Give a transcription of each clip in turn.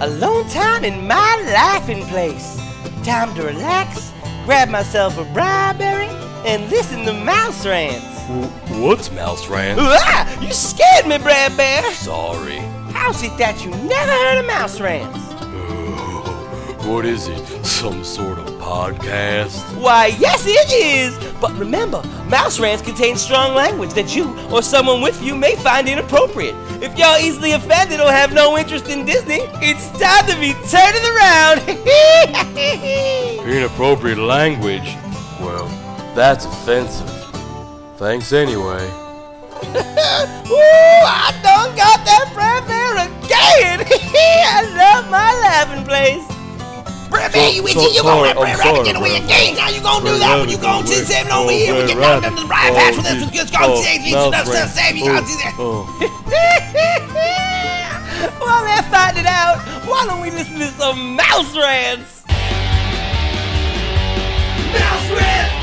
Alone time in my laughing place. Time to relax, grab myself a bribeberry, and listen to mouse rants. What's Mouse rants? Ah, you scared me, Br'er Bear. Sorry. How's it that you never heard of mouse rants? What is it? Some sort of podcast? Why, yes, it is. But remember, mouse rants contain strong language that you or someone with you may find inappropriate. If y'all easily offended or have no interest in Disney, it's time to be turning around. Inappropriate language? Well, that's offensive. Thanks anyway. Ooh, I done got that Br'er Bear again. I love my laughing place. Br'er Bear, you itchy, you gonna let sorry, Brad I'm Rabbit get away again. Now you gonna do that when you Brad sit seven over here. We get Brad down to the right patch with this. Just go save me. Just save me. Oh, Go see that. oh. While they're finding out, why don't we listen to some mouse rants? Mouse rant!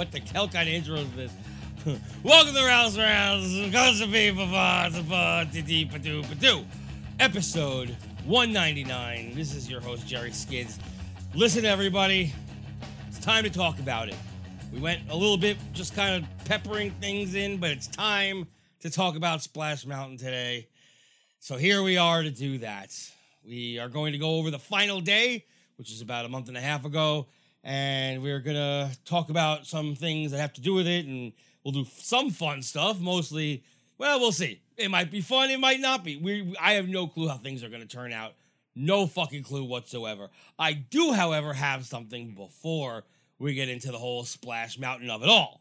What the hell kind of intro is this? Welcome to Mouse Rants. Episode 199. This is your host, Jerry Skids. Listen, everybody. It's time to talk about it. We went a little bit just kind of peppering things in, but it's time to talk about Splash Mountain today. So here we are to do that. We are going to go over the final day, which is about a month and a half ago, and we're to talk about some things that have to do with it, and we'll do some fun stuff. Mostly, well, we'll see. It might be fun, it might not be. We, I have no clue how things are to turn out. No fucking clue whatsoever. I do, however, have something before we get into the whole Splash Mountain of it all.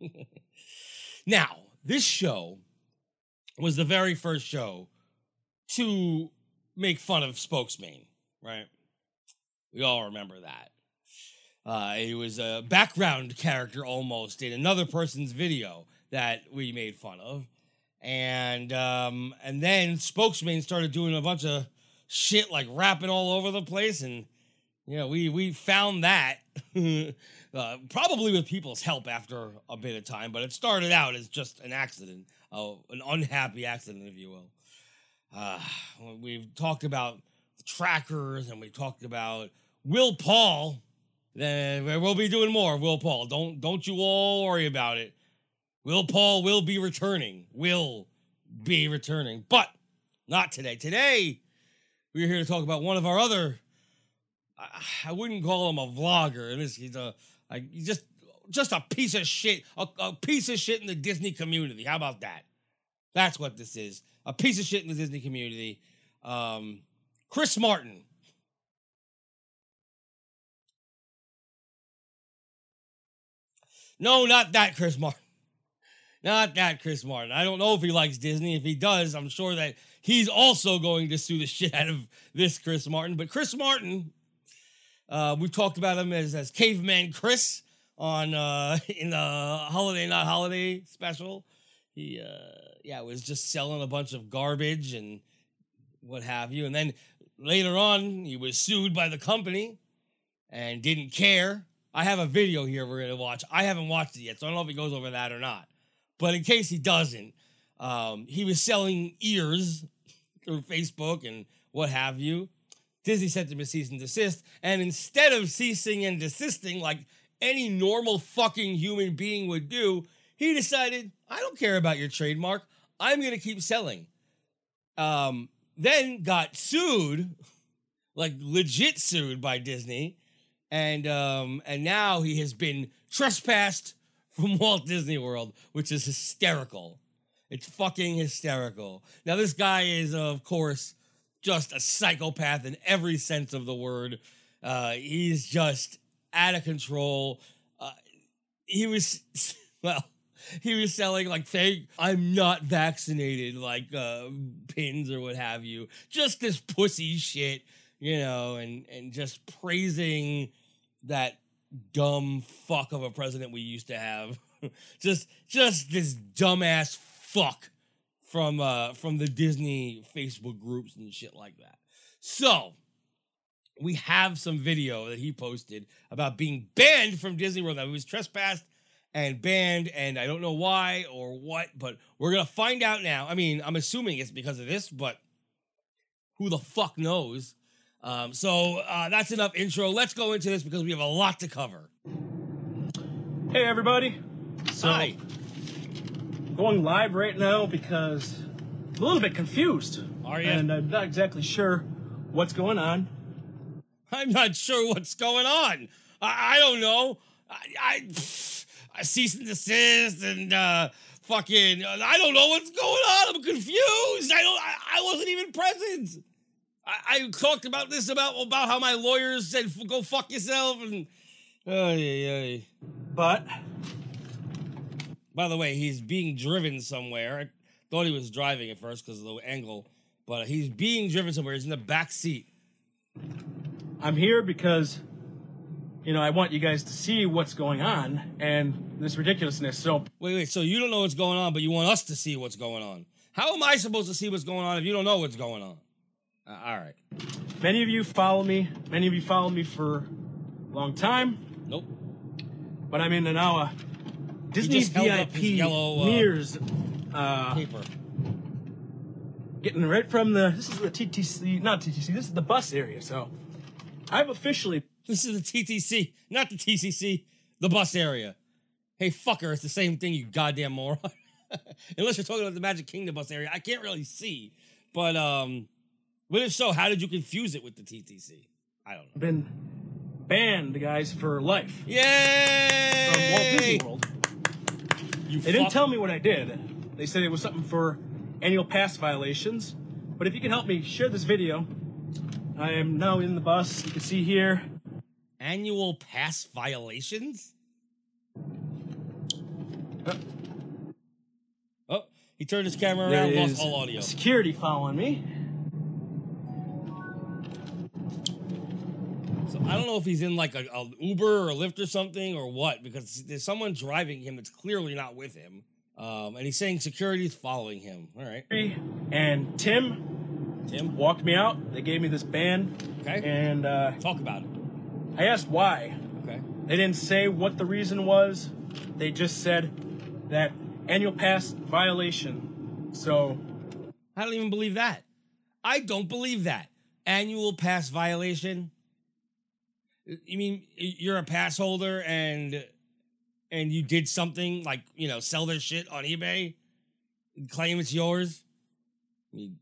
now, this show was the very first show to make fun of Spokesman, right? We all remember that. Uh, it was a background character almost in another person's video that we made fun of. And um, and then Spokesman started doing a bunch of shit like rapping all over the place and yeah, we we found that uh, probably with people's help after a bit of time, but it started out as just an accident, uh, an unhappy accident, if you will. Uh, we've talked about trackers and we talked about Will Paul. Then we'll be doing more. Will Paul, don't don't you all worry about it. Will Paul will be returning. Will be returning, but not today. Today we're here to talk about one of our other I, I wouldn't call him a vlogger. This he's a he's just just a piece of shit, a, a piece of shit in the Disney community. How about that? That's what this is. A piece of shit in the Disney community. Um, Chris Martin. No, not that Chris Martin. Not that Chris Martin. I don't know if he likes Disney. If he does, I'm sure that he's also going to sue the shit out of this Chris Martin. But Chris Martin, uh, we've talked about him as, as Caveman Chris on uh, in the Holiday Not Holiday special. He uh, yeah was just selling a bunch of garbage and what have you. And then later on, he was sued by the company and didn't care. I have a video here we're gonna watch. I haven't watched it yet, so I don't know if he goes over that or not. But in case he doesn't, um, he was selling ears through Facebook and what have you. Disney sent him a cease and desist, and instead of ceasing and desisting like any normal fucking human being would do, he decided, I don't care about your trademark. I'm gonna keep selling. Um, then got sued, like legit sued by Disney, and um, and now he has been trespassed from Walt Disney World, which is hysterical. It's fucking hysterical. Now this guy is, of course, just a psychopath in every sense of the word. Uh, he's just out of control. Uh, he was well he was selling like fake i'm not vaccinated like uh pins or what have you just this pussy shit you know and and just praising that dumb fuck of a president we used to have just just this dumbass fuck from uh from the disney facebook groups and shit like that so we have some video that he posted about being banned from Disney World. That he was trespassed and banned, and I don't know why or what, but we're gonna find out now. I mean, I'm assuming it's because of this, but who the fuck knows? Um, so uh, that's enough intro. Let's go into this because we have a lot to cover. Hey everybody. So Hi. going live right now because I'm a little bit confused. Are ya? And I'm not exactly sure what's going on. I'm not sure what's going on. I, I don't know. I, I, I cease and desist and uh, fucking. I don't know what's going on. I'm confused. I don't. I, I wasn't even present. I, I talked about this about about how my lawyers said "F- go fuck yourself and. Oh yeah, yeah. But By the way, he's being driven somewhere. I thought he was driving at first because of the angle, but he's being driven somewhere. He's in the back seat. I'm here because you know, I want you guys to see what's going on and this ridiculousness. So Wait, wait. So you don't know what's going on, but you want us to see what's going on. How am I supposed to see what's going on if you don't know what's going on? Uh, all right. many of you follow me. Many of you follow me for a long time. Nope. But I'm in now a Disney VIP yellow, uh, mirrors uh, Paper. getting right from the this is the TTC not TTC this is the bus area so I've officially This is the TTC, not the TCC, the bus area. Hey, fucker, it's the same thing, you goddamn moron. Unless you're talking about the Magic Kingdom bus area, I can't really see. But um, but if so, how did you confuse it with the TTC? I don't know. been banned guys for life Yay! from Walt Disney World. You They didn't tell me what I did. They said it was something for annual pass violations. But if you can help me share this video, I am now in the bus. You can see here. annual pass violations. Oh, he turned his camera around, lost all audio. security following me. I don't know if he's in like a, a Uber or a Lyft or something or what, because there's someone driving him that's clearly not with him. Um, and he's saying security's following him. All right, And Tim Tim, walked me out. They gave me this ban. Okay. And uh, talk about it. I asked why. Okay. They didn't say what the reason was. They just said that annual pass violation. So I don't even believe that. I don't believe that. Annual pass violation. You mean you're a pass holder and and you did something like, you know, sell their shit on eBay, claim it's yours? I mean,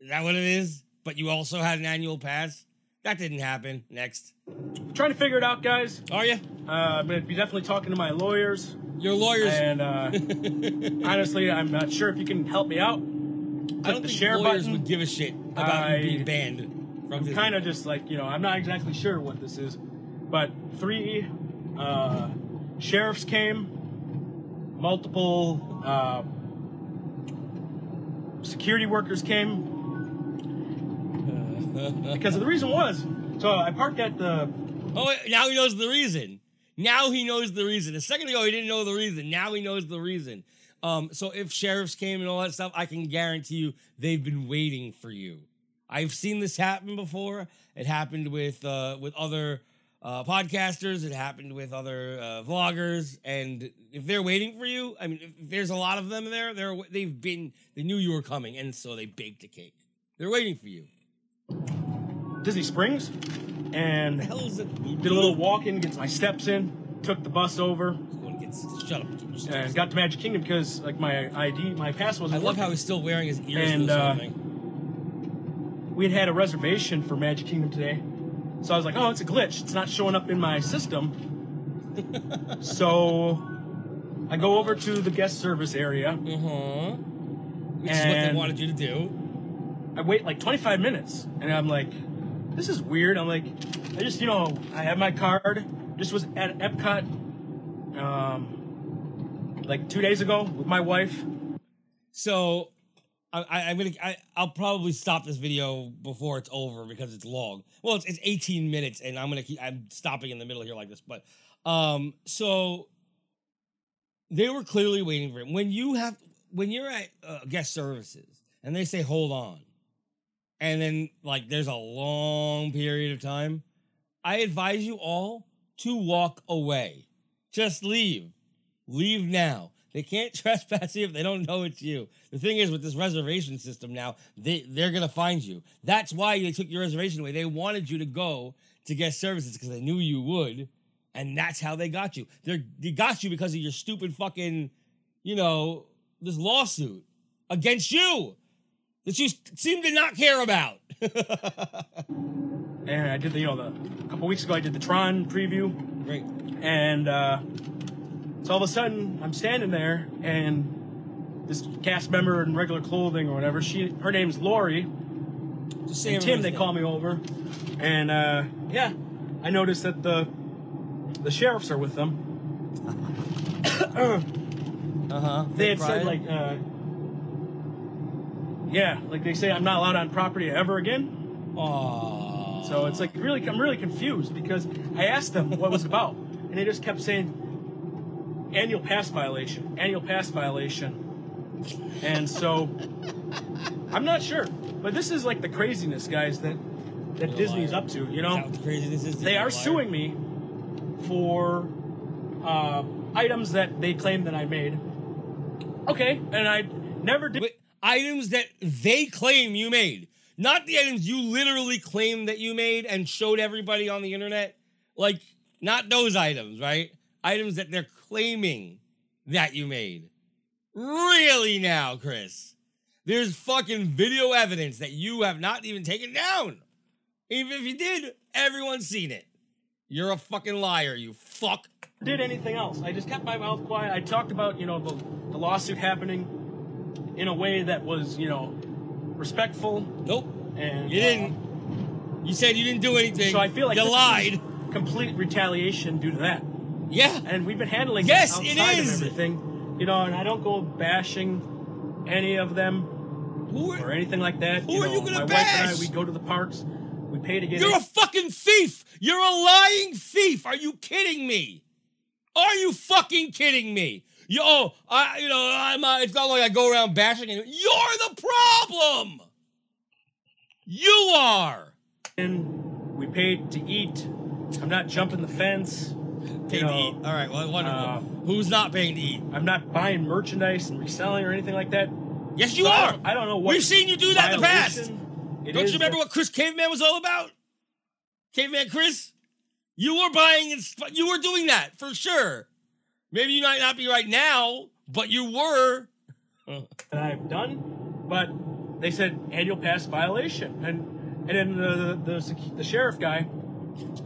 is that what it is? But you also had an annual pass? That didn't happen. Next. trying to figure it out, guys. Are you? Uh, I'm gonna be definitely talking to my lawyers. Your lawyers. And uh, honestly, I'm not sure if you can help me out. I don't the think share lawyers button. would give a shit about I- you being banned I'm kind of just like you know, I'm not exactly sure what this is, but three uh, sheriffs came, multiple uh, security workers came because the reason was so I parked at the Oh, wait, now he knows the reason. Now he knows the reason. A second ago, he didn't know the reason. Now he knows the reason. Um, so if sheriffs came and all that stuff, I can guarantee you they've been waiting for you. I've seen this happen before. It happened with uh, with other uh, podcasters. It happened with other uh, vloggers. And if they're waiting for you, I mean, if there's a lot of them there. They're they've been they knew you were coming, and so they baked a cake. They're waiting for you. Disney Springs and The hell is it? did a little walk in, get my steps in, took the bus over, Shut up. and got to Magic Kingdom because like my ID, my pass wasn't I love working. how he's still wearing his ears And, this whole uh, thing. We had had a reservation for Magic Kingdom today, So I was like, oh, it's a glitch. It's not showing up in my system. so I go over to the guest service area. Uh-huh. Which is what they wanted you to do. I wait like 25 minutes, and I'm like, this is weird. I'm like, I just, you know, I have my card. This was at Epcot, um, like two days ago with my wife. So I, I'm gonna I, I'll probably stop this video before it's over because it's long. Well, it's, it's 18 minutes, and I'm gonna keep I'm stopping in the middle here like this. But um, so they were clearly waiting for him. When you have when you're at uh, guest services and they say hold on, and then like there's a long period of time, I advise you all to walk away. Just leave. Leave now. They can't trespass you if they don't know it's you. The thing is, with this reservation system now, they they're gonna find you. That's why they took your reservation away. They wanted you to go to get services because they knew you would, and that's how they got you. They they got you because of your stupid fucking, you know, this lawsuit against you that you seem to not care about. And I did the, you know, the a couple weeks ago I did the Tron preview, Great. and uh, so all of a sudden I'm standing there, and this cast member in regular clothing or whatever, she her name's Lori, Just say and Tim, they call me over, and uh, yeah, I noticed that the the sheriffs are with them. Uh-huh. They had said like, uh, yeah, like they say I'm not allowed on property ever again. Aw. So it's like really, I'm really confused because I asked them what it was about, and they just kept saying annual pass violation, annual pass violation, and so I'm not sure. But this is like the craziness, guys, that that Disney's up to. You know, the craziness is? they are suing me for uh, items that they claim that I made. Okay, and I never did. Wait, items that they claim you made, not the items you literally claim that you made and showed everybody on the internet. Like, not those items, right? Items that they're claiming that you made. Really now, Chris? There's fucking video evidence that you have not even taken down. Even if you did, everyone's seen it. You're a fucking liar, you fuck. did anything else. I just kept my mouth quiet. I talked about, you know, the, the lawsuit happening in a way that was, you know, respectful. Nope. And You uh, didn't. You said you didn't do anything. So I feel like you lied. complete retaliation due to that. Yeah. And we've been handling Yes, it it outside is. of everything. You know, and I don't go bashing any of them Who or anything like that. Who are know, you gonna my wife and I, bash? we go to the parks. We pay to get you're in. a fucking thief. You're a lying thief. Are you kidding me? Are you fucking kidding me? You, oh, I, you know, I'm. Uh, it's not like I go around bashing. And, you're the problem. You are. in. We paid to eat. I'm not jumping the fence. Paid know, to eat. All right. Well, wonderful. uh, Who's not paying to eat? I'm not buying merchandise and reselling or anything like that. Yes, you So I are. don't- I don't know what We've seen you do that in the past. Don't you remember what Chris Caveman was all about? Caveman Chris? You were buying and sp- you were doing that for sure. Maybe you might not be right now, but you were. that I've done, but they said annual pass violation, and and then the the, the, the sheriff guy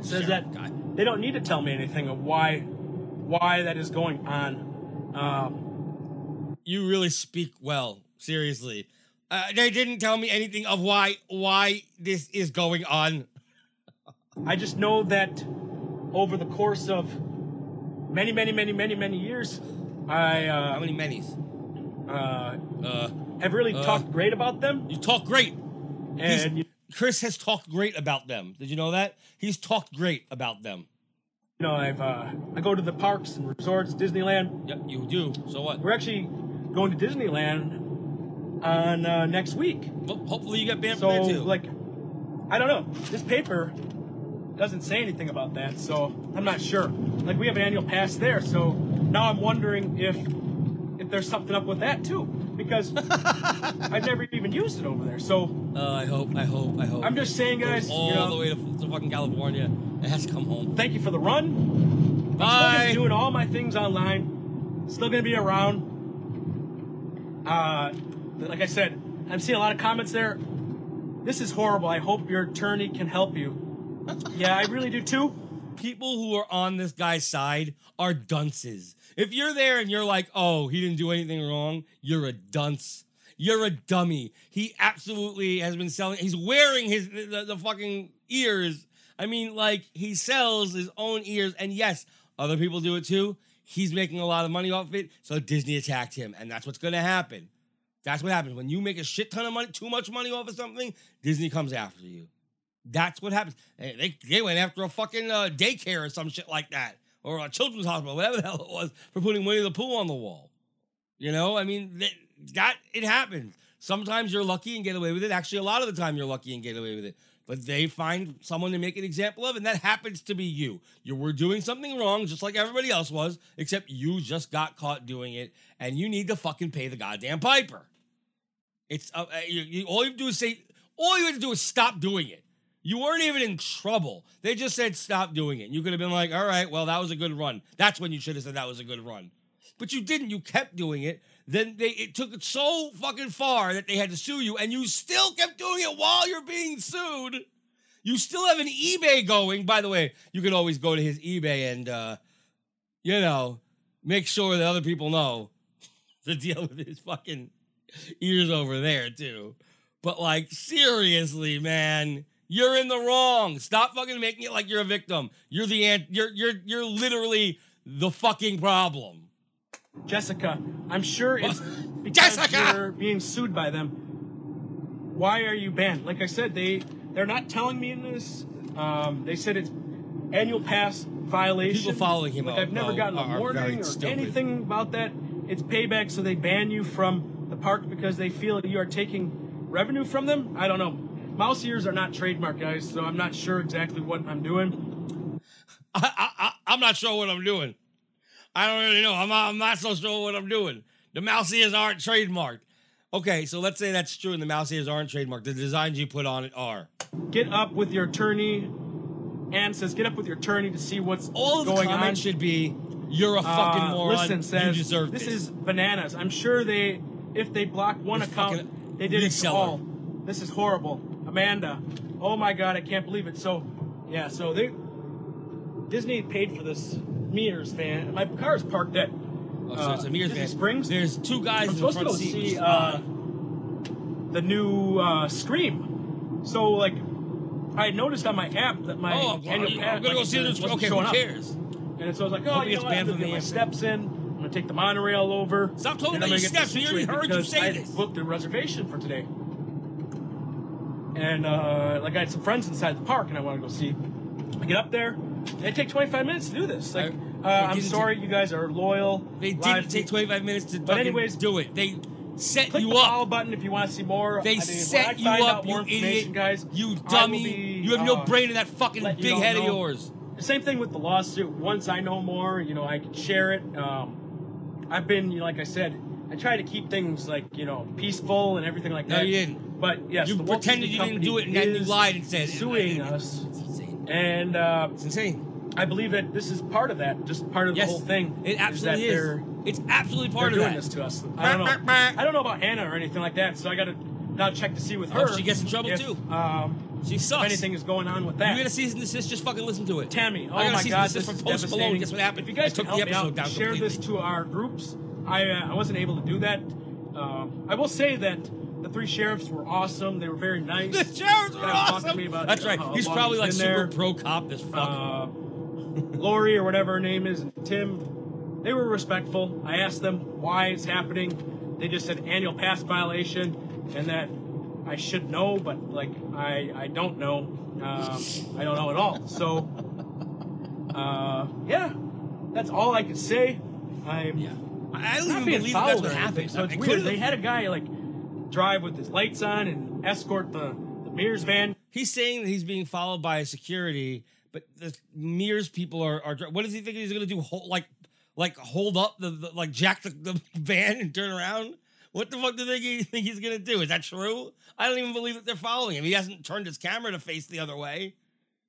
says Sheriff that guy. They don't need to tell me anything of why why that is going on. Um, You really speak well, seriously. Uh, they didn't tell me anything of why why this is going on. I just know that over the course of many many many many many years, I How uh, many many's? uh, Uh, have really Uh. talked great about them, you talk great. and you Chris has talked great about them. Did you know that? He's talked great about them. You know I've uh, I go to the parks and resorts, Disneyland. Yep, you do. So what? We're actually going to Disneyland on uh, next week. Well, hopefully you get banned So, from there too. like, I don't know. This paper doesn't say anything about that, so I'm not sure. Like, we have an annual pass there, so now I'm wondering if if there's something up with that too, because I've never even used it over there. So Uh, I hope, I hope, I hope. I'm just saying, guys, all you know- the way to, to fucking California. It has to come home. thank you for the run. I'm still Bye. doing all my things online. Still gonna be around. Uh, like I said, I'm seeing a lot of comments there. This is horrible. I hope your attorney can help you. Yeah, I really do too. People who are on this guy's side are dunces. If you're there and you're like, oh, he didn't do anything wrong, you're a dunce. You're a dummy. He absolutely has been selling. He's wearing his the, the fucking ears. I mean, like he sells his own ears, and yes, other people do it too. He's making a lot of money off it, so Disney attacked him, and that's what's gonna happen. That's what happens when you make a shit ton of money, too much money off of something. Disney comes after you. That's what happens. They, they went after a fucking uh, daycare or some shit like that, or a children's hospital, whatever the hell it was, for putting Winnie the Pooh on the wall. You know, I mean, that, that it happens. Sometimes you're lucky and get away with it. Actually, a lot of the time you're lucky and get away with it. But they find someone to make an example of, and that happens to be you. You were doing something wrong, just like everybody else was, except you just got caught doing it, and you need to fucking pay the goddamn piper. It's uh, uh, you, you, all you have to do is say, all you have to do is stop doing it. You weren't even in trouble. They just said stop doing it. You could have been like, all right, well, that was a good run. That's when you should have said that was a good run. But you didn't. You kept doing it. Then they it took it so fucking far that they had to sue you, and you still kept doing it while you're being sued. You still have an eBay going. By the way, you can always go to his eBay and uh, you know, make sure that other people know the deal with his fucking ears over there too. But like seriously, man, you're in the wrong. Stop fucking making it like you're a victim. You're the ant. You're you're you're literally the fucking problem. Jessica, I'm sure it's because Jessica! you're being sued by them. Why are you banned? Like I said, they they're not telling me in this. Um, they said it's annual pass violation. People following him Like I've never gotten a warning or stupid. anything about that. It's payback, so they ban you from the park because they feel you are taking revenue from them. I don't know. Mouse ears are not trademark, guys, so I'm not sure exactly what I'm doing. I, I, I I'm not sure what I'm doing. I don't really know. I'm not, I'm not so sure what I'm doing. The mouse ears aren't trademarked. Okay, so let's say that's true and the mouse ears aren't trademarked. The designs you put on it are. Get up with your attorney. Ann says, get up with your attorney to see what's All of the going comments on. should be, you're a fucking Uh, moron. Listen, says you deserve this this. is bananas. I'm sure they, if they block one account, they did it to all. This is horrible, Amanda. Oh my God, I can't believe it. So, yeah, so they Disney paid for this Mears fan. My car is parked at. Oh, so it's a uh, Mears Disney van. Springs. There's two guys I'm in the supposed to front which see uh, the new uh, Scream. So like, I noticed on my app that my oh, I'm, annual I'm gonna go see this. Okay, who up. cares? And so I was like, oh, Hope you know? I'm gonna from get my steps in. I'm gonna take the monorail over. Stop me I'm your gonna get steps. We already heard you say I this. booked a reservation for today. And uh, like I had some friends inside the park, and I want to go see. I get up there. It take 25 minutes to do this. Like, uh, they I'm sorry, you guys are loyal. They didn't take 25 minutes to But anyways, do it. They set Click you the up. follow button if you want to see more. They I mean, set you up, you idiot. guys. you dummy. be, you have no uh, brain in that fucking you big head of yours. The same thing with the lawsuit. Once I know more, you know, I can share it. Um, I've been, you know, like I said, I try to keep things like you know peaceful and everything like No, that. you didn't. But yes, You the pretended you didn't do it, and then you lied and said suing it's us, insane. and uh, It's insane. I believe that this is part of that. Just part of Yes, the whole thing. It absolutely is. is. That they're, It's absolutely part of doing that. this to us. I don't know. I don't know about Hannah or anything like that. So I got to now check to see with her. she gets in trouble, if, too. Um, She if sucks. anything is going on with that. You get a cease and desist, just fucking listen to it. Tammy, oh I got a my cease and God, this from is Post Malone. Guess what happened? If you guys I took the help me episode out, down share this to our groups. I uh, I wasn't able to do that. Um, I will say that the three sheriffs were awesome. They were very nice. The sheriffs were awesome. That's right. He's probably like super there. pro cop. This fuck. Uh, Lori or whatever her name is, and Tim, they were respectful. I asked them why it's happening. They just said annual pass violation, and that I should know, but like I I don't know. Um, I don't know at all. So, uh, yeah, that's all I could say. I'm yeah. I don't even believe that's what happened. So it's It weird. They had a guy like drive with his lights on and escort the the Mears van. He's saying that he's being followed by a security, but the Mears people are, are what does he think he's gonna do? Hold, like, like hold up the, the like jack the, the van and turn around? What the fuck do they think, think he's gonna do? Is that true? I don't even believe that they're following him. He hasn't turned his camera to face the other way.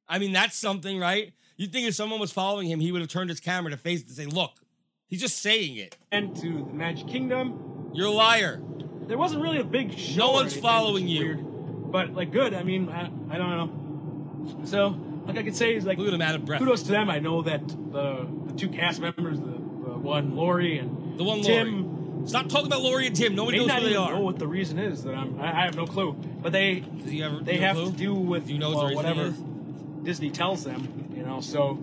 I mean, that's something, right? You'd think if someone was following him, he would have turned his camera to face to say, "Look." He's just saying it. and to the Magic Kingdom. You're a liar. There wasn't really a big show. No one's following you. Weird. But like good. I mean, I, I don't know. So like I could say is like Look at him out of breath. kudos to them. I know that the, the two cast members, the, the one Lori and The one Tim, Lori. Stop talking about Lori and Tim. Nobody knows who they are. know what the reason is. That I'm, I, I have no clue. But they ever, they have clue? to do with Do you know well, whatever? Disney tells them. You know, so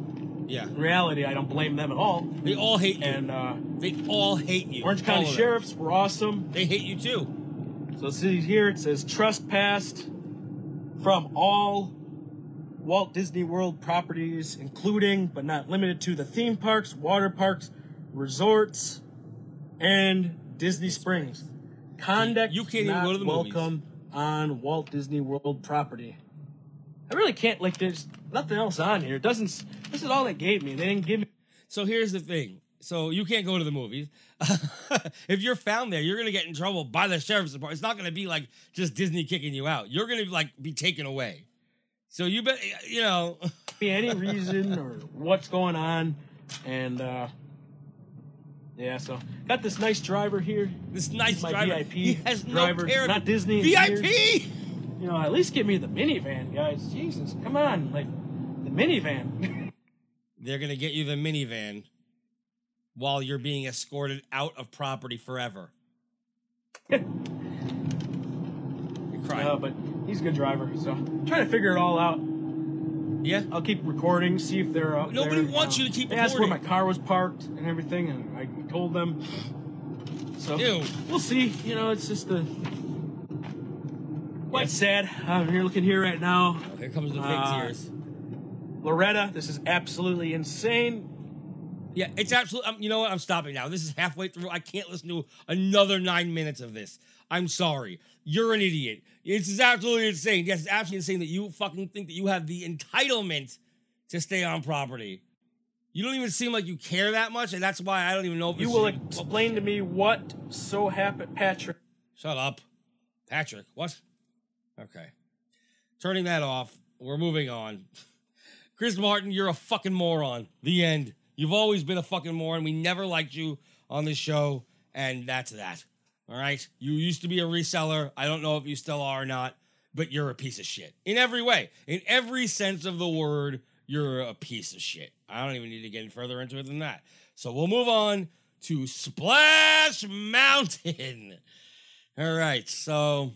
Yeah. in reality, I don't blame them at all. They all hate you. And uh, they all hate you. Orange County sheriffs were awesome. They hate you too. So see here it says trespassed from all Walt Disney World properties, including but not limited to the theme parks, water parks, resorts, and Disney Springs. Conduct You can't even not go to the movies. welcome on Walt Disney World property. I really can't like. There's nothing else on here. It doesn't. This is all they gave me. They didn't give me. So here's the thing. So you can't go to the movies. if you're found there, you're gonna get in trouble by the sheriff's department. It's not gonna be like just Disney kicking you out. You're gonna like be taken away. So you bet you know. me any reason or what's going on. And uh yeah, so got this nice driver here. This nice driver. VIP he has driver, no care. not Disney VIP. You know, at least give me the minivan, guys. Jesus, come on, like the minivan. They're gonna get you the minivan while you're being escorted out of property forever. You're crying. uh, but he's a good driver, so trying to figure it all out. yeah. I'll keep recording, see if they're up Nobody there, wants you to keep They asked where my car was parked and everything, and I told them. So Ew. we'll see. You know, it's just the. Quite sad. I'm here looking here right now. Here comes the fake Uh, tears. Loretta, this is absolutely insane. Yeah, it's absolutely. Um, you know what? I'm stopping now. This is halfway through. I can't listen to another nine minutes of this. I'm sorry. You're an idiot. This is absolutely insane. Yes, it's absolutely insane that you fucking think that you have the entitlement to stay on property. You don't even seem like you care that much, and that's why I don't even know if You will explain to me what so happened, Patrick. Shut up, Patrick. What? Okay. Turning that off. We're moving on. Chris Martin, you're a fucking moron. The end. You've always been a fucking moron. We never liked you on this show, and that's that. All right? You used to be a reseller. I don't know if you still are or not, but you're a piece of shit. In every way. In every sense of the word, you're a piece of shit. I don't even need to get any further into it than that. So we'll move on to Splash Mountain. All right, so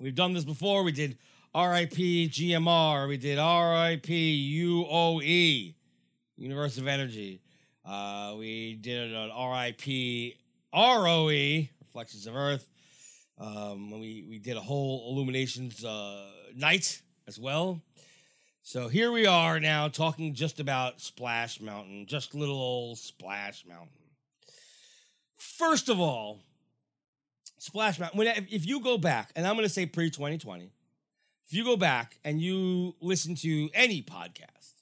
we've done this before. We did RIP GMR. We did RIP UOE, Universe of Energy. Uh, we did an RIP ROE, Reflections of Earth. Um, we we did a whole Illuminations uh, night as well. So here we are now talking just about Splash Mountain, just little old Splash Mountain. First of all, Splash Mountain. When if, you go back, and I'm going to say pre 2020, if you go back and you listen to any podcast,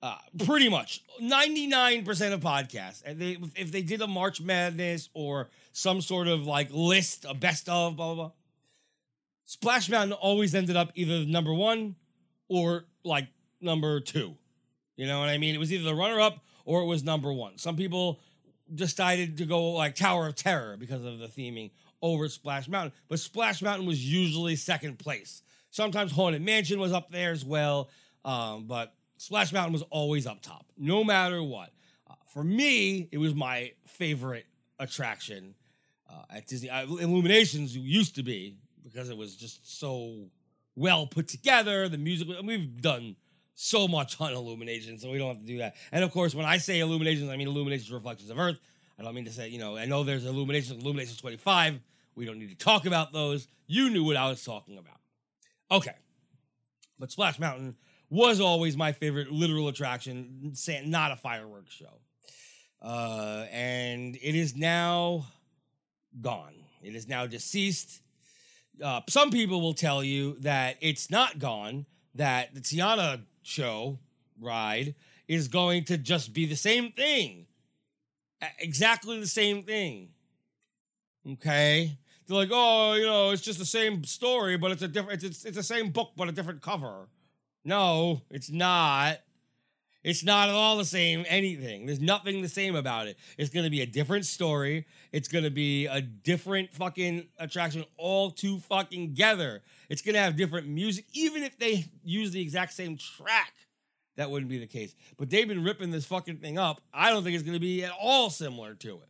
uh, pretty much 99% of podcasts, and they if they did a March Madness or some sort of like list, a best of, blah blah blah, Splash Mountain always ended up either number one or like number two. You know what I mean? It was either the runner up or it was number one. Some people decided to go like Tower of Terror because of the theming over Splash Mountain, but Splash Mountain was usually second place. Sometimes Haunted Mansion was up there as well, um, but Splash Mountain was always up top, no matter what. Uh, for me, it was my favorite attraction uh, at Disney. Uh, Illuminations used to be because it was just so well put together. The music, we've done so much on Illuminations, so we don't have to do that. And of course, when I say Illuminations, I mean Illuminations Reflections of Earth. I don't mean to say, you know, I know there's Illuminations, Illuminations 25. We don't need to talk about those. You knew what I was talking about. Okay. But Splash Mountain was always my favorite literal attraction, not a fireworks show. Uh, and it is now gone. It is now deceased. Uh, some people will tell you that it's not gone, that the Tiana show ride is going to just be the same thing. Exactly the same thing. Okay? They're like, oh, you know, it's just the same story, but it's a different, it's it's, it's the same book, but a different cover. No, it's not. It's not at all the same anything. There's nothing the same about it. It's going to be a different story. It's going to be a different fucking attraction all too fucking together. It's going to have different music even if they use the exact same track. That wouldn't be the case. But they've been ripping this fucking thing up. I don't think it's going to be at all similar to it.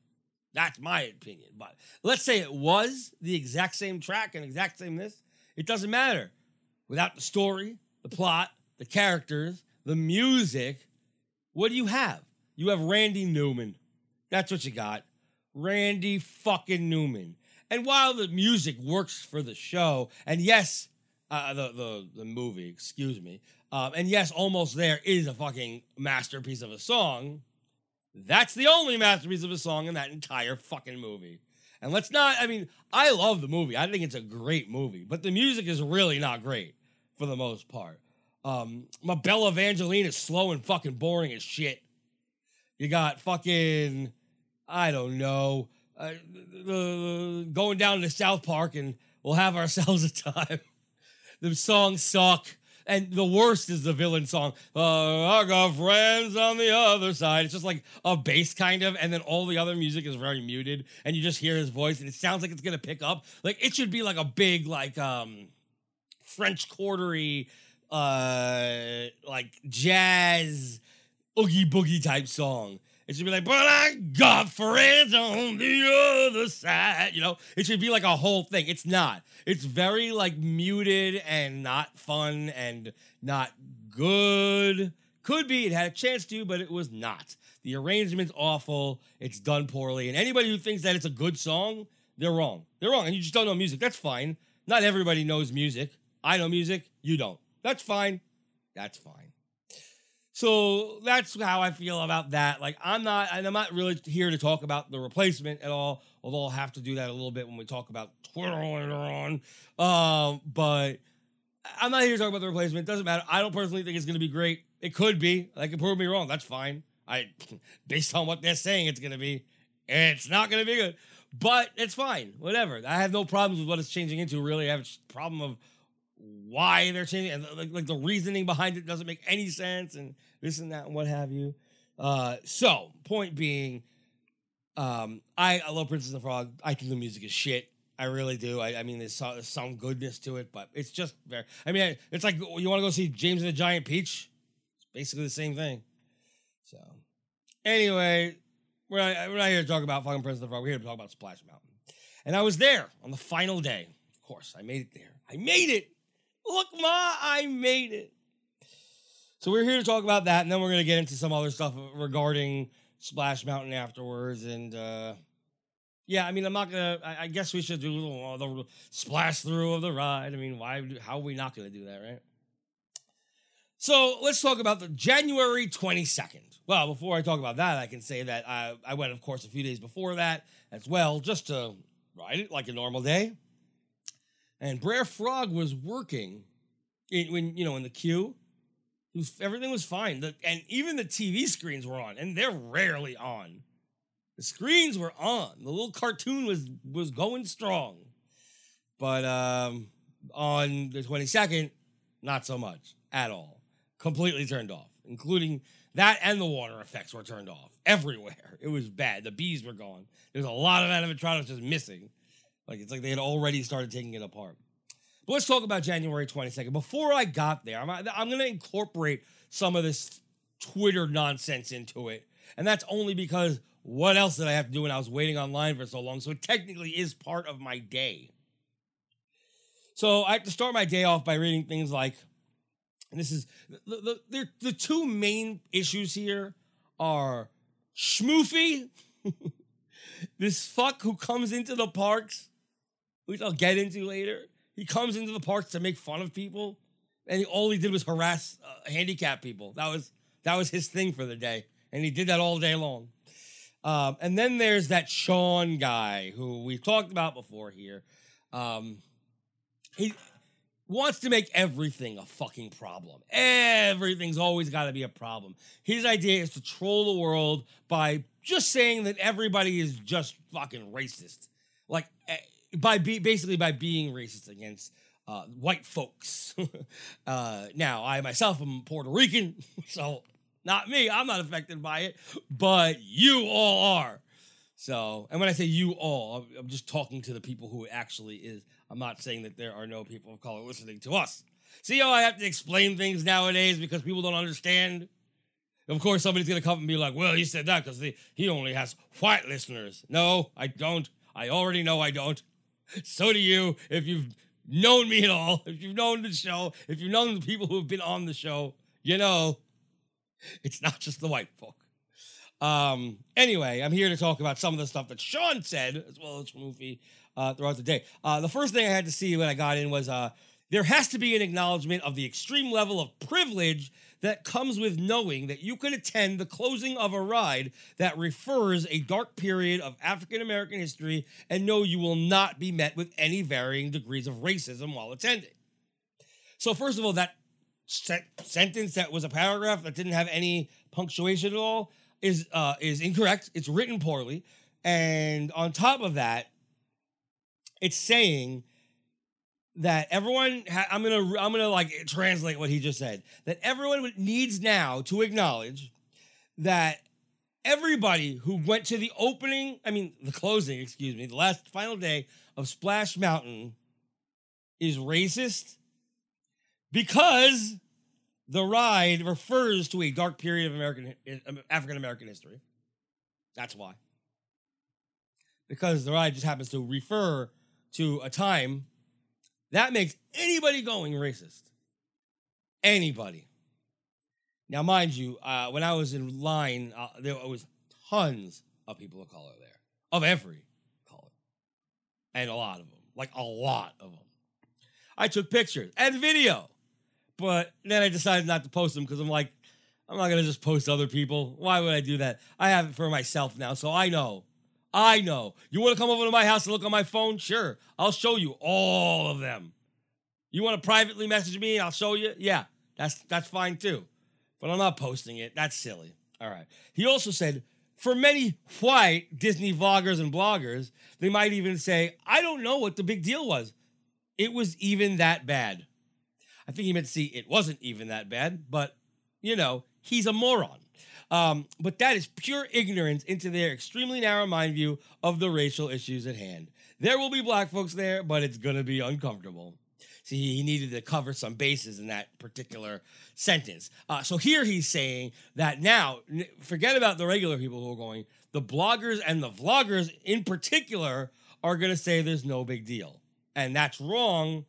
That's my opinion. But let's say it was the exact same track and exact same this. It doesn't matter. Without the story, the plot, the characters, the music, what do you have? You have Randy Newman. That's what you got. Randy fucking Newman. And while the music works for the show, and yes, uh, the, the the movie, excuse me, um, and yes, almost there is a fucking masterpiece of a song. That's the only masterpiece of a song in that entire fucking movie. And let's not, I mean, I love the movie. I think it's a great movie, but the music is really not great for the most part. Um, Ma Belle Evangeline is slow and fucking boring as shit. You got fucking, I don't know, uh, going down to South Park and we'll have ourselves a time. the songs suck. And the worst is the villain song. Uh, I got friends on the other side. It's just like a bass kind of, and then all the other music is very muted, and you just hear his voice, and it sounds like it's gonna pick up. Like it should be like a big, like um French quartery, uh, like jazz oogie boogie type song. It should be like, but I got friends on the other side. You know, it should be like a whole thing. It's not. It's very like muted and not fun and not good. Could be. It had a chance to, but it was not. The arrangement's awful. It's done poorly. And anybody who thinks that it's a good song, they're wrong. They're wrong. And you just don't know music. That's fine. Not everybody knows music. I know music. You don't. That's fine. That's fine. So that's how I feel about that. Like I'm not, and I'm not really here to talk about the replacement at all. Although I'll have to do that a little bit when we talk about Twitter later on. Um, but I'm not here to talk about the replacement. It doesn't matter. I don't personally think it's going to be great. It could be. They could prove me wrong. That's fine. I, based on what they're saying, it's going to be. It's not going to be good, but it's fine. Whatever. I have no problems with what it's changing into. Really, I have a problem of why they're changing and like, like the reasoning behind it doesn't make any sense and this and that and what have you. Uh, so point being, um, I, I love Princess the Frog. I think the music is shit. I really do. I, I mean, there's some, there's some goodness to it, but it's just very. I mean, it's like you want to go see James and the Giant Peach. It's basically the same thing. So, anyway, we're not, we're not here to talk about fucking Princess and the Frog. We're here to talk about Splash Mountain. And I was there on the final day. Of course, I made it there. I made it. Look, Ma, I made it. So we're here to talk about that, and then we're gonna get into some other stuff regarding Splash Mountain afterwards. And uh yeah, I mean, I'm not gonna. I, I guess we should do a little uh, the splash through of the ride. I mean, why? How are we not gonna do that, right? So let's talk about the January 22nd. Well, before I talk about that, I can say that I, I went, of course, a few days before that as well, just to ride it like a normal day. And Brer Frog was working in, when you know in the queue. Was, everything was fine, the, and even the TV screens were on, and they're rarely on. The screens were on. The little cartoon was was going strong, but um, on the twenty second, not so much at all. Completely turned off, including that and the water effects were turned off everywhere. It was bad. The bees were gone. There's a lot of animatronics just missing. Like it's like they had already started taking it apart. But let's talk about January 22nd. Before I got there, I'm, I'm going to incorporate some of this Twitter nonsense into it. And that's only because what else did I have to do when I was waiting online for so long? So it technically is part of my day. So I have to start my day off by reading things like, and this is the, the, the two main issues here are Schmoofy, this fuck who comes into the parks, which I'll get into later. He comes into the parks to make fun of people, and he, all he did was harass uh, handicapped people. That was that was his thing for the day, and he did that all day long. Um, and then there's that Sean guy who we talked about before here. Um, he wants to make everything a fucking problem. Everything's always got to be a problem. His idea is to troll the world by just saying that everybody is just fucking racist. Like eh, by be, basically by being racist against uh, white folks. uh, now, I myself am Puerto Rican, so Not me. I'm not affected by it, but you all are. So, and when I say you all, I'm- I'm just talking to the people who actually is. I'm not saying that there are no people of color listening to us. See how I have to explain things nowadays because people don't understand? Of course, somebody's going to come and be like, well, he said that because he only has white listeners. No, I don't. I already know I don't. So do you. If you've known me at all, if you've known the show, if you've known the people who have been on the show, you know it's not just the white folk. Um, anyway, I'm here to talk about some of the stuff that Sean said, as well as Schmoofy, uh, throughout the day. Uh, the first thing I had to see when I got in was uh, there has to be an acknowledgement of the extreme level of privilege that comes with knowing that you could attend the closing of a ride that refers a dark period of African American history and know you will not be met with any varying degrees of racism while attending. So, first of all, that sen- sentence that was a paragraph that didn't have any punctuation at all is uh, is incorrect. It's written poorly, and on top of that, it's saying that everyone. Ha- I'm gonna I'm gonna like translate what he just said. That everyone needs now to acknowledge that everybody who went to the opening, I mean the closing, excuse me, the last final day of Splash Mountain is racist because the ride refers to a dark period of American um, African American history. That's why. Because the ride just happens to refer to a time that makes anybody going racist. Anybody. Now, mind you, uh, when I was in line, uh, there was tons of people of color there, of every color, and a lot of them, like a lot of them. I took pictures and video, but then I decided not to post them because I'm like, I'm not gonna just post other people. Why would I do that? I have it for myself now, so I know. I know. You want to come over to my house and look on my phone? Sure, I'll show you all of them. You want to privately message me? I'll show you. Yeah, that's that's fine too. But I'm not posting it. That's silly. All right. He also said, for many white Disney vloggers and bloggers, they might even say, I don't know what the big deal was. It was even that bad. I think he meant to see it wasn't even that bad, but you know, he's a moron. Um, but that is pure ignorance into their extremely narrow mind view of the racial issues at hand. There will be black folks there, but it's going to be uncomfortable. See, he needed to cover some bases in that particular sentence. Uh, so here he's saying that now, forget about the regular people who are going, the bloggers and the vloggers in particular are going to say there's no big deal. And that's wrong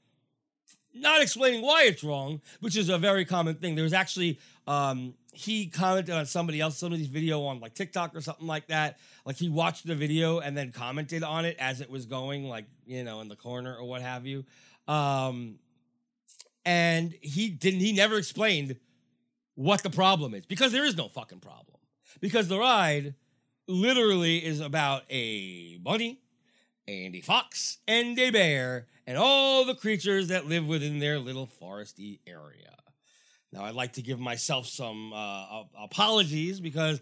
not explaining why it's wrong, which is a very common thing. There was actually um, he commented on somebody else, somebody's video on like TikTok or something like that. Like he watched the video and then commented on it as it was going, like you know, in the corner or what have you. Um, and he didn't. He never explained what the problem is because there is no fucking problem. Because the ride literally is about a bunny and a fox and a bear and all the creatures that live within their little foresty area. Now, I'd like to give myself some uh, apologies because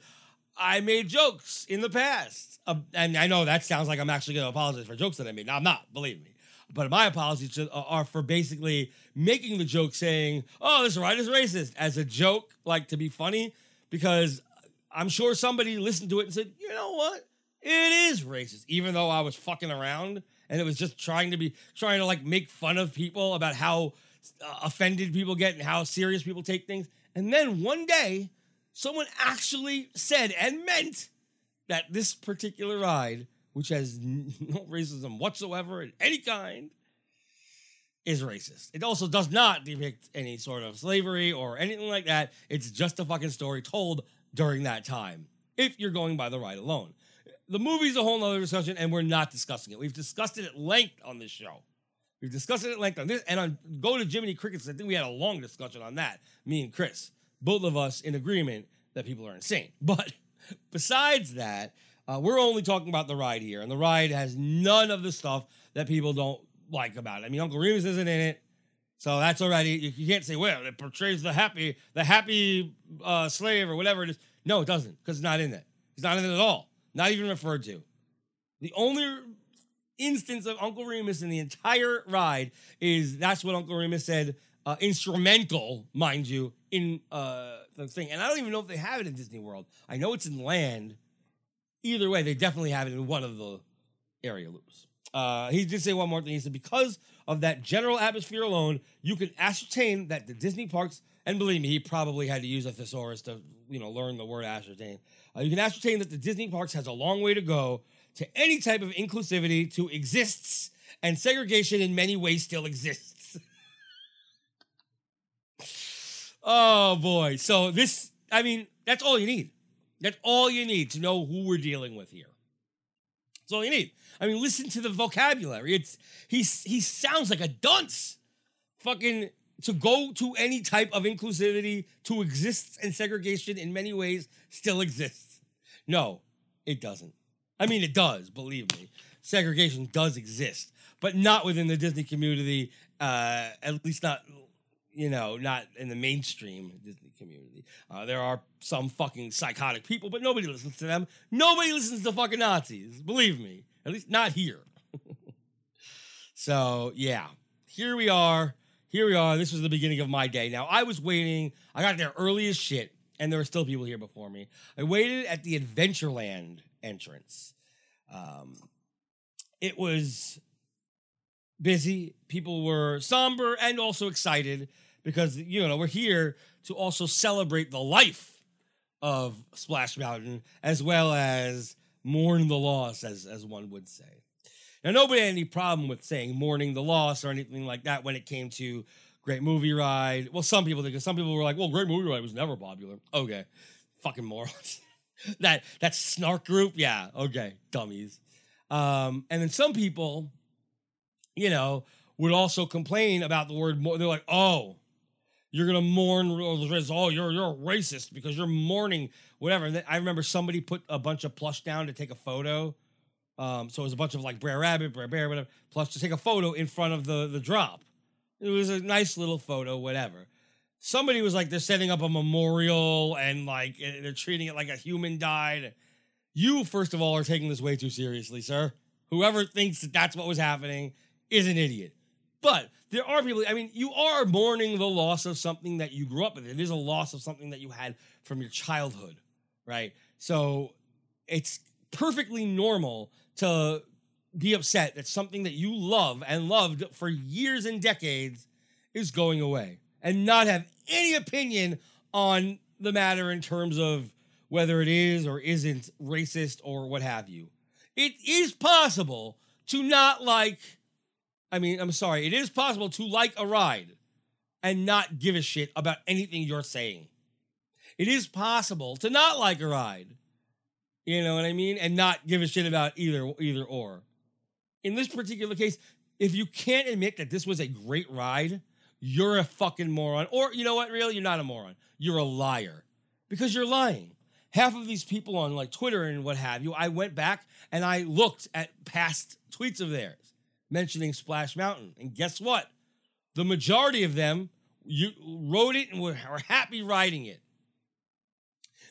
I made jokes in the past. Uh, and I know that sounds like I'm actually going to apologize for jokes that I made. Now, I'm not, believe me. But my apologies are for basically making the joke saying, oh, this ride is racist as a joke, like to be funny, because I'm sure somebody listened to it and said, you know what? It is racist, even though I was fucking around and it was just trying to be trying to like make fun of people about how uh, Uh, offended people get and how serious people take things. And then one day, someone actually said and meant that this particular ride, which has no racism whatsoever in any kind, is racist. It also does not depict any sort of slavery or anything like that. It's just a fucking story told during that time, if you're going by the ride alone. The movie's a whole nother discussion, and we're not discussing it. We've discussed it at length on this show. We've discussed it at length on this, and on Go to Jiminy Crickets, I think we had a long discussion on that, me and Chris. Both of us in agreement that people are insane. But besides that, uh, we're only talking about the ride here, and the ride has none of the stuff that people don't like about it. I mean, Uncle Remus isn't in it, so that's already you, you can't say, well, it portrays the happy, the happy uh, slave or whatever it is. No, it doesn't, because it's not in it. It's not in it at all. Not even referred to. The only instance of Uncle Remus in the entire ride is that's what Uncle Remus said uh, instrumental, mind you, in uh, the thing. And I don't even know if they have it in Disney World. I know it's in land. Either way, they definitely have it in one of the area loops. Uh, he did say one more thing. He said, because of that general atmosphere alone, you can ascertain that the Disney parks, and believe me, he probably had to use a thesaurus to, you know, learn the word ascertain. Uh, you can ascertain that the Disney parks has a long way to go to any type of inclusivity to exists, and segregation in many ways still exists. oh boy. So this, I mean, that's all you need. That's all you need to know who we're dealing with here. That's all you need. I mean, listen to the vocabulary. It's he's he sounds like a dunce. Fucking to go to any type of inclusivity to exist and segregation in many ways still exists. No, it doesn't. I mean, it does. Believe me, segregation does exist, but not within the Disney community. Uh, at least not you know, not in the mainstream Disney community. Uh, there are some fucking psychotic people, but nobody listens to them. Nobody listens to fucking Nazis. Believe me. At least not here. so, yeah. Here we are. Here we are. This was the beginning of my day. Now, I was waiting. I got there early as shit, and there were still people here before me. I waited at the Adventureland entrance. Um, it was busy. People were somber and also excited because you know we're here to also celebrate the life of Splash Mountain as well as mourn the loss, as as one would say. Now, nobody had any problem with saying mourning the loss or anything like that when it came to Great Movie Ride. Well, some people did, because some people were like, "Well, Great Movie Ride was never popular." Okay, fucking morons. that that snark group, yeah, okay, dummies. Um, and then some people, you know, would also complain about the word. They're like, "Oh, you're gonna mourn oh you're you're a racist because you're mourning whatever and i remember somebody put a bunch of plush down to take a photo um, so it was a bunch of like Br'er Rabbit, Br'er Bear, whatever, plus to take a photo in front of the the drop. It was a nice little photo, whatever. Somebody was like, they're setting up a memorial and like they're treating it like a human died. You, first of all, are taking this way too seriously, sir. Whoever thinks that that's what was happening is an idiot. But there are people, I mean, you are mourning the loss of something that you grew up with. It is a loss of something that you had from your childhood, right? So it's perfectly normal to be upset that something that you love and loved for years and decades is going away and not have any opinion on the matter in terms of whether it is or isn't racist or what have you. It is possible to not like I mean, I'm sorry, it is possible to like a ride and not give a shit about anything you're saying. It is possible to not like a ride. You know what I mean? And not give a shit about either either or. In this particular case, if you can't admit that this was a great ride, you're a fucking moron. Or you know what, really? You're not a moron. You're a liar. Because you're lying. Half of these people on like Twitter and what have you, I went back and I looked at past tweets of theirs mentioning Splash Mountain. And guess what? The majority of them you wrote it and were, were happy writing it.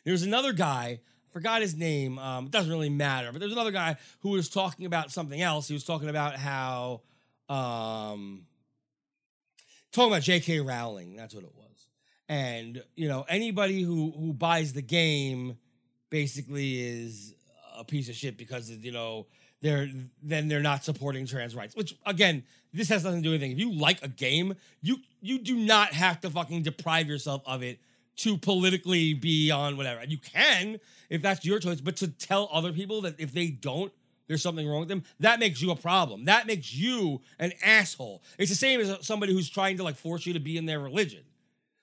There's another guy, forgot his name. Um, it doesn't really matter, but there's another guy who was talking about something else. He was talking about how, um, talking about J.K. Rowling. That's what it was. And you know, anybody who who buys the game basically is a piece of shit because you know they're then they're not supporting trans rights. Which again, this has nothing to do with anything. If you like a game, you you do not have to fucking deprive yourself of it to politically be on whatever. You can if that's your choice, but to tell other people that if they don't, there's something wrong with them, that makes you a problem. That makes you an asshole. It's the same as somebody who's trying to like force you to be in their religion.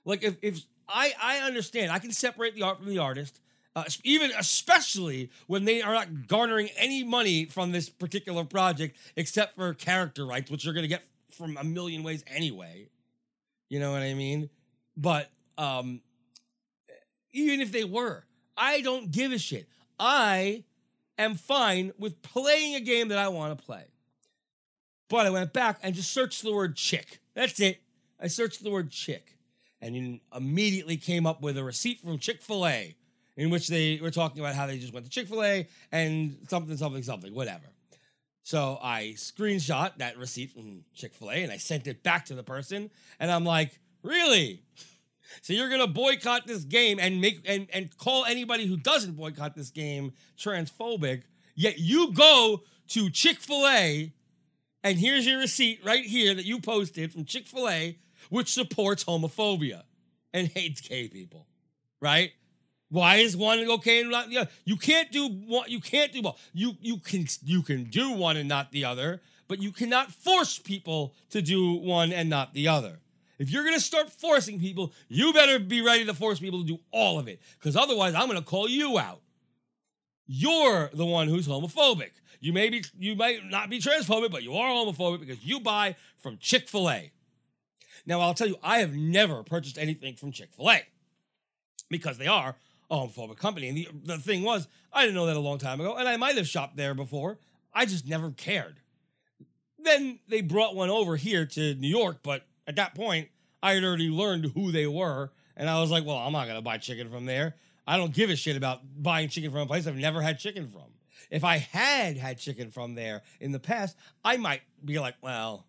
Like if if I I understand, I can separate the art from the artist uh, even especially when they are not garnering any money from this particular project except for character rights, which you're going to get from a million ways anyway. You know what I mean? But um, even if they were, I don't give a shit. I am fine with playing a game that I want to play. But I went back and just searched the word chick. That's it. I searched the word chick and immediately came up with a receipt from Chick fil A in which they were talking about how they just went to Chick fil A and something, something, something, whatever. So I screenshot that receipt from Chick fil A and I sent it back to the person. And I'm like, really? So you're gonna boycott this game and make and, and call anybody who doesn't boycott this game transphobic, yet you go to Chick-fil-A and here's your receipt right here that you posted from Chick-fil-A, which supports homophobia and hates gay people. Right? Why is one okay and not the other? You can't do one. You can't do both. You you can you can do one and not the other, but you cannot force people to do one and not the other. If you're gonna start forcing people, you better be ready to force people to do all of it, because otherwise, I'm gonna call you out. You're the one who's homophobic. You may be you might not be transphobic, but you are homophobic because you buy from Chick Fil A. Now, I'll tell you, I have never purchased anything from Chick Fil A because they are a homophobic company. And the, the thing was, I didn't know that a long time ago, and I might have shopped there before. I just never cared. Then they brought one over here to New York, but at that point, I had already learned who they were, and I was like, well, I'm not gonna buy chicken from there. I don't give a shit about buying chicken from a place I've never had chicken from. If I had had chicken from there in the past, I might be like, well,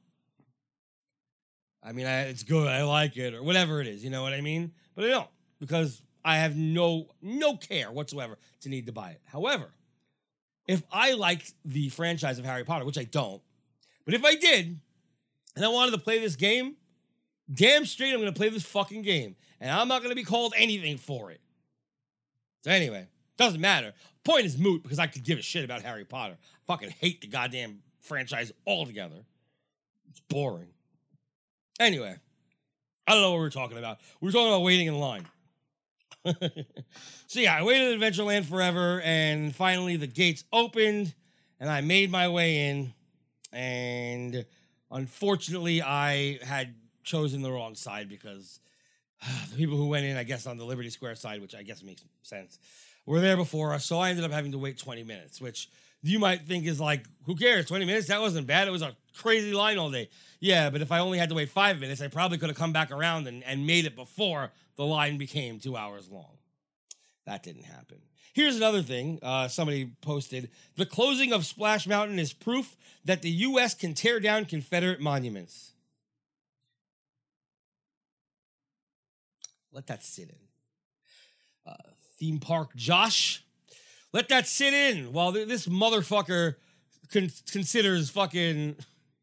I mean, I, it's good, I like it, or whatever it is, you know what I mean? But I don't because I have no no care whatsoever to need to buy it. However, if I liked the franchise of Harry Potter, which I don't, but if I did, and I wanted to play this game, damn straight I'm going to play this fucking game, and I'm not going to be called anything for it. So anyway, doesn't matter. Point is moot because I could give a shit about Harry Potter. I fucking hate the goddamn franchise altogether. It's boring. Anyway, I don't know what we we're talking about. We were talking about waiting in line. so yeah, I waited at Adventureland forever, and finally the gates opened, and I made my way in. And unfortunately, I had chosen the wrong side because the people who went in, I guess, on the Liberty Square side, which I guess makes sense, were there before us. So I ended up having to wait 20 minutes, which you might think is like, who cares? 20 minutes? That wasn't bad. It was a crazy line all day. Yeah, but if I only had to wait five minutes, I probably could have come back around and, and made it before the line became two hours long. That didn't happen. Here's another thing uh, somebody posted The closing of Splash Mountain is proof that the U.S. can tear down Confederate monuments. Let that sit in. Uh, theme park Josh, let that sit in while th- this motherfucker con- considers fucking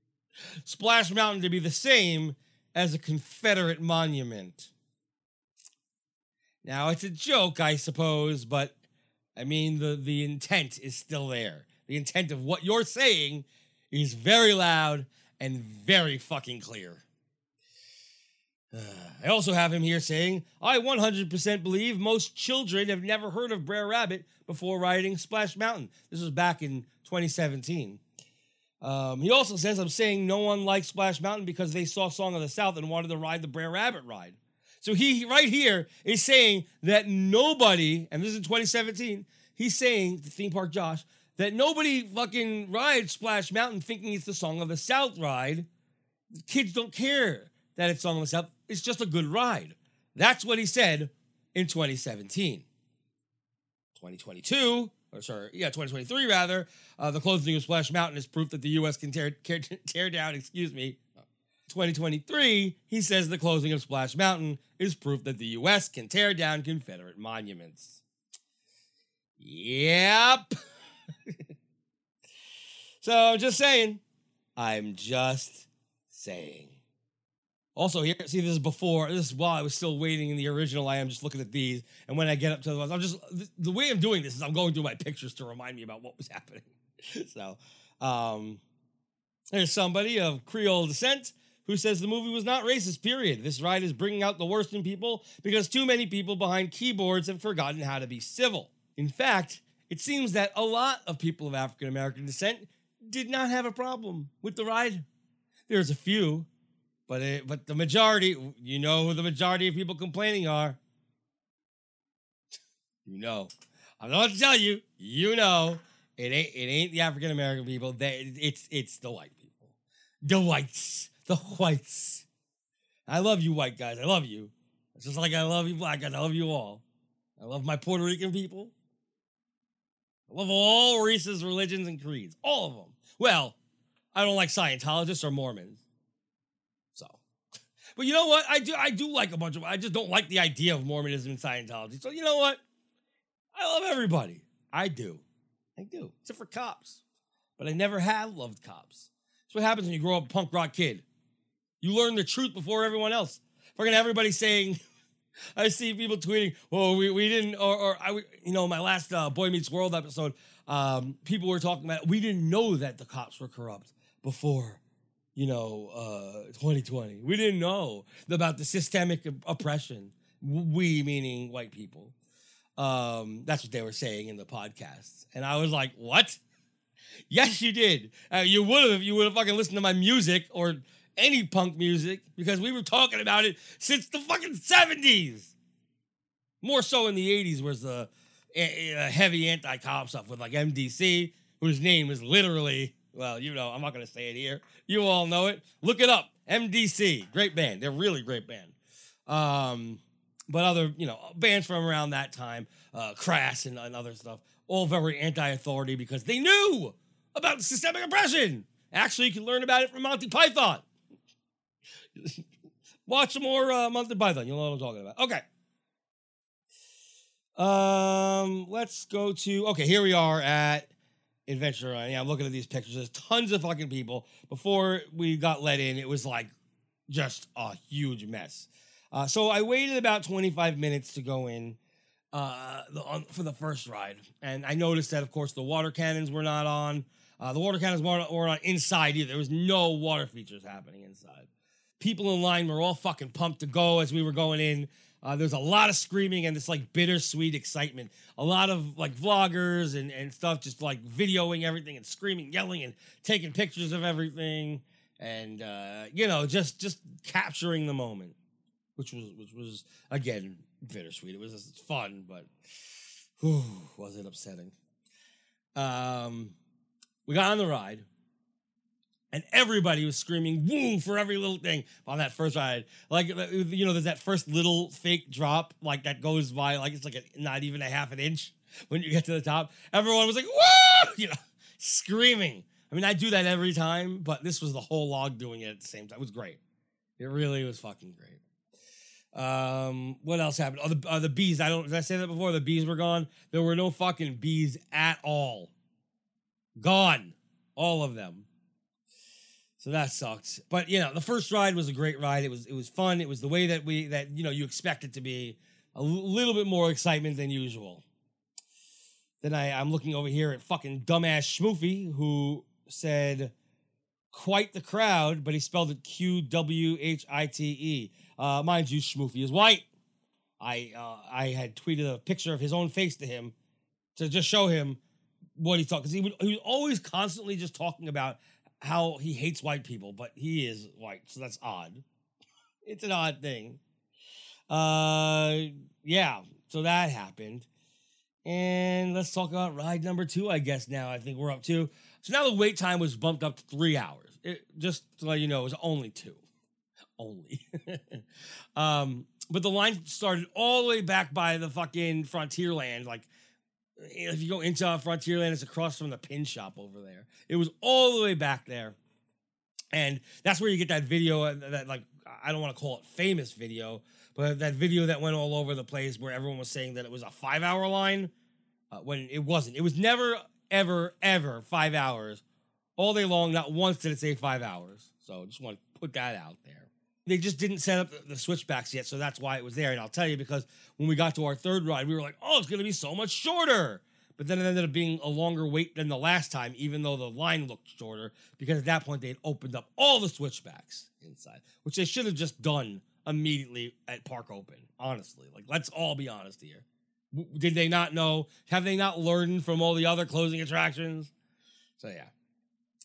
Splash Mountain to be the same as a Confederate monument. Now it's a joke, I suppose, but I mean the the intent is still there. The intent of what you're saying is very loud and very fucking clear. I also have him here saying, I 100% believe most children have never heard of Br'er Rabbit before riding Splash Mountain. This was back in 2017. Um, he also says, I'm saying no one likes Splash Mountain because they saw Song of the South and wanted to ride the Br'er Rabbit ride. So he, right here, is saying that nobody, and this is in 2017, he's saying, the theme park Josh, that nobody fucking rides Splash Mountain thinking it's the Song of the South ride. Kids don't care that it's Song of the South. It's just a good ride. That's what he said in 2017. 2022, or sorry, yeah, 2023 rather, uh, the closing of Splash Mountain is proof that the U.S. can tear, tear, tear down, excuse me. 2023, he says the closing of Splash Mountain is proof that the U.S. can tear down Confederate monuments. Yep. so I'm just saying. I'm just saying. Also, here, see, this is before, this is while I was still waiting in the original. I am just looking at these. And when I get up to the ones, I'm just, the way I'm doing this is I'm going through my pictures to remind me about what was happening. so, um, there's somebody of Creole descent who says the movie was not racist, period. This ride is bringing out the worst in people because too many people behind keyboards have forgotten how to be civil. In fact, it seems that a lot of people of African American descent did not have a problem with the ride. There's a few but it, but the majority, you know who the majority of people complaining are. You know. I'm not to tell you. You know. It ain't it ain't the African American people. They, it's it's the white people. The whites. The whites. I love you white guys. I love you. It's just like I love you black guys. I love you all. I love my Puerto Rican people. I love all races, religions, and creeds. All of them. Well, I don't like Scientologists or Mormons. But you know what? I do. I do like a bunch of. I just don't like the idea of Mormonism and Scientology. So you know what? I love everybody. I do. I do. Except for cops. But I never have loved cops. That's what happens when you grow up a punk rock kid. You learn the truth before everyone else. Fucking everybody saying, I see people tweeting, "Well, we, we didn't," or, or I, you know, my last uh, Boy Meets World episode, um, people were talking about we didn't know that the cops were corrupt before, you know, uh, 2020. We didn't know about the systemic oppression. We meaning white people. Um, that's what they were saying in the podcast, and I was like, "What?" Yes, you did. Uh, you would have you would have fucking listened to my music or any punk music because we were talking about it since the fucking 70s. More so in the 80s was the uh, heavy anti-cop stuff with like MDC, whose name is literally, well, you know, I'm not going to say it here. You all know it. Look it up. MDC, great band. They're really great band. Um, but other, you know, bands from around that time, uh, Crass and, and other stuff, all very anti-authority because they knew about systemic oppression. Actually, you can learn about it from Monty Python. Watch some more uh, Monty Python. You'll know what I'm talking about. Okay. Um, let's go to okay. Here we are at Adventure. Yeah, I'm looking at these pictures. There's tons of fucking people. Before we got let in, it was like just a huge mess. Uh, so I waited about 25 minutes to go in uh, the, on, for the first ride, and I noticed that, of course, the water cannons were not on. Uh, the water cannons weren't, weren't on inside either. There was no water features happening inside. People in line were all fucking pumped to go as we were going in. Uh, there's a lot of screaming and this like bittersweet excitement. A lot of like vloggers and, and stuff just like videoing everything and screaming, yelling, and taking pictures of everything. And uh, you know, just just capturing the moment. Which was which was again bittersweet. It was fun, but whew, was it upsetting. Um we got on the ride and everybody was screaming woo for every little thing on that first ride. Like you know, there's that first little fake drop like that goes by like it's like a, not even a half an inch when you get to the top. Everyone was like woo, you know, screaming. I mean, I do that every time, but this was the whole log doing it at the same time. It was great. It really was fucking great. Um, what else happened? Oh, the, uh, the bees. I don't. Did I say that before? The bees were gone. There were no fucking bees at all. Gone, all of them. So that sucks. But you know, the first ride was a great ride. It was it was fun. It was the way that we that you know you expect it to be. A little bit more excitement than usual. Then I I'm looking over here at fucking dumbass Schmoofy who said quite the crowd, but he spelled it Q W H I T E. Uh, mind you, Schmoofy is white. I uh, I had tweeted a picture of his own face to him to just show him what he thought because he would he was always constantly just talking about how he hates white people, but he is white, so that's odd. It's an odd thing. Uh, yeah, so that happened. And let's talk about ride number two, I guess now. I think we're up to. So now the wait time was bumped up to three hours. It, just to let you know, it was only two. Only. um, but the line started all the way back by the fucking Frontierland, like if you go into Frontierland, it's across from the pin shop over there. It was all the way back there. And that's where you get that video uh, that, like, I don't want to call it famous video, but that video that went all over the place where everyone was saying that it was a five hour line uh, when it wasn't. It was never, ever, ever five hours all day long. Not once did it say five hours. So just want to put that out there. They just didn't set up the, switchbacks yet, so that's why it was there. And I'll tell you because when we got to our third ride, we were like, "Oh, it's going to be so much shorter." But then it ended up being a longer wait than the last time, even though the line looked shorter, because at that point they had opened up all the switchbacks inside, which they should have just done immediately at Park Open. Honestly, like let's all be honest here. Did they not know? Have they not learned from all the other closing attractions? So yeah,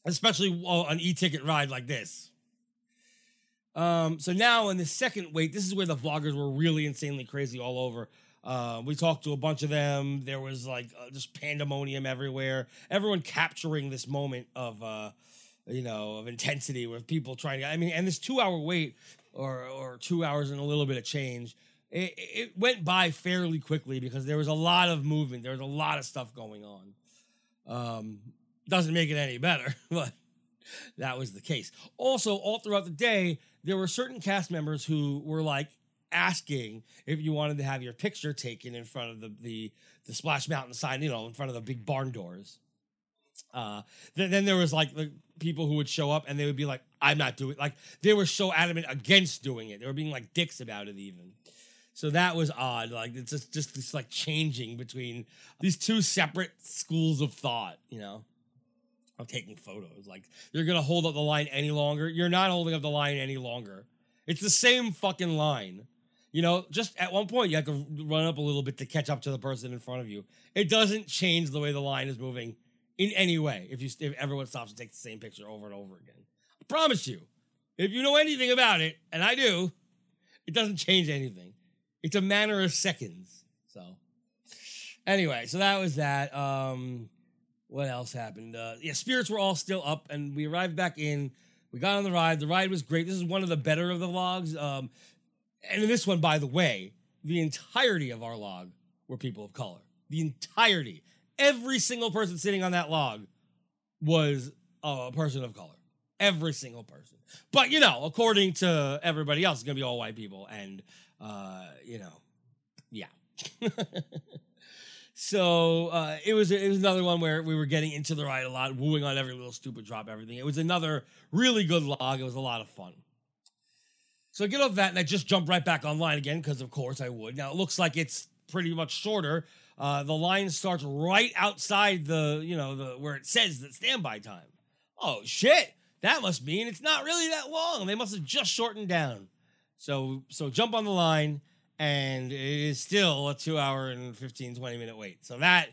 especially uh, an e-ticket ride like this. Um, so now in the second wait, this is where the vloggers were really insanely crazy all over. Uh, we talked to a bunch of them. There was like uh, just pandemonium everywhere. Everyone capturing this moment of, uh, you know, of intensity with people trying to. I mean, and this two-hour wait, or or two hours and a little bit of change, it, it went by fairly quickly because there was a lot of movement. There was a lot of stuff going on. Um, Doesn't make it any better, but that was the case. Also, all throughout the day, there were certain cast members who were like asking if you wanted to have your picture taken in front of the the, the Splash Mountain sign, you know, in front of the big barn doors. Uh, then, then there was like the people who would show up and they would be like, "I'm not doing." Like they were so adamant against doing it. They were being like dicks about it, even. So that was odd. Like it's just just this like changing between these two separate schools of thought. You know, of taking photos. Like you're gonna hold up the line any longer. You're not holding up the line any longer. It's the same fucking line. You know, just at one point you have to run up a little bit to catch up to the person in front of you. It doesn't change the way the line is moving in any way if you if everyone stops and takes the same picture over and over again. I promise you, if you know anything about it, and I do, it doesn't change anything. It's a matter of seconds. So anyway, so that was that. Um what else happened? Uh yeah, spirits were all still up and we arrived back in. We got on the ride. The ride was great. This is one of the better of the logs. Um and in this one, by the way, the entirety of our log were people of color. The entirety. Every single person sitting on that log was a person of color. Every single person. But, you know, according to everybody else, it's to be all white people. And, uh, you know, yeah. so uh, it was it was another one where we were getting into the ride a lot, wooing on every little stupid drop, everything. It was another really good log. It was a lot of fun. So I get off that and I just jump right back online again because, of course, I would. Now it looks like it's pretty much shorter. Uh, the line starts right outside the, you know, the where it says the standby time. Oh shit! That must mean it's not really that long. They must have just shortened down. So so jump on the line, and it is still a two hour and 15, 20 minute wait. So that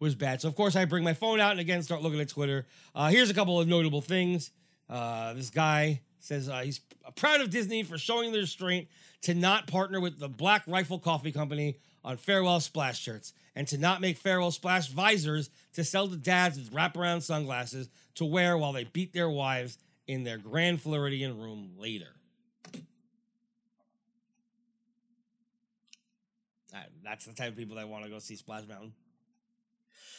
was bad. So of course I bring my phone out and again start looking at Twitter. Uh, here's a couple of notable things. Uh, this guy says uh, he's proud of Disney for showing the restraint to not partner with the Black Rifle Coffee Company on Farewell Splash shirts and to not make Farewell Splash visors to sell to dads with wraparound sunglasses to wear while they beat their wives in their Grand Floridian room later. That- That's the type of people that want to go see Splash Mountain.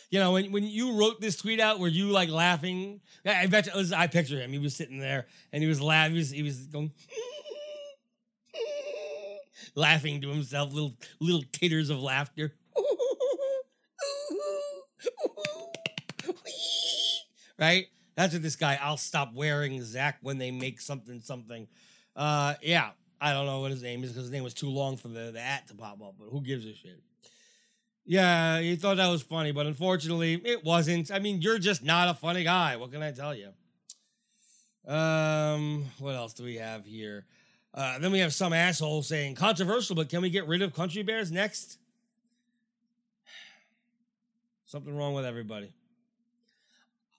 You know, when, when you wrote this tweet out, were you like laughing? I bet you, I picture him. He was sitting there and he was laughing. He was, he was going, laughing to himself, little little titters of laughter. right? That's what this guy, I'll stop wearing Zach when they make something something. Uh yeah, I don't know what his name is because his name was too long for the, the at to pop up, but who gives a shit? Yeah, he thought that was funny, but unfortunately, it wasn't. I mean, you're just not a funny guy. What can I tell you? Um, what else do we have here? Uh, then we have some asshole saying controversial, but can we get rid of country bears next? Something wrong with everybody.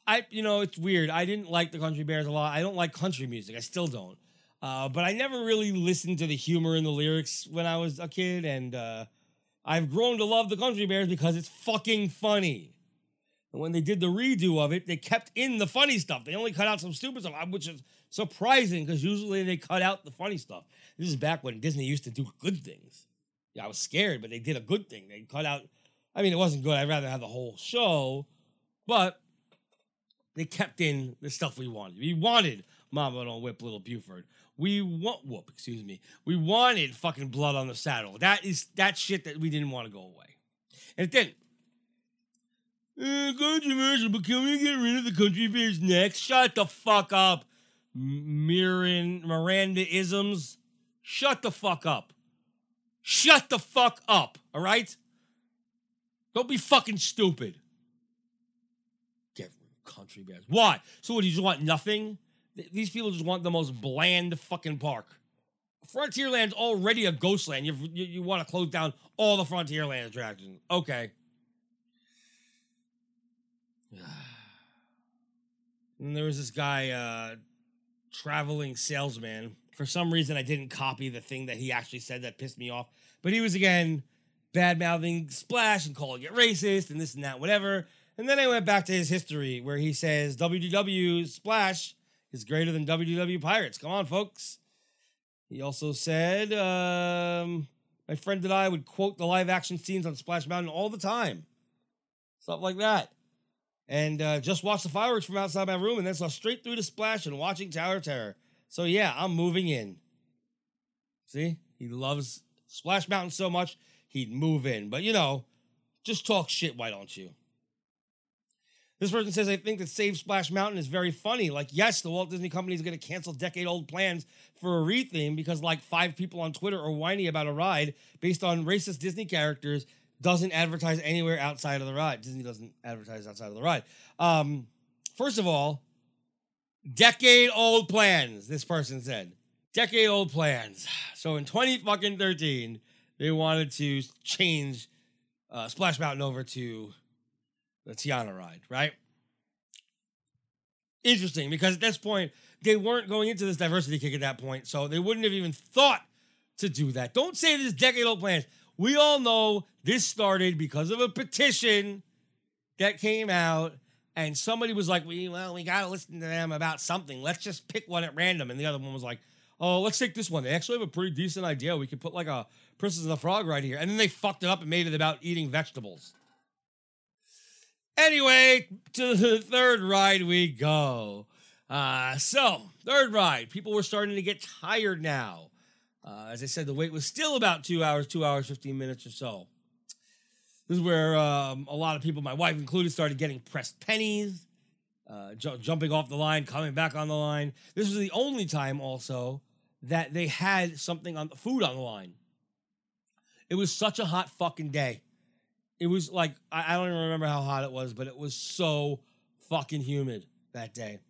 I, you know, it's weird. I didn't like the country bears a lot. I don't like country music. I still don't. Uh, but I never really listened to the humor in the lyrics when I was a kid, and uh, I've grown to love the country bears because it's fucking funny. And when they did the redo of it, they kept in the funny stuff. They only cut out some stupid stuff, which is surprising because usually they cut out the funny stuff. This is back when Disney used to do good things. Yeah, I was scared, but they did a good thing. They cut out. I mean, it wasn't good. I'd rather have the whole show, but they kept in the stuff we wanted. We wanted Mama Don't Whip Little Buford. We want whoop, excuse me. We wanted fucking blood on the saddle. That is that shit that we didn't want to go away, and it didn't. Uh, controversial, but can we get rid of the country bears next? Shut the fuck up, M- Miran Miranda isms. Shut the fuck up. Shut the fuck up. All right. Don't be fucking stupid. Get rid of country bears. Why? So what? do You just want nothing? Th- These people just want the most bland fucking park. Frontierland's already a ghost land. You, you, you want to close down all the Frontierland attractions. Okay. And there was this guy, uh, traveling salesman. For some reason, I didn't copy the thing that he actually said that pissed me off. But he was again bad mouthing Splash and calling it racist and this and that, whatever. And then I went back to his history where he says WDW Splash is greater than WW Pirates. Come on, folks. He also said, um, my friend and I would quote the live action scenes on Splash Mountain all the time. Stuff like that. and uh, just watched the fireworks from outside my room and then saw straight through to splash and watching Tower Terror. So yeah, I'm moving in. See, he loves Splash Mountain so much he'd move in. But you know, just talk shit. Why don't you? This person says, I think that Save Splash Mountain is very funny. Like, yes, the Walt Disney Company is going to cancel decade old plans for a retheme because, like, five people on Twitter are whiny about a ride based on racist Disney characters doesn't advertise anywhere outside of the ride. Disney doesn't advertise outside of the ride. Um, first of all, decade old plans, this person said. Decade old plans. So in 20 fucking 13, they wanted to change uh, Splash Mountain over to the Tiana ride, right? Interesting because at this point, they weren't going into this diversity kick at that point, so they wouldn't have even thought to do that. Don't say this decade old plans. We all know this started because of a petition that came out, and somebody was like, "We well, we gotta listen to them about something. Let's just pick one at random." And the other one was like, "Oh, let's take this one. They actually have a pretty decent idea. We could put like a Princess and the Frog right here." And then they fucked it up and made it about eating vegetables. Anyway, to the third ride we go. Uh, so, third ride. People were starting to get tired now. Uh, as I said, the wait was still about two hours, two hours, 15 minutes or so. This is where um, a lot of people, my wife included, started getting pressed pennies, uh, ju- jumping off the line, coming back on the line. This was the only time also that they had something on the food on the line. It was such a hot fucking day. It was like I, I don't even remember how hot it was, but it was so fucking humid that day.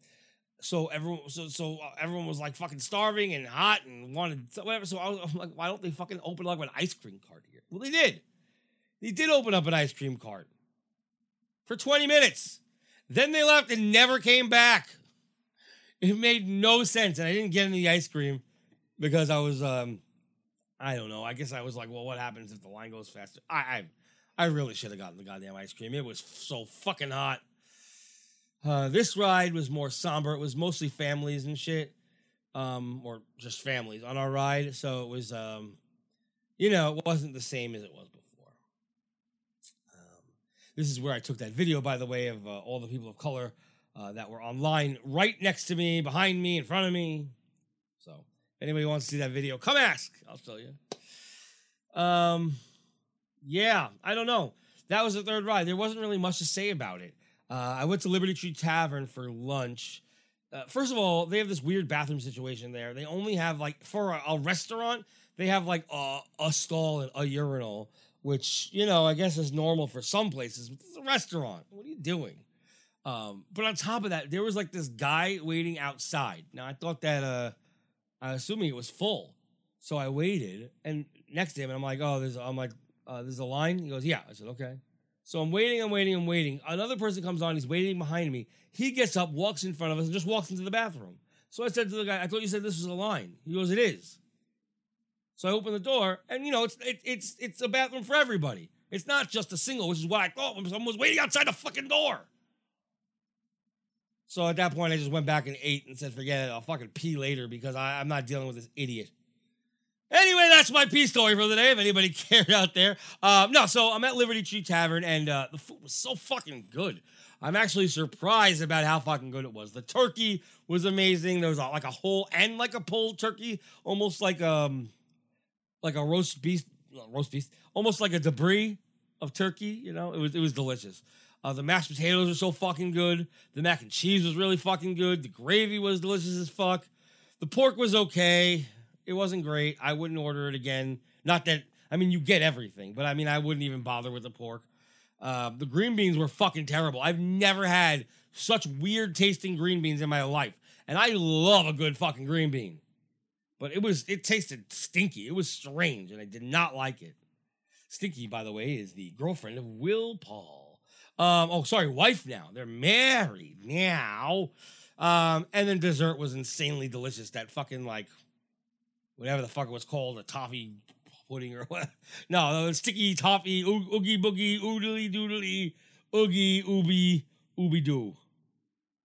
So everyone, so so uh, everyone was like fucking starving and hot and wanted whatever. So I was I'm like, why don't they fucking open up an ice cream cart here? Well, they did. They did open up an ice cream cart for 20 minutes. Then they left and never came back. It made no sense, and I didn't get any ice cream because I was um I don't know. I guess I was like, well, what happens if the line goes faster? I I, I really should have gotten the goddamn ice cream. It was so fucking hot. Uh, this ride was more somber. It was mostly families and shit, um, or just families on our ride. So it was, um, you know, it wasn't the same as it was before. Um, this is where I took that video, by the way, of uh, all the people of color uh, that were online, right next to me, behind me, in front of me. So, if anybody wants to see that video, come ask. I'll show you. Um, yeah, I don't know. That was the third ride. There wasn't really much to say about it. Uh, I went to Liberty Tree Tavern for lunch. Uh, first of all, they have this weird bathroom situation there. They only have like for a, a restaurant, they have like a, a stall and a urinal, which you know I guess is normal for some places. But it's a restaurant. What are you doing? Um, but on top of that, there was like this guy waiting outside. Now I thought that uh, I assuming it was full, so I waited. And next to him, and I'm like, oh, there's I'm like, uh, there's a line. He goes, yeah. I said, okay. So I'm waiting, I'm waiting, I'm waiting. Another person comes on, he's waiting behind me. He gets up, walks in front of us, and just walks into the bathroom. So I said to the guy, I thought you said this was a line. He goes, It is. So I open the door, and you know, it's it, it's it's a bathroom for everybody. It's not just a single, which is what I thought when someone was waiting outside the fucking door. So at that point, I just went back and ate and said, forget it, I'll fucking pee later because I, I'm not dealing with this idiot. Anyway, that's my pee story for the day. If anybody cared out there, um, no. So I'm at Liberty Tree Tavern, and uh, the food was so fucking good. I'm actually surprised about how fucking good it was. The turkey was amazing. There was a, like a whole and like a pulled turkey, almost like um like a roast beef, roast beef, almost like a debris of turkey. You know, it was it was delicious. Uh, the mashed potatoes were so fucking good. The mac and cheese was really fucking good. The gravy was delicious as fuck. The pork was okay. It wasn't great. I wouldn't order it again. Not that I mean you get everything, but I mean I wouldn't even bother with the pork. Uh, the green beans were fucking terrible. I've never had such weird tasting green beans in my life, and I love a good fucking green bean. But it was it tasted stinky. It was strange, and I did not like it. Stinky, by the way, is the girlfriend of Will Paul. Um, oh, sorry, wife now. They're married now. Um, and then dessert was insanely delicious. That fucking like whatever the fuck it was called, a toffee pudding or what. No, the sticky toffee, oogie boogie, oodly doodly, oogie ooby, ooby doo.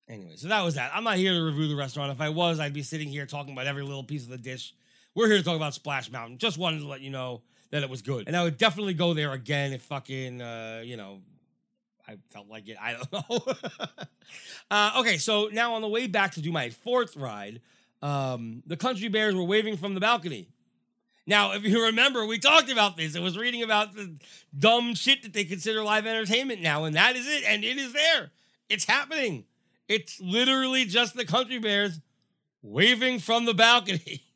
Anyway, so that was that. I'm not here to review the restaurant. If I was, I'd be sitting here talking about every little piece of the dish. We're here to talk about Splash Mountain. Just wanted to let you know that it was good. And I would definitely go there again if fucking, uh, you know, I felt like it. I don't know. uh, okay, so now on the way back to do my fourth ride, um, the country bears were waving from the balcony. Now, if you remember, we talked about this. I was reading about the dumb shit that they consider live entertainment now, and that is it. And it is there. It's happening. It's literally just the country bears waving from the balcony.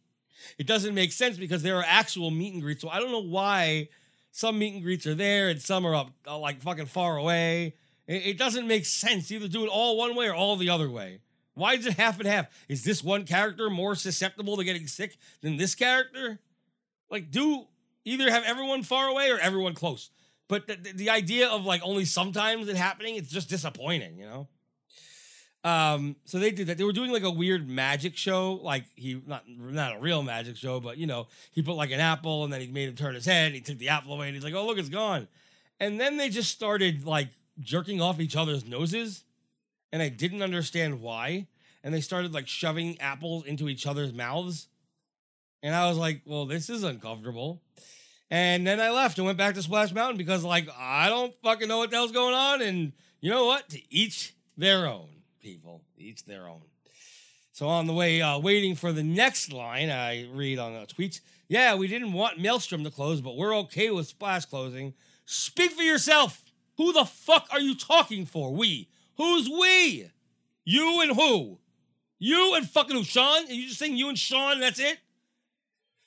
It doesn't make sense because there are actual meet and greets. So I don't know why some meet and greets are there and some are up uh, like fucking far away. It, doesn't make sense. Either do it all one way or all the other way. Why is it half and half? Is this one character more susceptible to getting sick than this character? Like, do either have everyone far away or everyone close. But the, the, the idea of like only sometimes it happening, it's just disappointing, you know? Um, so they did that. They were doing like a weird magic show, like he not not a real magic show, but you know, he put like an apple and then he made him turn his head. He took the apple away and he's like, "Oh, look, it's gone." And then they just started like jerking off each other's noses, and I didn't understand why. And they started like shoving apples into each other's mouths, and I was like, "Well, this is uncomfortable." And then I left and went back to Splash Mountain because like I don't fucking know what the hell's going on, and you know what? To each their own people, each their own. So on the way, uh, waiting for the next line, I read on the tweets. Yeah, we didn't want Maelstrom to close, but we're okay with Splash closing. Speak for yourself. Who the fuck are you talking for? We. Who's we? You and who? You and fucking who? Sean? Are you just saying you and Sean and that's it?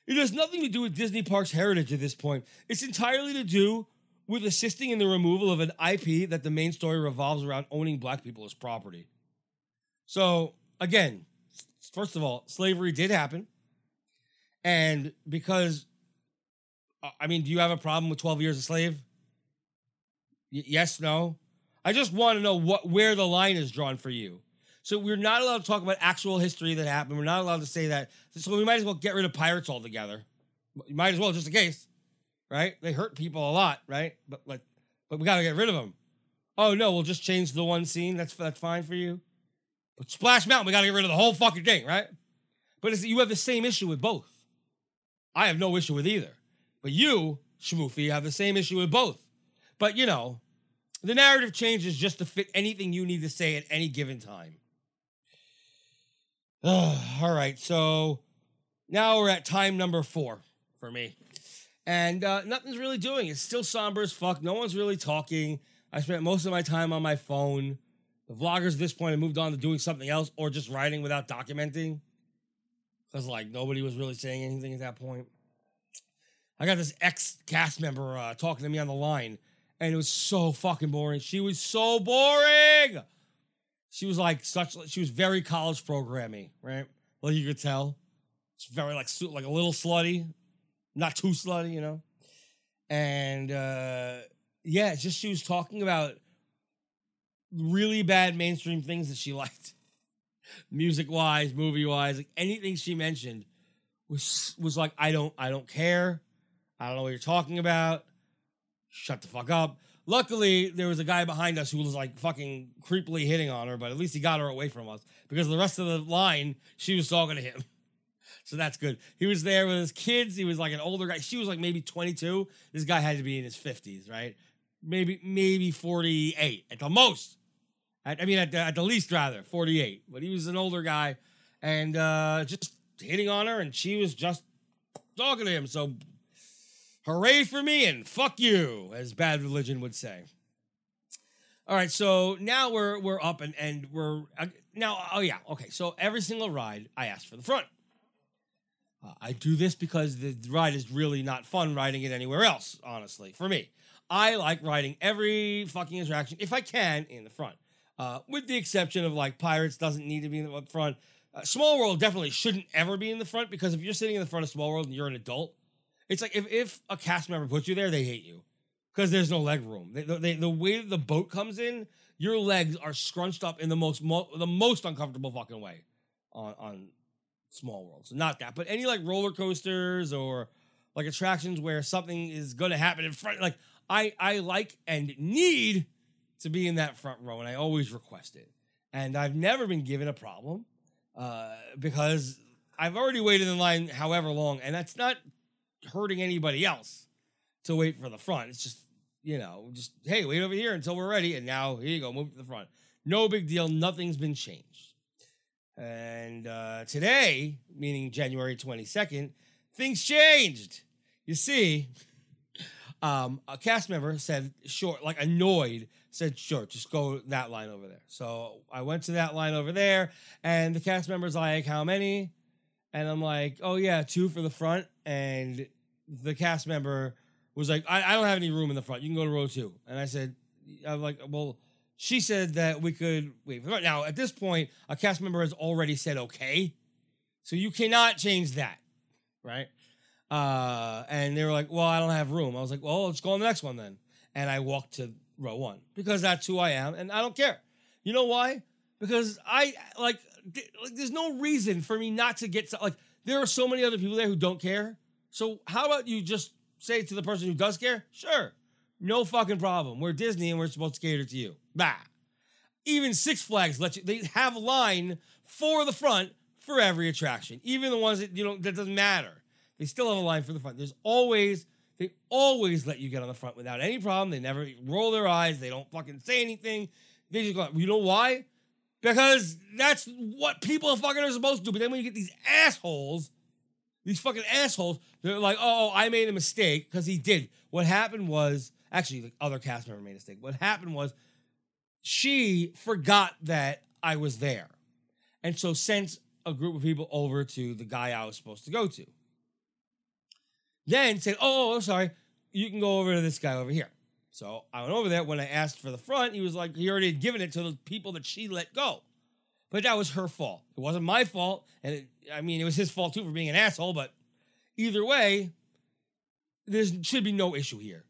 It has nothing to do with Disney Parks heritage at this point. It's entirely to do with assisting in the removal of an IP that the main story revolves around owning black people as property. So, again, first of all, slavery did happen. And because, uh, I mean, do you have a problem with 12 years a slave? Y- yes, no? I just want to know what where the line is drawn for you. So we're not allowed to talk about actual history that happened. We're not allowed to say that. So we might as well get rid of pirates altogether. You might as well, just in case, right? They hurt people a lot, right? But like, but we got to get rid of them. Oh no, we'll just change the one scene. That's that's fine for you. But Splash Mountain, we got to get rid of the whole fucking thing, right? But you have the same issue with both. I have no issue with either. But you, Schmoofy, have the same issue with both. But you know, the narrative changes just to fit anything you need to say at any given time. all right, so now we're at time number four for me. And uh, nothing's really doing. It's still somber as fuck. No one's really talking. I spent most of my time on my phone. The vloggers at this point have moved on to doing something else or just writing without documenting. Because, like, nobody was really saying anything at that point. I got this ex cast member uh, talking to me on the line, and it was so fucking boring. She was so boring. She was like such. She was very college programming, right? Well, you could tell. It's very like like a little slutty, not too slutty, you know. And uh yeah, just she was talking about really bad mainstream things that she liked, music wise, movie wise, like anything she mentioned was was like I don't I don't care. I don't know what you're talking about. Shut the fuck up. Luckily, there was a guy behind us who was like fucking creepily hitting on her, but at least he got her away from us because the rest of the line, she was talking to him. So that's good. He was there with his kids. He was like an older guy. She was like maybe 22. This guy had to be in his 50s, right? Maybe maybe 48 at the most. At, I mean, at the, at the least, rather 48. But he was an older guy, and uh, just hitting on her, and she was just talking to him. So hooray for me and fuck you, as bad religion would say. All right, so now we're we're up and and we're uh, now. Oh yeah, okay. So every single ride, I ask for the front. Uh, I do this because the ride is really not fun riding it anywhere else. Honestly, for me, I like riding every fucking attraction if I can in the front. Uh, with the exception of like Pirates doesn't need to be in the front. Uh, Small World definitely shouldn't ever be in the front because if you're sitting in the front of Small World and you're an adult, it's like if, if a cast member puts you there, they hate you because there's no leg room. They, they, the way the boat comes in, your legs are scrunched up in the most mo- the most uncomfortable fucking way on on Small World. So not that, but any like roller coasters or like attractions where something is going to happen in front. Like I I like and need to be in that front row, and I always request it. And I've never been given a problem uh, because I've already waited in line however long, and that's not hurting anybody else to wait for the front. It's just you know, just hey, wait over here until we're ready, and now here you go, move to the front. No big deal. Nothing's been changed. And uh, today, meaning January twenty second, things changed. You see, um, a cast member said, "Short," like annoyed, said, "Sure, just go that line over there." So I went to that line over there, and the cast member's like, "How many?" And I'm like, "Oh yeah, two for the front." And the cast member was like, I, I don't have any room in the front. You can go to row two. And I said, I'm like, well, she said that we could wait. Now, at this point, a cast member has already said okay. So you cannot change that, right? Uh, and they were like, well, I don't have room. I was like, well, let's go on the next one then. And I walked to row one because that's who I am and I don't care. You know why? Because I like, th- like there's no reason for me not to get, like, there are so many other people there who don't care. So how about you just say to the person who does care, sure, no fucking problem. We're Disney and we're supposed to cater to you. Bah. Even Six Flags let you. They have a line for the front for every attraction, even the ones that you know that doesn't matter. They still have a line for the front. There's always they always let you get on the front without any problem. They never roll their eyes. They don't fucking say anything. They just go. You know why? Because that's what people fucking are supposed to do. But then when you get these assholes these fucking assholes, they're like, oh, I made a mistake because he did. What happened was, actually, the other cast member made a mistake. What happened was, she forgot that I was there. And so sent a group of people over to the guy I was supposed to go to. Then said, oh, I'm sorry, you can go over to this guy over here. So I went over there. When I asked for the front, he was like, he already had given it to the people that she let go. But that was her fault. It wasn't my fault. And it, I mean, it was his fault too for being an asshole. But either way, there should be no issue here.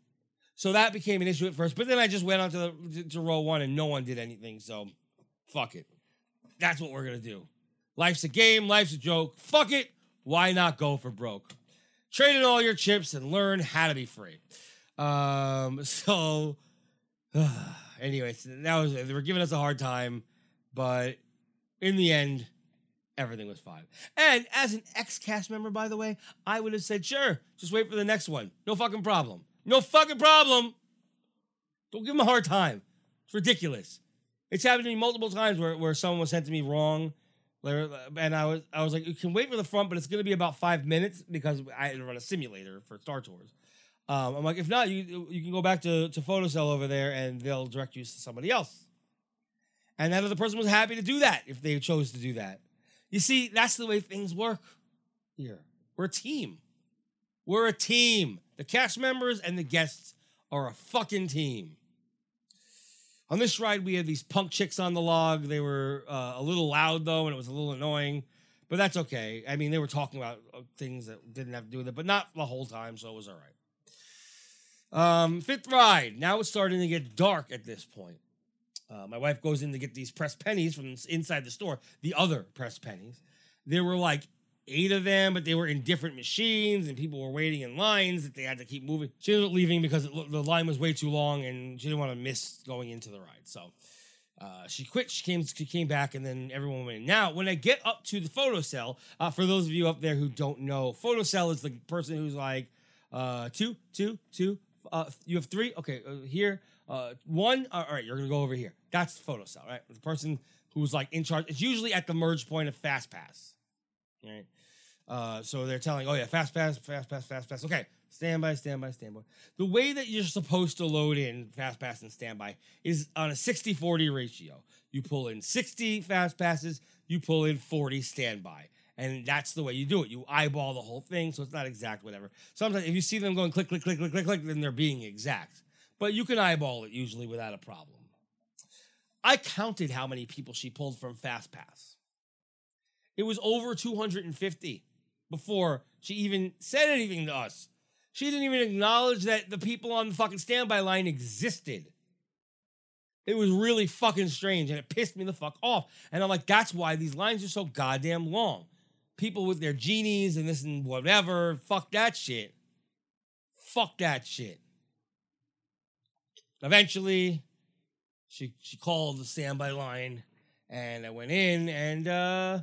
So that became an issue at first. But then I just went on to, the, to, row one and no one did anything. So fuck it. That's what we're going to do. Life's a game. Life's a joke. Fuck it. Why not go for broke? Trade in all your chips and learn how to be free. Um, so, anyways, that was they were giving us a hard time, but in the end, everything was fine. And as an ex cast member, by the way, I would have said, sure, just wait for the next one. No fucking problem. No fucking problem. Don't give them a hard time. It's ridiculous. It's happened to me multiple times where, where someone was sent to me wrong. Where- And I was I was like, you can wait for the front, but it's gonna be about five minutes because I had to run a simulator for Star Tours. Um, I'm like, if not, you you can go back to, to PhotoCell over there and they'll direct you to somebody else. And that other person was happy to do that if they chose to do that. You see, that's the way things work here. We're a team. We're a team. The cast members and the guests are a fucking team. On this ride, we had these punk chicks on the log. They were uh, a little loud, though, and it was a little annoying, but that's okay. I mean, they were talking about uh, things that didn't have to do with it, but not the whole time, so it was all right. Um, fifth ride. Now it's starting to get dark at this point. Uh, my wife goes in to get these pressed pennies from inside the store, the other pressed pennies. There were like eight of them, but they were in different machines, and people were waiting in lines that they had to keep moving. She ended up leaving because it, the line was way too long, and she didn't want to miss going into the ride. So uh, she quit. She came. She came back, and then everyone went in. Now, when I get up to the photo cell, uh, for those of you up there who don't know, photo cell is the person who's like uh, two, two, two. Uh, you have three. Okay, uh, here. Uh, one. all right, you're gonna go over here. That's the photo cell, right? The person who's like in charge. It's usually at the merge point of Fast Pass. Right. Uh, so they're telling, oh yeah, fast pass, fast pass, fast pass. Okay, standby, standby, standby. The way that you're supposed to load in fast pass and standby is on a 60 40 ratio. You pull in 60 fast passes, you pull in 40 standby. And that's the way you do it. You eyeball the whole thing, so it's not exact, whatever. Sometimes if you see them going click, click, click, click, click, click, then they're being exact. But you can eyeball it usually without a problem. I counted how many people she pulled from Fast Pass. It was over 250 before she even said anything to us. She didn't even acknowledge that the people on the fucking standby line existed. It was really fucking strange and it pissed me the fuck off. And I'm like, that's why these lines are so goddamn long. People with their genies and this and whatever, fuck that shit. Fuck that shit. Eventually, she she called the standby line and I went in and uh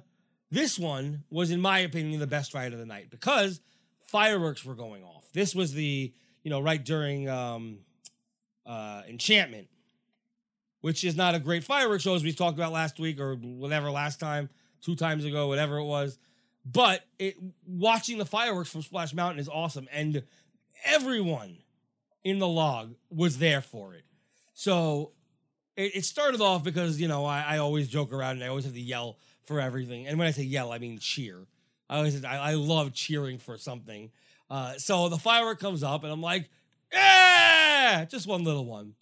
this one was in my opinion the best ride of the night because fireworks were going off. This was the, you know, right during um uh, Enchantment, which is not a great fireworks show as we talked about last week or whatever last time, two times ago, whatever it was. But it watching the fireworks from Splash Mountain is awesome, and everyone in the log was there for it. So it, it started off because you know I, I always joke around and I always have to yell for everything, and when I say yell, I mean cheer. I always I, I love cheering for something. Uh, so the firework comes up, and I'm like, yeah, just one little one.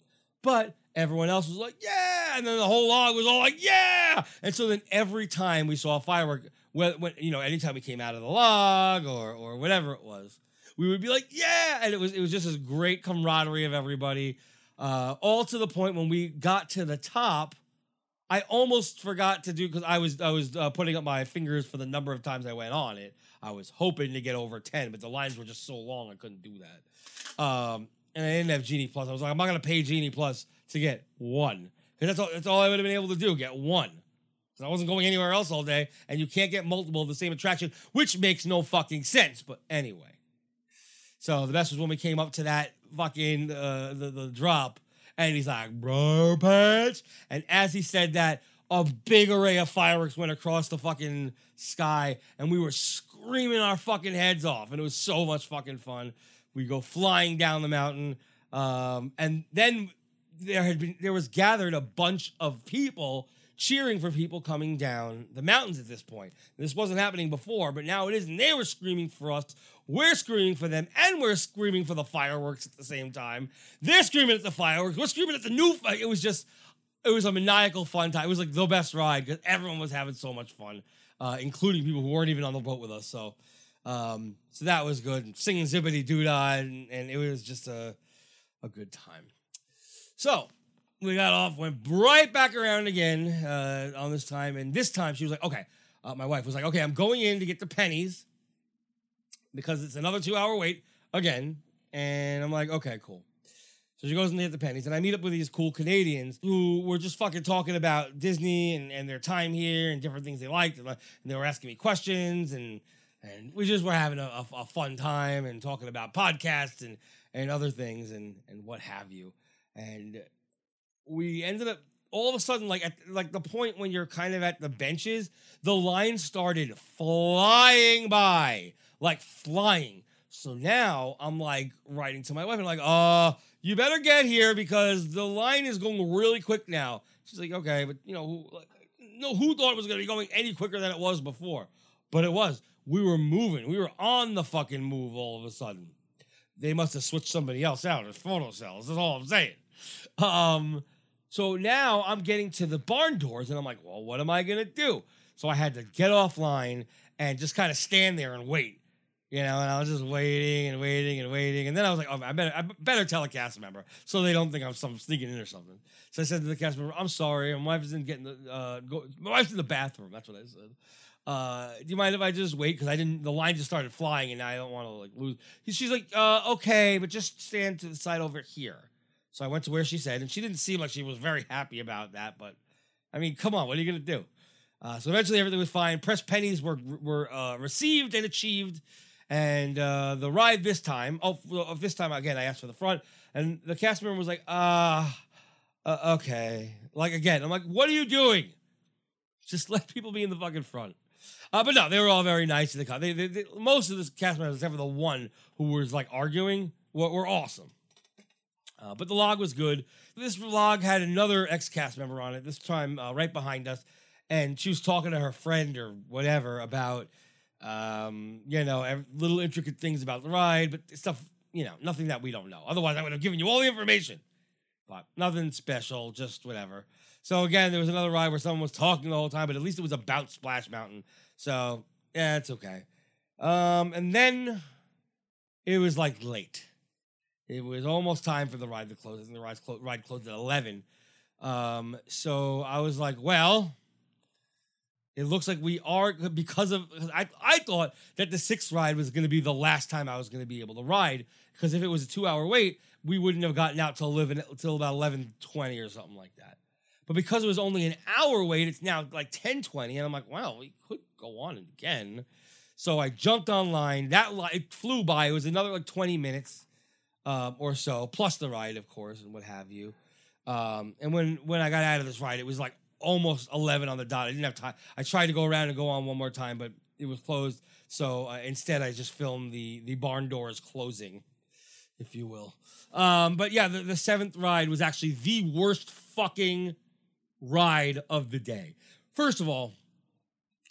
But everyone else was like, yeah, and then the whole log was all like, yeah. And so then every time we saw a firework, when, when you know, anytime we came out of the log or or whatever it was, we would be like, yeah, and it was it was just this great camaraderie of everybody. Uh, all to the point when we got to the top, I almost forgot to do because I was I was uh, putting up my fingers for the number of times I went on it. I was hoping to get over ten, but the lines were just so long I couldn't do that. Um, and I didn't have Genie Plus. I was like, I'm not gonna pay Genie Plus to get one because that's all that's all I would have been able to do, get one. Because I wasn't going anywhere else all day, and you can't get multiple of the same attraction, which makes no fucking sense. But anyway, so the best was when we came up to that fucking uh, the the drop, and he's like, "Briar Patch," and as he said that, a big array of fireworks went across the fucking sky, and we were screaming our fucking heads off, and it was so much fucking fun. We go flying down the mountain, um, and then there had been there was gathered a bunch of people cheering for people coming down the mountains at this point. This wasn't happening before, but now it is, and they were screaming for us. We're screaming for them, and we're screaming for the fireworks at the same time. They're screaming at the fireworks. We're screaming at the new. Fi- it was just, it was a maniacal fun time. It was like the best ride because everyone was having so much fun, uh, including people who weren't even on the boat with us. So, um, so that was good. Singing Zippity Doo Dah, and, and it was just a, a good time. So we got off, went right back around again uh, on this time, and this time she was like, "Okay." Uh, my wife was like, "Okay, I'm going in to get the pennies because it's another two hour wait again." And I'm like, "Okay, cool." So she goes and get the pennies, and I meet up with these cool Canadians who were just fucking talking about Disney and, and their time here and different things they liked, and they were asking me questions, and and we just were having a, a, a fun time and talking about podcasts and and other things and and what have you, and we ended up all of a sudden like at like the point when you're kind of at the benches the line started flying by like flying. So now i'm like writing to my wife and like uh you better get here because the line is going really quick now. She's like okay but you know who, like, no who thought it was going to be going any quicker than it was before? But it was. We were moving. We were on the fucking move all of a sudden. They must have switched somebody else out as photo cells that's all i'm saying. Um so now I'm getting to the barn doors and I'm like, well, what am I going to do? So I had to get offline and just kind of stand there and wait. You know, and I was just waiting and waiting and waiting. And then I was like, oh, I better, I better tell a cast member so they don't think I'm some sneaking in or something. So I said to the cast member, I'm sorry. My wife's in getting the, uh, go, my wife's in the bathroom. That's what I said. Uh, do you mind if I just wait? Because I didn't, the line just started flying and I don't want to like lose. She's like, uh, okay, but just stand to the side over here. So I went to where she said, and she didn't seem like she was very happy about that. But I mean, come on, what are you gonna do? Uh, so eventually, everything was fine. Press pennies were were uh, received and achieved, and uh, the ride this time. Oh, this time again, I asked for the front, and the cast member was like, "Ah, uh, okay." Like again, I'm like, "What are you doing? Just let people be in the fucking front." Uh, but no, they were all very nice in the car. They, they, they, most of the cast members, except for the one who was like arguing, were, were awesome. Uh, but the log was good. This log had another ex cast member on it, this time uh, right behind us. And she was talking to her friend or whatever about, um, you know, little intricate things about the ride, but stuff, you know, nothing that we don't know. Otherwise, I would have given you all the information. But nothing special, just whatever. So again, there was another ride where someone was talking the whole time, but at least it was about Splash Mountain. So yeah, it's okay. Um, and then it was like late. It was almost time for the ride to close. and the ride, clo- ride closed at 11. Um, so I was like, well, it looks like we are because of I, I thought that the sixth ride was going to be the last time I was going to be able to ride because if it was a two hour wait, we wouldn't have gotten out till 11 till about 11:20 or something like that. But because it was only an hour wait, it's now like 10:20 and I'm like, wow, we could go on again. So I jumped online. That it flew by. It was another like 20 minutes. Um, or so, plus the ride, of course, and what have you. Um, and when when I got out of this ride, it was like almost eleven on the dot. I didn't have time. I tried to go around and go on one more time, but it was closed. So uh, instead, I just filmed the the barn doors closing, if you will. Um, but yeah, the, the seventh ride was actually the worst fucking ride of the day. First of all,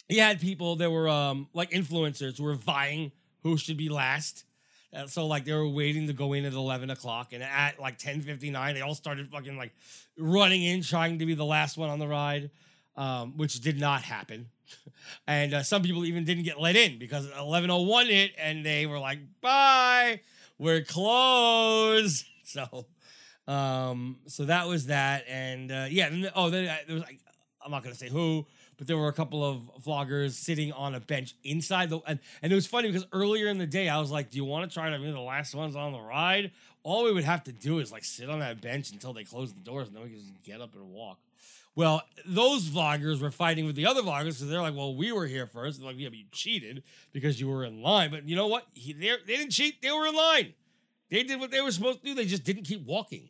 he had people that were um like influencers who were vying who should be last. Uh, so like they were waiting to go in at eleven o'clock, and at like ten fifty nine, they all started fucking like running in, trying to be the last one on the ride, um, which did not happen. and uh, some people even didn't get let in because eleven oh one hit, and they were like, "Bye, we're closed." So, um, so that was that, and uh, yeah. Oh, then uh, there was like I'm not gonna say who, but there were a couple of vloggers sitting on a bench inside the and, and it was funny because earlier in the day I was like, Do you want to try to be the last ones on the ride? All we would have to do is like sit on that bench until they close the doors and then we can just get up and walk. Well, those vloggers were fighting with the other vloggers because they're like, "Well, we were here first. They're like, "Yeah, but you cheated because you were in line." But you know what? He, they didn't cheat. They were in line. They did what they were supposed to do. They just didn't keep walking.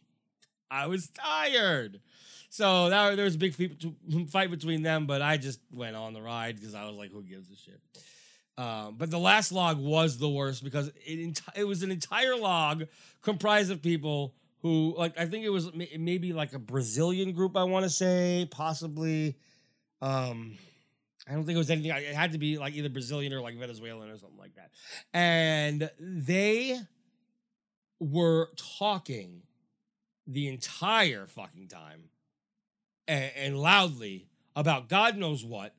I was tired. So that, there was a big fight between them, but I just went on the ride because I was like, who gives a shit? Um, but the last log was the worst because it, it was an entire log comprised of people who, like, I think it was maybe like a Brazilian group, I want to say, possibly. Um, I don't think it was anything. It had to be like either Brazilian or like Venezuelan or something like that. And they were talking the entire fucking time and, and loudly about God knows what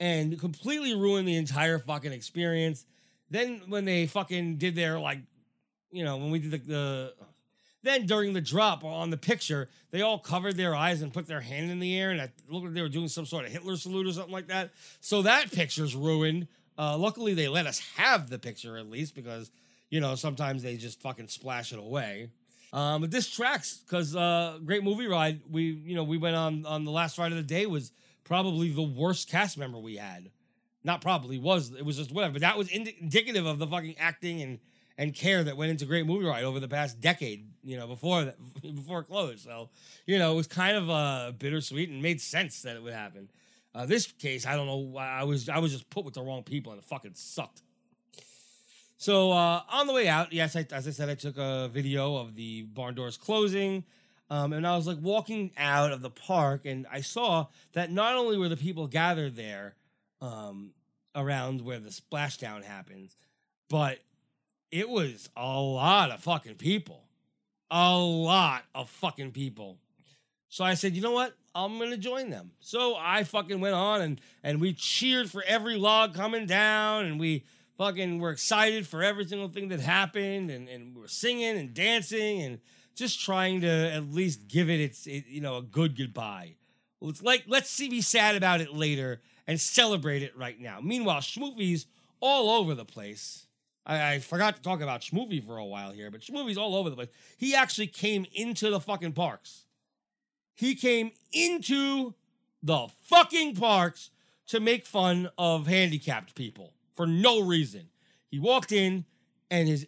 and completely ruined the entire fucking experience. Then when they fucking did their like, you know, when we did the, the then during the drop on the picture, they all covered their eyes and put their hand in the air, and it looked like they were doing some sort of Hitler salute or something like that. So that picture's ruined. Uh, luckily, they let us have the picture at least because you know sometimes they just fucking splash it away. Um, but this tracks because uh, great movie ride. We you know we went on on the last ride of the day was probably the worst cast member we had. Not probably was it was just whatever. But that was indi- indicative of the fucking acting and and care that went into great movie ride over the past decade. You know before that before it closed. So you know it was kind of uh, bittersweet and made sense that it would happen. Uh, this case, I don't know. Why I was I was just put with the wrong people and it fucking sucked. So uh, on the way out, yes, I, as I said, I took a video of the barn doors closing. Um, and I was like walking out of the park, and I saw that not only were the people gathered there um, around where the splashdown happens, but it was a lot of fucking people. A lot of fucking people. So I said, you know what? I'm gonna join them. So I fucking went on and and we cheered for every log coming down, and we fucking were excited for every single thing that happened and, and we were singing and dancing and just trying to at least give it its it, you know a good goodbye. It's like let's see be sad about it later and celebrate it right now. Meanwhile, Schmoofy's all over the place. I, I, forgot to talk about Schmoofy for a while here, but Schmoofy's all over the place. He actually came into the fucking parks. He came into the fucking parks to make fun of handicapped people for no reason. He walked in and his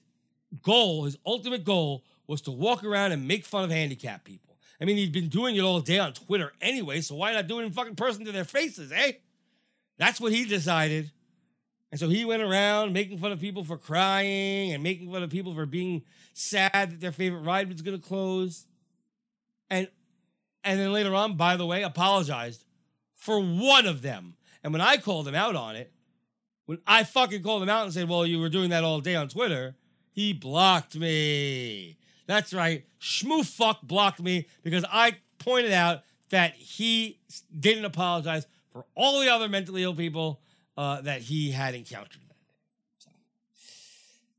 goal, his ultimate goal, was to walk around and make fun of handicapped people. I mean, he'd been doing it all day on Twitter anyway, so why not do it in fucking person to their faces, eh? That's what he decided. And so he went around making fun of people for crying and making fun of people for being sad that their favorite ride was going to close. And and then later on, by the way, apologized for one of them. And when I called him out on it, when I fucking called him out and said, well, you were doing that all day on Twitter, he blocked me. That's right. Schmoofuck blocked me because I pointed out that he didn't apologize for all the other mentally ill people uh, that he had encountered. So,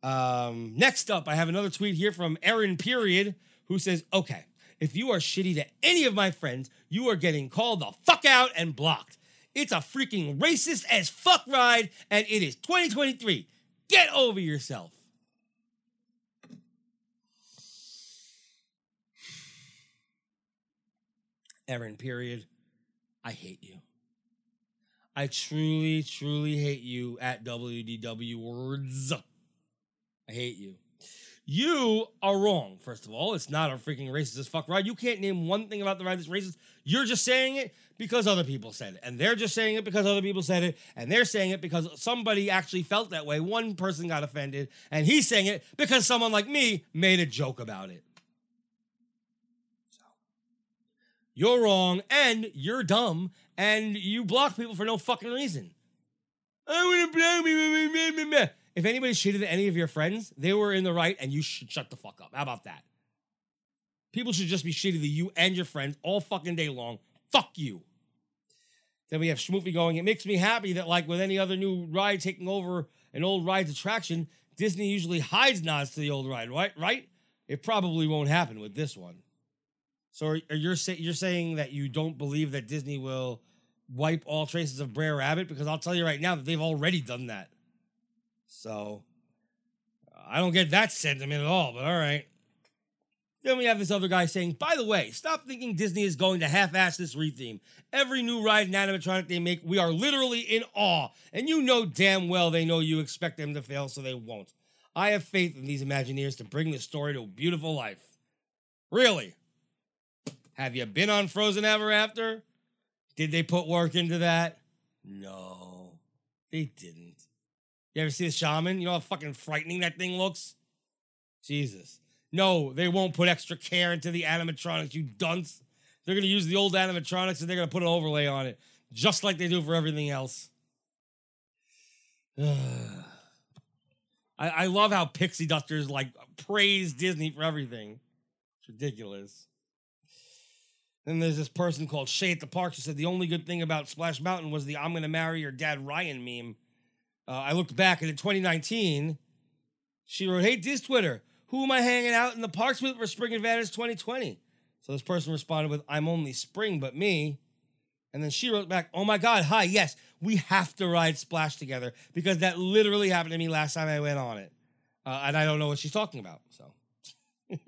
um, next up, I have another tweet here from Aaron Period who says, okay, if you are shitty to any of my friends, you are getting called the fuck out and blocked. It's a freaking racist as fuck ride, and it is 2023. Get over yourself. Erin, period. I hate you. I truly, truly hate you at WDW words. I hate you. You are wrong, first of all. It's not a freaking racist fuck ride. You can't name one thing about the ride that's racist. You're just saying it because other people said it. And they're just saying it because other people said it. And they're saying it because somebody actually felt that way. One person got offended. And he's saying it because someone like me made a joke about it. You're wrong and you're dumb and you block people for no fucking reason. I want to block me. If anybody shitted at any of your friends, they were in the right and you should shut the fuck up. How about that? People should just be shitty to you and your friends all fucking day long. Fuck you. Then we have Schmoofy going. It makes me happy that, like with any other new ride taking over an old ride's attraction, Disney usually hides nods to the old ride, right? Right? It probably won't happen with this one. So are, are you're say, you're saying that you don't believe that Disney will wipe all traces of Br'er Rabbit? Because I'll tell you right now that they've already done that. So I don't get that sentiment at all, but all right. Then we have this other guy saying, by the way, stop thinking Disney is going to half ass this retheme. Every new ride and animatronic they make, we are literally in awe. And you know damn well they know you expect them to fail, so they won't. I have faith in these Imagineers to bring the story to a beautiful life. Really? Have you been on Frozen Ever After? Did they put work into that? No, they didn't. You ever see the shaman? You know how fucking frightening that thing looks? Jesus. No, they won't put extra care into the animatronics, you dunce. They're gonna use the old animatronics and they're gonna put an overlay on it, just like they do for everything else. I, I love how pixie dusters like praise Disney for everything. It's ridiculous. Then there's this person called Shay at the park who said the only good thing about Splash Mountain was the I'm gonna marry your dad Ryan meme. Uh, I looked back and in 2019, she wrote, Hey, Diz Twitter, who am I hanging out in the parks with for Spring Advantage 2020? So this person responded with, I'm only spring, but me. And then she wrote back, Oh my God, hi, yes, we have to ride Splash together because that literally happened to me last time I went on it. Uh, and I don't know what she's talking about. So.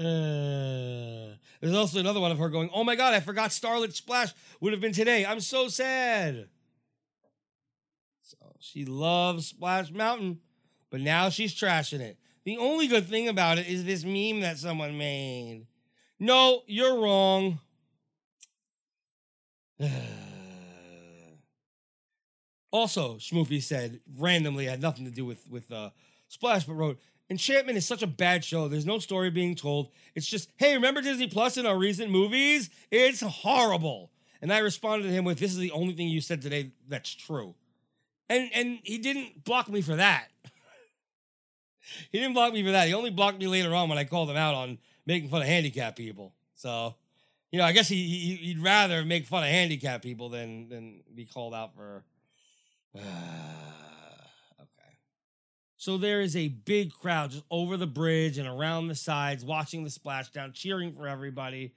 Uh, there's also another one of her going, Oh my God, I forgot Starlit Splash would have been today. I'm so sad. She loves Splash Mountain, but now she's trashing it. The only good thing about it is this meme that someone made. No, you're wrong. also, Schmoofy said randomly had nothing to do with with uh, Splash, but wrote Enchantment is such a bad show. There's no story being told. It's just, hey, remember Disney Plus in our recent movies? It's horrible. And I responded to him with, this is the only thing you said today that's true. And and he didn't block me for that. he didn't block me for that. He only blocked me later on when I called him out on making fun of handicapped people. So, you know, I guess he, he he'd rather make fun of handicapped people than than be called out for. okay. So there is a big crowd just over the bridge and around the sides, watching the splashdown, cheering for everybody.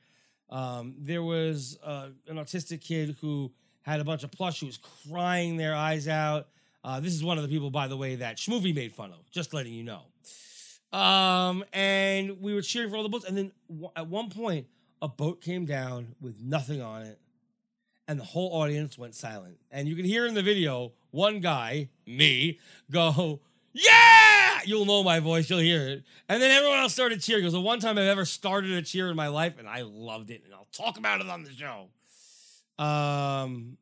Um, there was uh, an autistic kid who had a bunch of plush who was crying their eyes out. Uh, this is one of the people, by the way, that Schmoofy made fun of. Just letting you know. Um, and we were cheering for all the boats, and then w- at one point, a boat came down with nothing on it, and the whole audience went silent. And you can hear in the video one guy, me, go, "Yeah!" You'll know my voice, you'll hear it, and then everyone else started cheering. It was the one time I've ever started a cheer in my life, and I loved it, and I'll talk about it on the show. Um,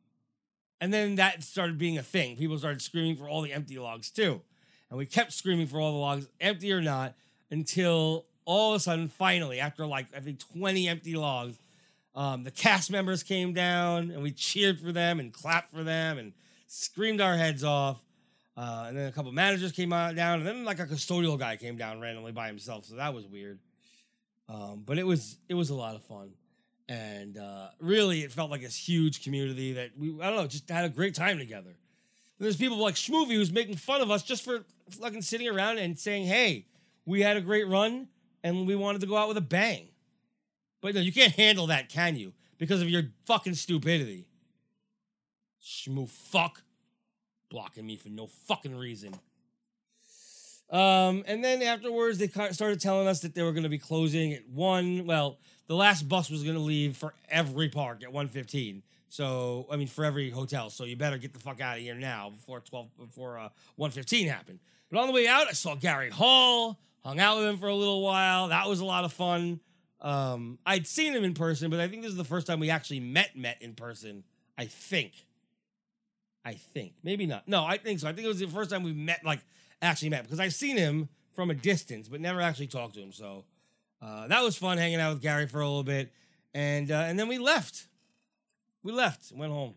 and then that started being a thing. People started screaming for all the empty logs too. And we kept screaming for all the logs, empty or not, until all of a sudden, finally, after like I think 20 empty logs, um, the cast members came down and we cheered for them and clapped for them and screamed our heads off. Uh, and then a couple managers came out down, and then like a custodial guy came down randomly by himself, so that was weird. Um, but it was it was a lot of fun, and uh, really it felt like this huge community that we I don't know just had a great time together. And there's people like Schmoofy who's making fun of us just for fucking sitting around and saying, "Hey, we had a great run and we wanted to go out with a bang." But no, you can't handle that, can you? Because of your fucking stupidity. Schmoo fuck. Blocking me for no fucking reason. Um, and then afterwards, they started telling us that they were going to be closing at one. Well, the last bus was going to leave for every park at 1:15. So, I mean, for every hotel. So you better get the fuck out of here now before 12 before uh, 1:15 happened. But on the way out, I saw Gary Hall, hung out with him for a little while. That was a lot of fun. Um, I'd seen him in person, but I think this is the first time we actually met met in person. I think. I think. Maybe not. No, I think so. I think it was the first time we met, like actually met, because I've seen him from a distance, but never actually talked to him. So uh, that was fun hanging out with Gary for a little bit, and uh, and then we left. We left, went home.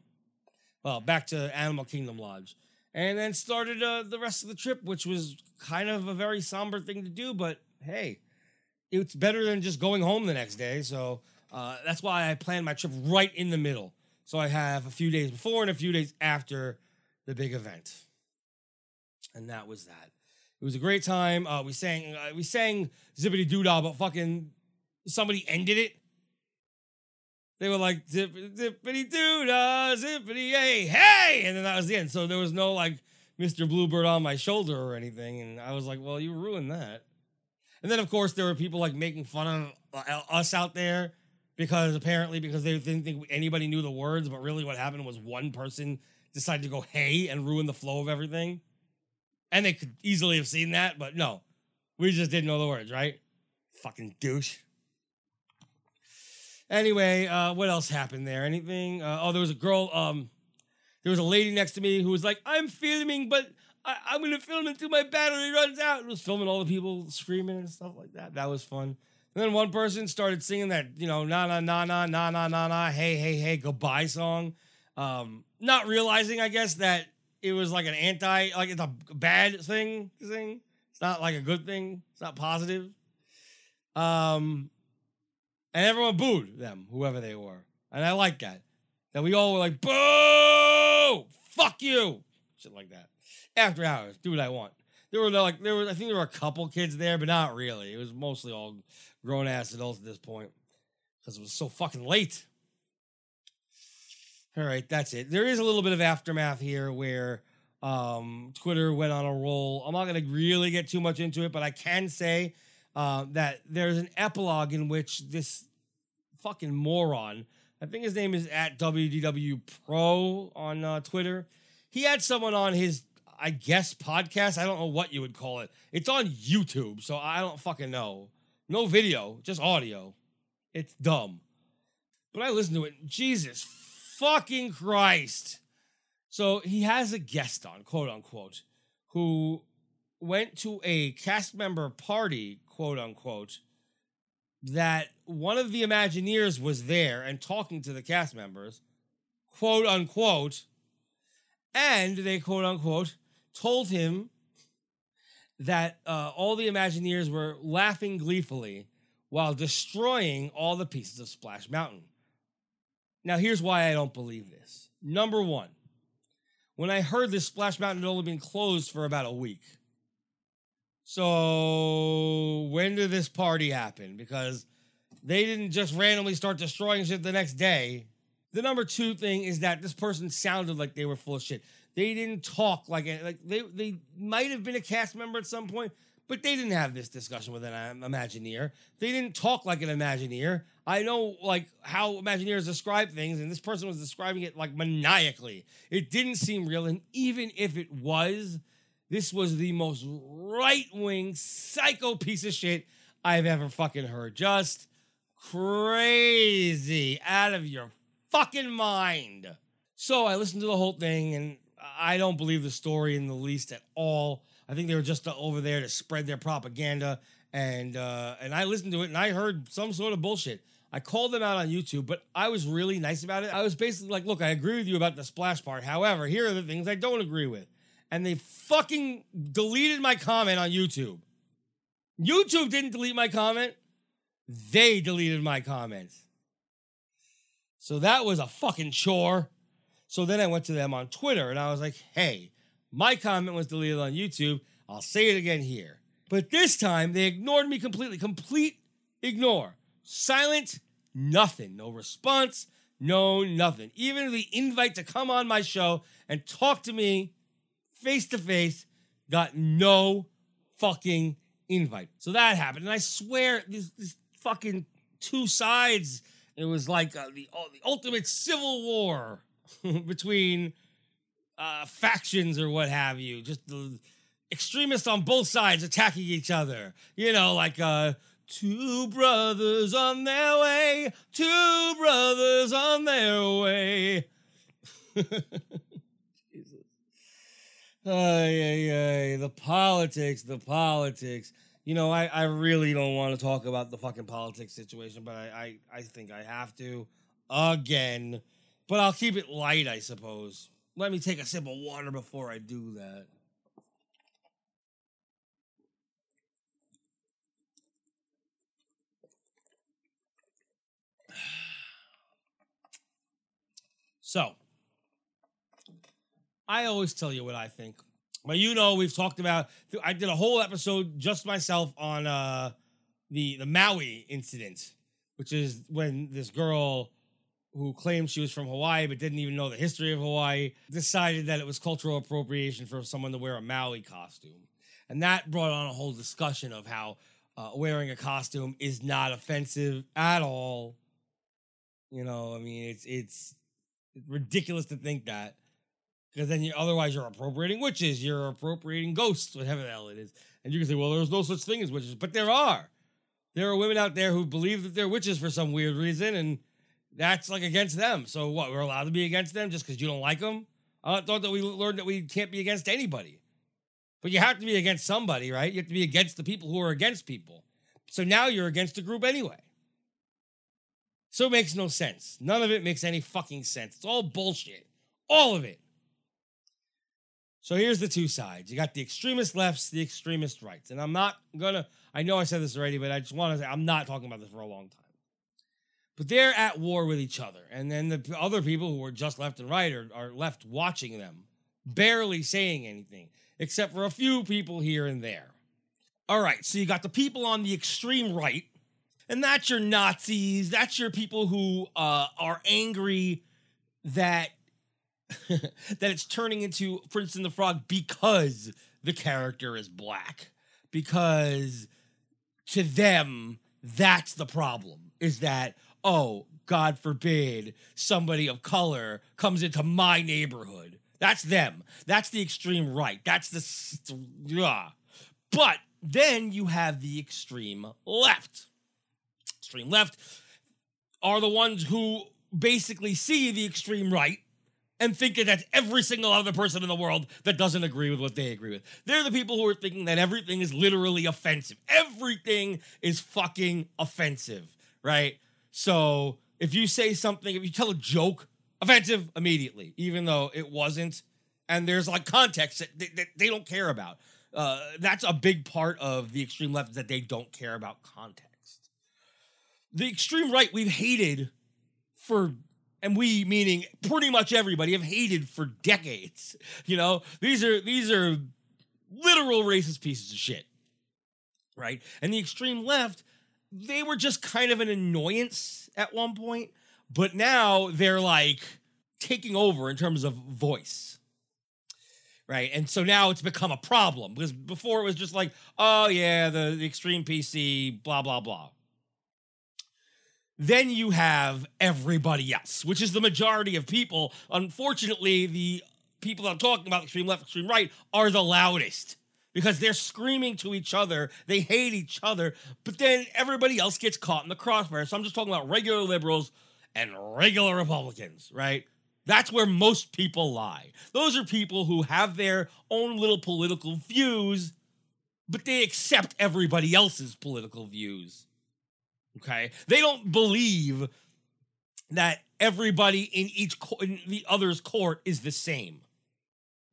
Well, back to Animal Kingdom Lodge, and then started uh, the rest of the trip, which was kind of a very somber thing to do, but hey, it's better than just going home the next day. So uh, that's why I planned my trip right in the middle. So I have a few days before and a few days after the big event, and that was that. It was a great time. Uh, we sang, uh, we sang Zippity Doo Dah, but fucking somebody ended it. They were like zip, zippity doo dah, zippity hey hey, and then that was the end. So there was no like Mr. Bluebird on my shoulder or anything, and I was like, well, you ruined that. And then of course there were people like making fun of uh, us out there because apparently because they didn't think anybody knew the words, but really what happened was one person decided to go hey and ruin the flow of everything. And they could easily have seen that, but no, we just didn't know the words, right? Fucking douche. Anyway, uh, what else happened there? Anything? Uh, oh, there was a girl. Um, there was a lady next to me who was like, "I'm filming, but I, I'm gonna film until my battery runs out." It was filming all the people screaming and stuff like that. That was fun. And then one person started singing that, you know, na na na na na na na na, hey hey hey, goodbye song. Um, not realizing, I guess, that it was like an anti, like it's a bad thing Thing. It's not like a good thing. It's not positive. Um, and everyone booed them, whoever they were, and I like that. That we all were like, "Boo! Fuck you!" Shit like that. After hours, do what I want. There were like there was I think there were a couple kids there, but not really. It was mostly all grown ass adults at this point because it was so fucking late. All right, that's it. There is a little bit of aftermath here where um, Twitter went on a roll. I'm not going to really get too much into it, but I can say uh, that there's an epilogue in which this fucking moron, I think his name is at WDW Pro on uh, Twitter, he had someone on his, I guess, podcast. I don't know what you would call it. It's on YouTube, so I don't fucking know. No video, just audio. It's dumb. But I listened to it. Jesus fucking Christ. So he has a guest on, quote unquote, who went to a cast member party, quote unquote, that one of the Imagineers was there and talking to the cast members, quote unquote, and they, quote unquote, told him that uh, all the Imagineers were laughing gleefully while destroying all the pieces of Splash Mountain. Now, here's why I don't believe this. Number one, when I heard this Splash Mountain had only been closed for about a week. So, when did this party happen? Because they didn't just randomly start destroying shit the next day. The number two thing is that this person sounded like they were full of shit. They didn't talk like like they they might have been a cast member at some point, but they didn't have this discussion with an uh, Imagineer. They didn't talk like an Imagineer. I know like how Imagineers describe things, and this person was describing it like maniacally. It didn't seem real, and even if it was, this was the most right wing psycho piece of shit I've ever fucking heard. Just crazy, out of your fucking mind. So I listened to the whole thing, and I don't believe the story in the least at all. I think they were just over there to spread their propaganda, and uh, and I listened to it, and I heard some sort of bullshit. I called them out on YouTube, but I was really nice about it. I was basically like, "Look, I agree with you about the splash part. However, here are the things I don't agree with." And they fucking deleted my comment on YouTube. YouTube didn't delete my comment; they deleted my comments. So that was a fucking chore. So then I went to them on Twitter and I was like, hey, my comment was deleted on YouTube. I'll say it again here. But this time they ignored me completely. Complete ignore. Silent, nothing. No response, no nothing. Even the invite to come on my show and talk to me face to face got no fucking invite. So that happened. And I swear, this, this fucking two sides, it was like uh, the, uh, the ultimate civil war between uh, factions or what have you. Just the extremists on both sides attacking each other. You know, like uh two brothers on their way, two brothers on their way. Jesus. Ay, ay, ay. The politics, the politics. You know, I, I really don't want to talk about the fucking politics situation, but I, I, I think I have to again. But I'll keep it light, I suppose. Let me take a sip of water before I do that. So, I always tell you what I think. But you know, we've talked about. I did a whole episode just myself on uh, the the Maui incident, which is when this girl who claimed she was from Hawaii but didn't even know the history of Hawaii decided that it was cultural appropriation for someone to wear a Maui costume, and that brought on a whole discussion of how uh, wearing a costume is not offensive at all. You know, I mean, it's it's ridiculous to think that because then you otherwise you're appropriating witches, you're appropriating ghosts, whatever the hell it is. And you can say, well, there's no such thing as witches, but there are. There are women out there who believe that they're witches for some weird reason, and that's like against them. So what? We're allowed to be against them just because you don't like them? I thought that we learned that we can't be against anybody. But you have to be against somebody, right? You have to be against the people who are against people. So now you're against a group anyway. So it makes no sense. None of it makes any fucking sense. It's all bullshit. All of it. So here's the two sides. You got the extremist lefts, the extremist rights. And I'm not gonna, I know I said this already, but I just want to say I'm not talking about this for a long time. But they're at war with each other. And then the other people who are just left and right are, are left watching them, barely saying anything, except for a few people here and there. All right, so you got the people on the extreme right, and that's your Nazis. That's your people who uh, are angry that that it's turning into Princess and the Frog because the character is black. Because to them, that's the problem. Is that, oh, God forbid somebody of color comes into my neighborhood. That's them. That's the extreme right. That's the. Yeah. But then you have the extreme left. Extreme left are the ones who basically see the extreme right and think that that's every single other person in the world that doesn't agree with what they agree with. They're the people who are thinking that everything is literally offensive. Everything is fucking offensive, right? So if you say something, if you tell a joke, offensive immediately, even though it wasn't, and there's like context that they, that they don't care about. Uh, that's a big part of the extreme left that they don't care about context. The extreme right we've hated for and we meaning pretty much everybody have hated for decades. You know, these are these are literal racist pieces of shit. Right? And the extreme left, they were just kind of an annoyance at one point, but now they're like taking over in terms of voice. Right. And so now it's become a problem because before it was just like, oh, yeah, the, the extreme PC, blah, blah, blah. Then you have everybody else, which is the majority of people. Unfortunately, the people that I'm talking about, extreme left, extreme right, are the loudest because they're screaming to each other. They hate each other, but then everybody else gets caught in the crossfire. So I'm just talking about regular liberals and regular Republicans, right? That's where most people lie. Those are people who have their own little political views, but they accept everybody else's political views. Okay, they don't believe that everybody in each co- in the other's court is the same.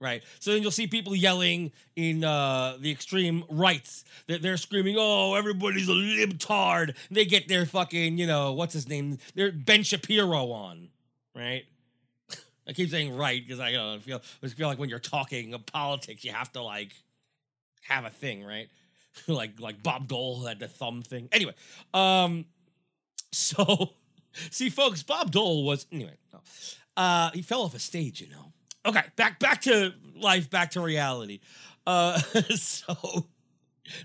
Right. So then you'll see people yelling in uh, the extreme rights that they're screaming, "Oh, everybody's a libtard!" They get their fucking, you know, what's his name? They're Ben Shapiro on, right? I keep saying right because I, you know, feel I feel like when you're talking of politics, you have to like have a thing, right? like like Bob Dole had the thumb thing. Anyway, um, so see, folks, Bob Dole was anyway. No, uh, he fell off a stage, you know. Okay, back back to life, back to reality. Uh, so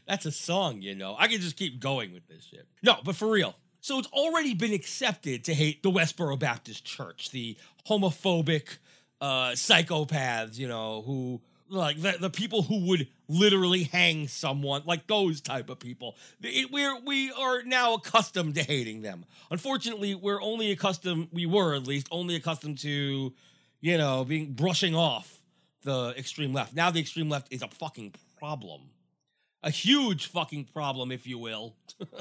that's a song, you know. I can just keep going with this shit. No, but for real. So it's already been accepted to hate the Westboro Baptist Church, the homophobic uh, psychopaths, you know, who like the, the people who would literally hang someone, like those type of people. It, we're we are now accustomed to hating them. Unfortunately, we're only accustomed. We were at least only accustomed to, you know, being brushing off the extreme left. Now the extreme left is a fucking problem. A huge fucking problem, if you will,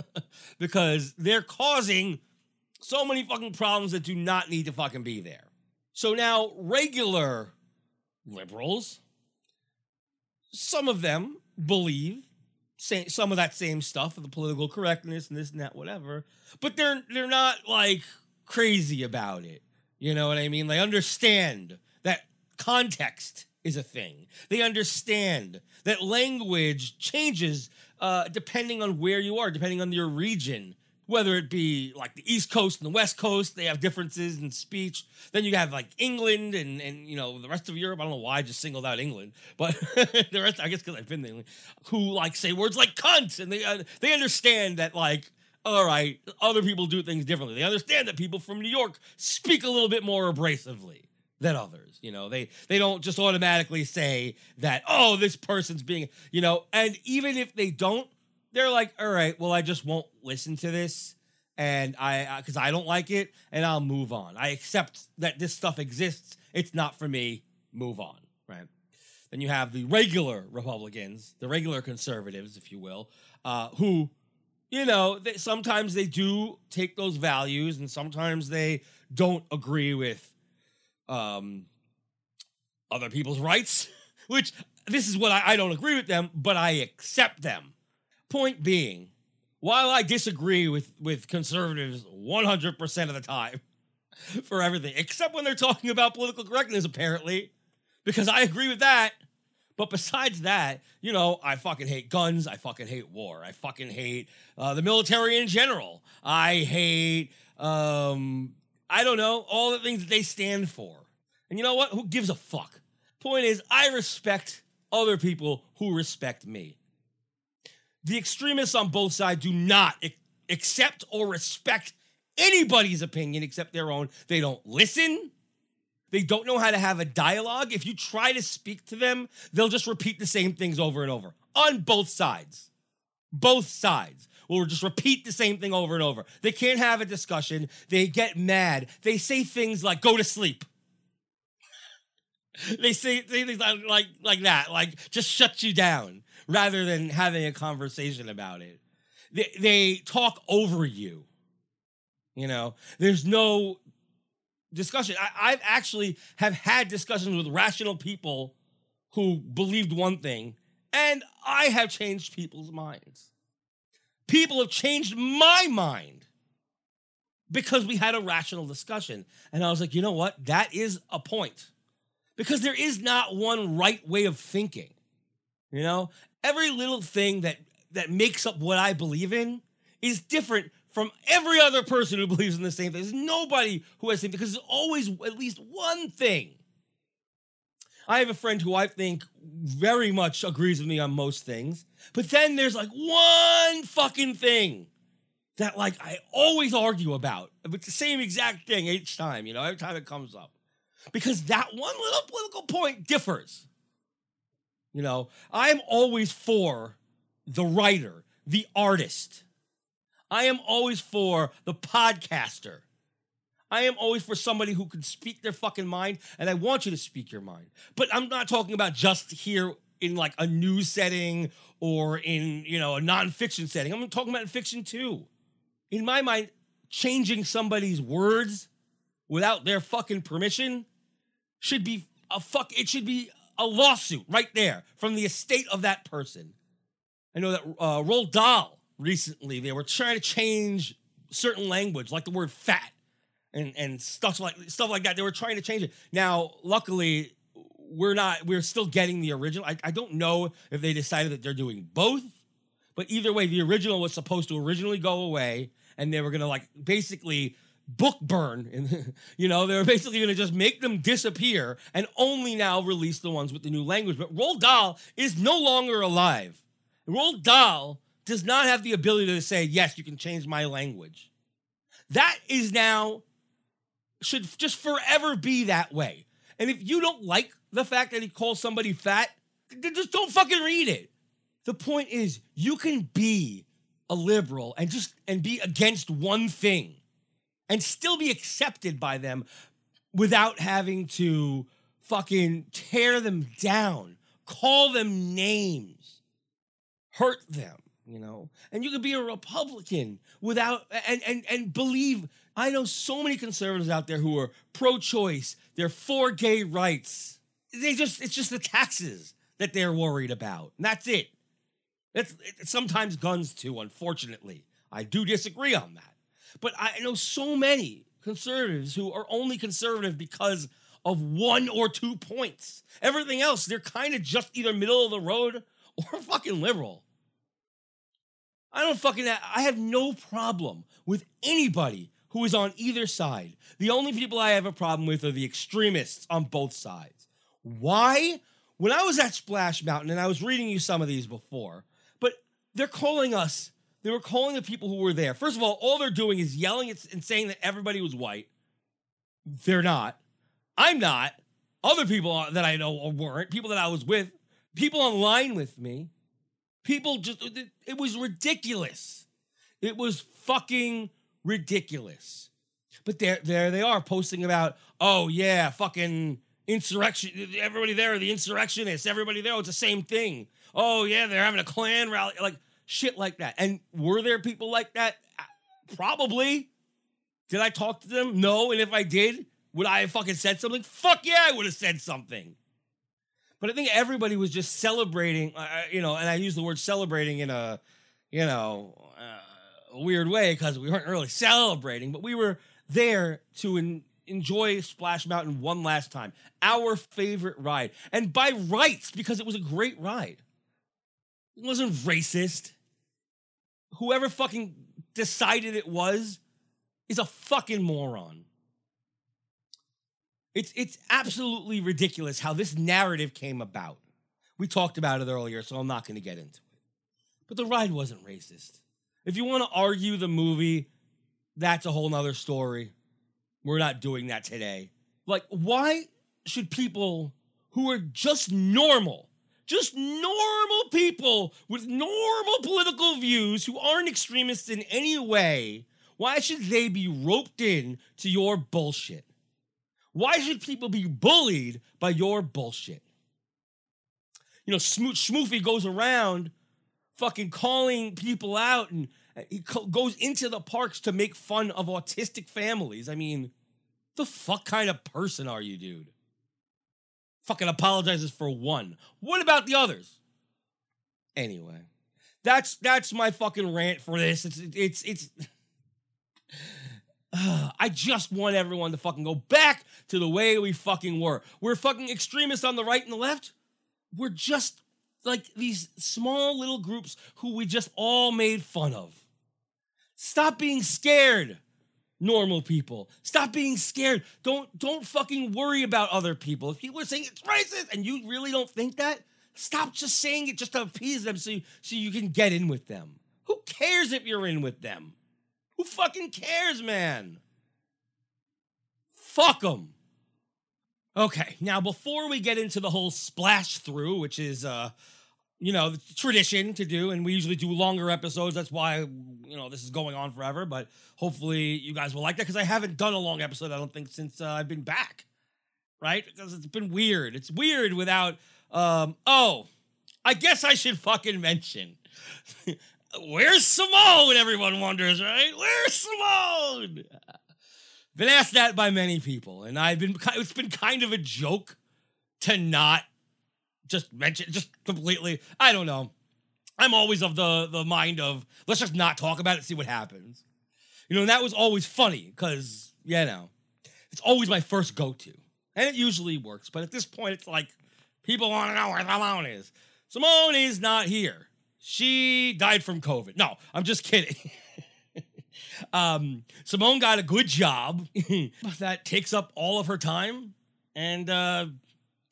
because they're causing so many fucking problems that do not need to fucking be there. So now, regular liberals, some of them believe some of that same stuff, of the political correctness and this and that, whatever, but they're they're not like crazy about it. You know what I mean? They understand that context is a thing. They understand that language changes uh, depending on where you are, depending on your region. Whether it be like the East Coast and the West Coast, they have differences in speech. Then you have like England and and you know the rest of Europe. I don't know why I just singled out England, but the rest I guess because I've been there, who like say words like cunt, and they uh, they understand that like all right, other people do things differently. They understand that people from New York speak a little bit more abrasively than others. You know, they they don't just automatically say that, oh, this person's being, you know, and even if they don't, they're like, all right, well, I just won't listen to this. And I, because I don't like it, and I'll move on. I accept that this stuff exists. It's not for me. Move on, right? Then you have the regular Republicans, the regular conservatives, if you will, uh, who, you know, they, sometimes they do take those values, and sometimes they don't agree with um, other people's rights, which this is what I, I don't agree with them, but I accept them. Point being, while I disagree with, with conservatives 100% of the time for everything, except when they're talking about political correctness, apparently, because I agree with that. But besides that, you know, I fucking hate guns. I fucking hate war. I fucking hate uh, the military in general. I hate, um, I don't know, all the things that they stand for. And you know what? Who gives a fuck? Point is, I respect other people who respect me. The extremists on both sides do not accept or respect anybody's opinion except their own. They don't listen. They don't know how to have a dialogue. If you try to speak to them, they'll just repeat the same things over and over on both sides. Both sides will just repeat the same thing over and over. They can't have a discussion. They get mad. They say things like, go to sleep. they say, things like, like, like that, like just shut you down rather than having a conversation about it. They, they talk over you. You know, there's no discussion. I, I've actually have had discussions with rational people who believed one thing, and I have changed people's minds. People have changed my mind because we had a rational discussion. And I was like, you know what? That is a point. Because there is not one right way of thinking. You know, every little thing that that makes up what I believe in is different from every other person who believes in the same thing. There's nobody who has the same because there's always at least one thing. I have a friend who I think very much agrees with me on most things, but then there's like one fucking thing that like I always argue about. It's the same exact thing each time, you know, every time it comes up. Because that one little political point differs. You know, I'm always for the writer, the artist, I am always for the podcaster. I am always for somebody who can speak their fucking mind, and I want you to speak your mind. But I'm not talking about just here in like a news setting or in, you know, a nonfiction setting. I'm talking about in fiction too. In my mind, changing somebody's words without their fucking permission should be a fuck, it should be a lawsuit right there from the estate of that person. I know that uh, Roald Dahl recently they were trying to change certain language, like the word fat and and stuff like stuff like that. They were trying to change it. Now, luckily, we're not. We're still getting the original. I, I don't know if they decided that they're doing both, but either way, the original was supposed to originally go away, and they were gonna like basically book burn and you know they were basically going to just make them disappear and only now release the ones with the new language but Roald Dahl is no longer alive Roald Dahl does not have the ability to say, yes, you can change my language. That is now, should just forever be that way. And if you don't like the fact that he calls somebody fat, just don't fucking read it. The point is, you can be a liberal and just and be against one thing and still be accepted by them without having to fucking tear them down, call them names, hurt them, you know? And you could be a Republican without and and and believe I know so many conservatives out there who are pro-choice, they're for gay rights. They just it's just the taxes that they're worried about. And that's it. It's sometimes guns too, unfortunately. I do disagree on that. But I know so many conservatives who are only conservative because of one or two points. Everything else, they're kind of just either middle of the road or fucking liberal. I don't fucking, I have no problem with anybody who is on either side. The only people I have a problem with are the extremists on both sides. Why? When I was at Splash Mountain, and I was reading you some of these before, but they're calling us they were calling the people who were there. First of all, all they're doing is yelling and saying that everybody was white. They're not. I'm not. Other people that I know weren't. People that I was with. People online with me. People just, it was ridiculous. It was fucking ridiculous. But there, there they are posting about, oh yeah, fucking insurrection. Everybody there the insurrectionists. Everybody there, it's the same thing. Oh yeah, they're having a Klan rally. Like, shit like that. And were there people like that? Probably. Did I talk to them? No. And if I did, would I have fucking said something? Fuck yeah, I would have said something. But I think everybody was just celebrating, uh, uh you know, and I use the word celebrating in a, you know, uh, weird way because we weren't really celebrating, but we were there to en- enjoy Splash Mountain one last time. Our favorite ride. And by rights, because it was a great ride. It wasn't racist whoever fucking decided it was is a fucking moron. It's it's absolutely ridiculous how this narrative came about. We talked about it earlier, so I'm not going to get into it. But the ride wasn't racist. If you want to argue the movie, that's a whole nother story. We're not doing that today. Like, why should people who are just normal just normal people with normal political views who aren't extremists in any way, why should they be roped in to your bullshit? Why should people be bullied by your bullshit? You know, Smooch Schmoofy goes around fucking calling people out and uh, he goes into the parks to make fun of autistic families. I mean, the fuck kind of person are you, dude? Fucking apologizes for one. What about the others? Anyway, that's that's my fucking rant for this. It's it's it's. I just want everyone to fucking go back to the way we fucking were. We're fucking extremists on the right and the left. We're just like these small little groups who we just all made fun of. Stop being scared normal people. Stop being scared. Don't don't fucking worry about other people. If people are saying it's racist and you really don't think that, stop just saying it just to appease them so you, so you can get in with them. Who cares if you're in with them? Who fucking cares, man? Fuck them. Okay, now before we get into the whole splash through, which is uh you know, tradition to do, and we usually do longer episodes. That's why, you know, this is going on forever. But hopefully, you guys will like that because I haven't done a long episode. I don't think since uh, I've been back, right? Because it's been weird. It's weird without. Um, oh, I guess I should fucking mention. Where's Simone? Everyone wonders, right? Where's Simone? Been asked that by many people, and I've been. It's been kind of a joke to not just mention just completely. I don't know. I'm always of the the mind of let's just not talk about it, see what happens. You know, and that was always funny because you know it's always my first go to, and it usually works. But at this point, it's like people want to know where Simone is. Simone is not here. She died from COVID. No, I'm just kidding. um, Simone got a good job that takes up all of her time, and uh,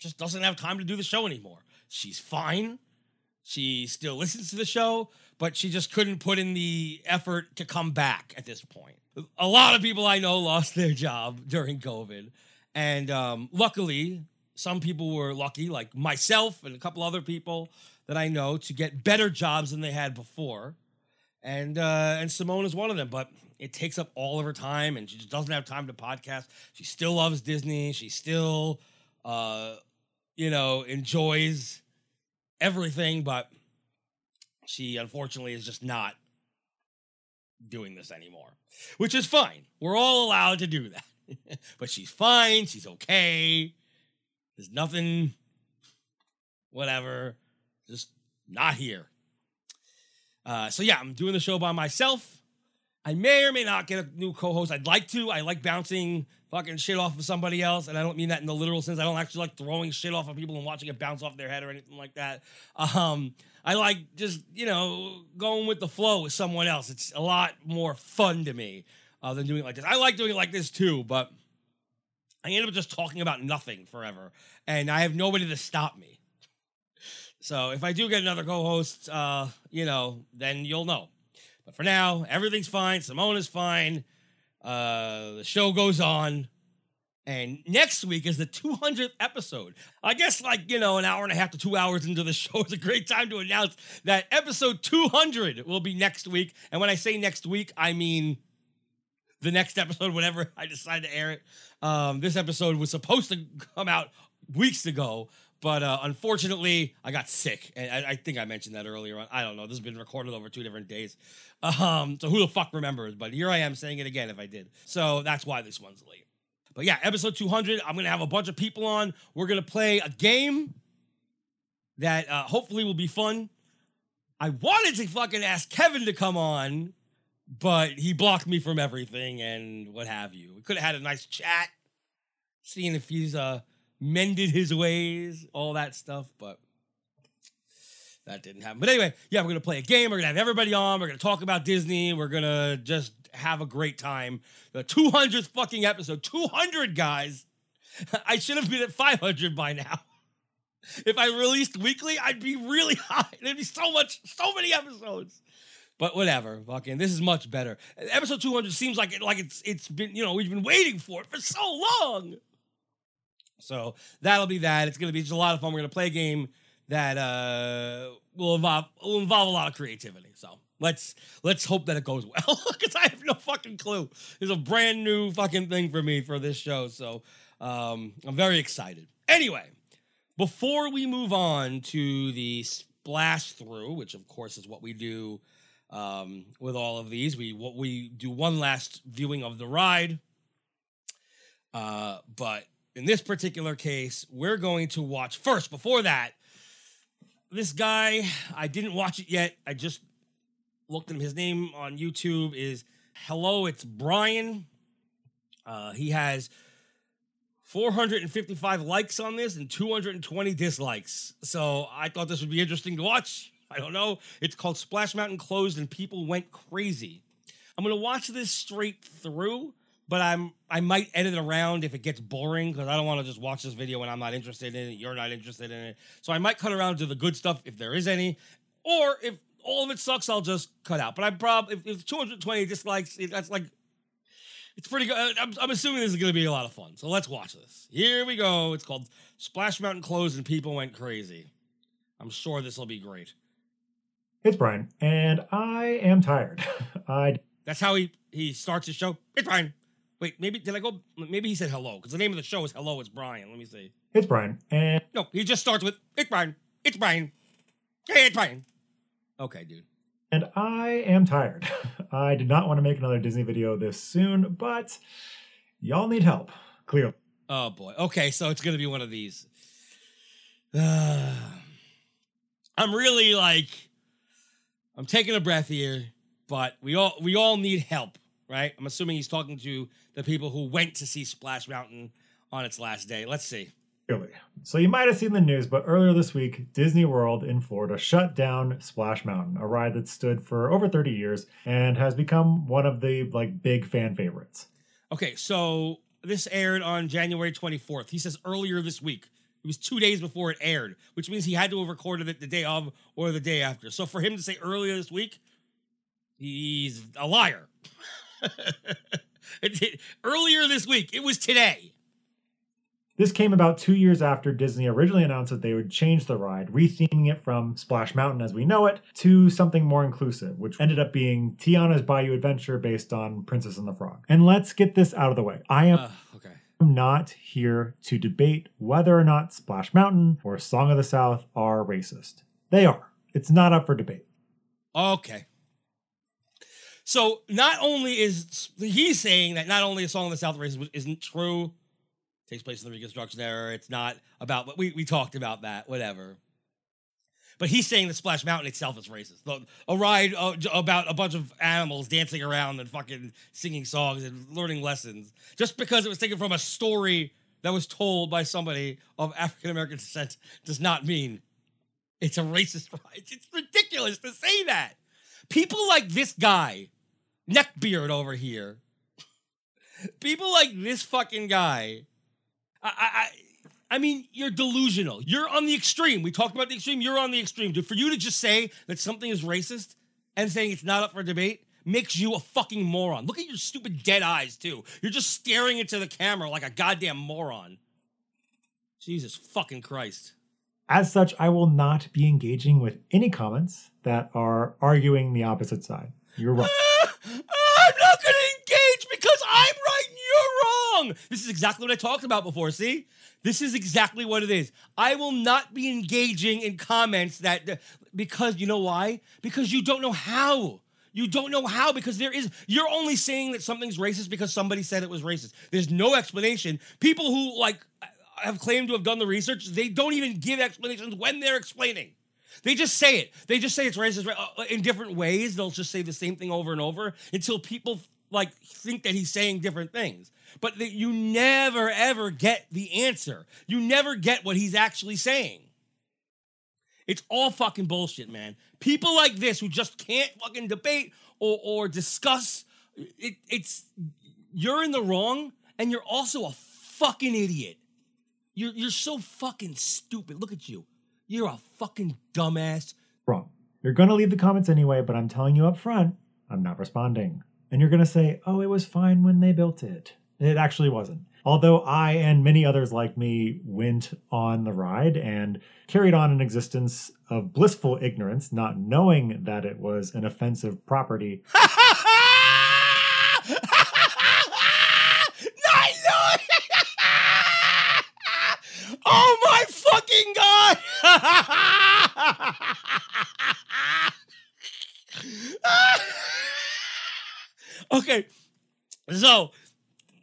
just doesn't have time to do the show anymore. She's fine. She still listens to the show, but she just couldn't put in the effort to come back at this point. A lot of people I know lost their job during COVID. And um, luckily, some people were lucky, like myself and a couple other people that I know, to get better jobs than they had before. And uh, and Simone is one of them, but it takes up all of her time, and she just doesn't have time to podcast. She still loves Disney. She still, uh, you know, enjoys everything, but she unfortunately is just not doing this anymore, which is fine. We're all allowed to do that. but she's fine. She's okay. There's nothing, whatever, just not here. Uh, so yeah, I'm doing the show by myself. I may or may not get a new co-host. I'd like to. I like bouncing fucking shit off of somebody else, and I don't mean that in the literal sense. I don't actually like throwing shit off of people and watching it bounce off their head or anything like that. Um, I like just you know going with the flow with someone else. It's a lot more fun to me uh, than doing it like this. I like doing it like this too, but I end up just talking about nothing forever, and I have nobody to stop me. So if I do get another co-host, uh, you know, then you'll know. But for now, everything's fine. Simone is fine. Uh, the show goes on. And next week is the 200th episode. I guess, like, you know, an hour and a half to two hours into the show is a great time to announce that episode 200 will be next week. And when I say next week, I mean the next episode, whenever I decide to air it. Um, this episode was supposed to come out weeks ago, but uh, unfortunately, I got sick, and I, I, think I mentioned that earlier on. I don't know. This has been recorded over two different days, um, so who the fuck remembers? But here I am saying it again if I did. So that's why this one's late. But yeah, episode 200. I'm gonna have a bunch of people on. We're gonna play a game that uh, hopefully will be fun. I wanted to fucking ask Kevin to come on, but he blocked me from everything and what have you. We could have had a nice chat, seeing if he's uh mended his ways, all that stuff, but that didn't happen. But anyway, yeah, we're gonna play a game. We're gonna have everybody on. We're gonna talk about Disney. We're gonna just have a great time. The 200th fucking episode, 200 guys. I should have been at 500 by now. If I released weekly, I'd be really high. There'd be so much, so many episodes. But whatever, fucking, this is much better. Episode 200 seems like it, like it's it's been, you know, we've been waiting for it for so long. So that'll be that. It's going to be just a lot of fun. We're going to play a game that uh, will involve will involve a lot of creativity. So let's let's hope that it goes well because I have no fucking clue. It's a brand new fucking thing for me for this show. So um, I'm very excited. Anyway, before we move on to the splash through, which of course is what we do um, with all of these, we what we do one last viewing of the ride. Uh, but in this particular case, we're going to watch first. Before that, this guy, I didn't watch it yet. I just looked at him. His name on YouTube is Hello, it's Brian. Uh, he has 455 likes on this and 220 dislikes. So I thought this would be interesting to watch. I don't know. It's called Splash Mountain Closed and People Went Crazy. I'm going to watch this straight through but I'm I might edit around if it gets boring because I don't want to just watch this video when I'm not interested in it. You're not interested in it, so I might cut around to the good stuff if there is any, or if all of it sucks, I'll just cut out. But I probably if, if 220 dislikes, that's like it's pretty good. I'm, I'm assuming this is going to be a lot of fun. So let's watch this. Here we go. It's called Splash Mountain Closed and People Went Crazy. I'm sure this will be great. It's Brian, and I am tired. I. That's how he he starts his show. It's Brian. Wait, maybe did I go? Maybe he said hello because the name of the show is Hello. It's Brian. Let me see. It's Brian, and no, he just starts with it's Brian. It's Brian. Hey, it's Brian. Okay, dude. And I am tired. I did not want to make another Disney video this soon, but y'all need help. Clearly. Oh boy. Okay, so it's gonna be one of these. Uh, I'm really like, I'm taking a breath here, but we all we all need help right? I'm assuming he's talking to the people who went to see Splash Mountain on its last day. Let's see. Really. So you might have seen the news, but earlier this week, Disney World in Florida shut down Splash Mountain, a ride that stood for over 30 years and has become one of the like big fan favorites. Okay, so this aired on January 24th. He says earlier this week. It was two days before it aired, which means he had to have recorded it the day of or the day after. So for him to say earlier this week, he's a liar. Earlier this week, it was today. This came about two years after Disney originally announced that they would change the ride, retheming it from Splash Mountain as we know it to something more inclusive, which ended up being Tiana's Bayou Adventure based on Princess and the Frog. And let's get this out of the way. I am Uh, okay. not here to debate whether or not Splash Mountain or Song of the South are racist. They are. It's not up for debate. Okay. So not only is he's saying that not only a song of the South racist isn't true, takes place in the Reconstruction era. It's not about, but we we talked about that. Whatever. But he's saying that Splash Mountain itself is racist. A ride uh, about a bunch of animals dancing around and fucking singing songs and learning lessons, just because it was taken from a story that was told by somebody of African American descent, does not mean it's a racist ride. It's ridiculous to say that. People like this guy, neckbeard over here, people like this fucking guy. I, I, I mean, you're delusional. You're on the extreme. We talked about the extreme. You're on the extreme. Dude, for you to just say that something is racist and saying it's not up for debate makes you a fucking moron. Look at your stupid dead eyes, too. You're just staring into the camera like a goddamn moron. Jesus fucking Christ. As such, I will not be engaging with any comments that are arguing the opposite side. You're right. I'm not going to engage because I'm right and you're wrong. This is exactly what I talked about before. See, this is exactly what it is. I will not be engaging in comments that because you know why? Because you don't know how. You don't know how because there is. You're only saying that something's racist because somebody said it was racist. There's no explanation. People who like have claimed to have done the research, they don't even give explanations when they're explaining. They just say it. They just say it's racist uh, in different ways. They'll just say the same thing over and over until people like think that he's saying different things. But you never ever get the answer. You never get what he's actually saying. It's all fucking bullshit, man. People like this who just can't fucking debate or or discuss it, it's you're in the wrong and you're also a fucking idiot. You're you're so fucking stupid. Look at you. You're a fucking dumbass. Wrong. You're going to leave the comments anyway, but I'm telling you up front, I'm not responding. And you're going to say, oh, it was fine when they built it. It actually wasn't. Although I and many others like me went on the ride and carried on an existence of blissful ignorance, not knowing that it was an offensive property I know it. oh my fucking god! okay, so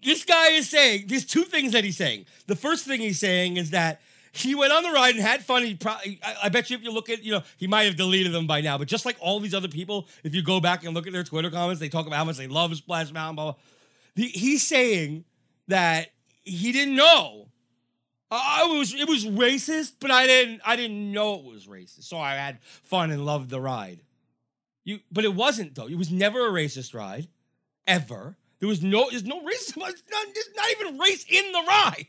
this guy is saying there's two things that he's saying. The first thing he's saying is that he went on the ride and had fun. He probably, I, I bet you, if you look at, you know, he might have deleted them by now. But just like all these other people, if you go back and look at their Twitter comments, they talk about how much they love Splash Mountain. Blah, blah. The, he's saying that he didn't know. Uh, it was it was racist, but I didn't I didn't know it was racist. So I had fun and loved the ride. You, but it wasn't though. It was never a racist ride, ever. There was no there's no racism. There's not, there's not even race in the ride.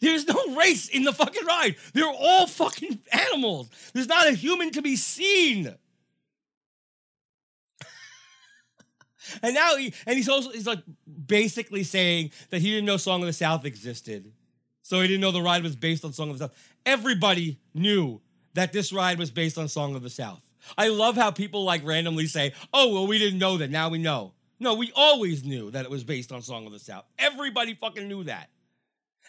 There's no race in the fucking ride. They're all fucking animals. There's not a human to be seen. and now he and he's also he's like basically saying that he didn't know Song of the South existed. So he didn't know the ride was based on Song of the South. Everybody knew that this ride was based on Song of the South. I love how people like randomly say, "Oh, well, we didn't know that. Now we know." No, we always knew that it was based on Song of the South. Everybody fucking knew that.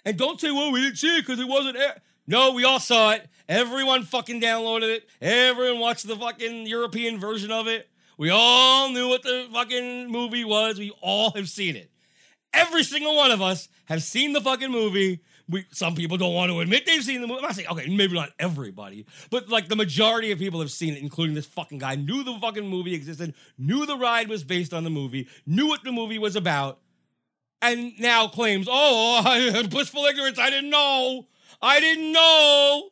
And don't say, well, we didn't see it because it wasn't air. No, we all saw it. Everyone fucking downloaded it. Everyone watched the fucking European version of it. We all knew what the fucking movie was. We all have seen it. Every single one of us have seen the fucking movie. We, some people don't want to admit they've seen the movie. I'm not saying, okay, maybe not everybody, but like the majority of people have seen it, including this fucking guy, knew the fucking movie existed, knew the ride was based on the movie, knew what the movie was about, and now claims, oh, blissful ignorance, I didn't know. I didn't know.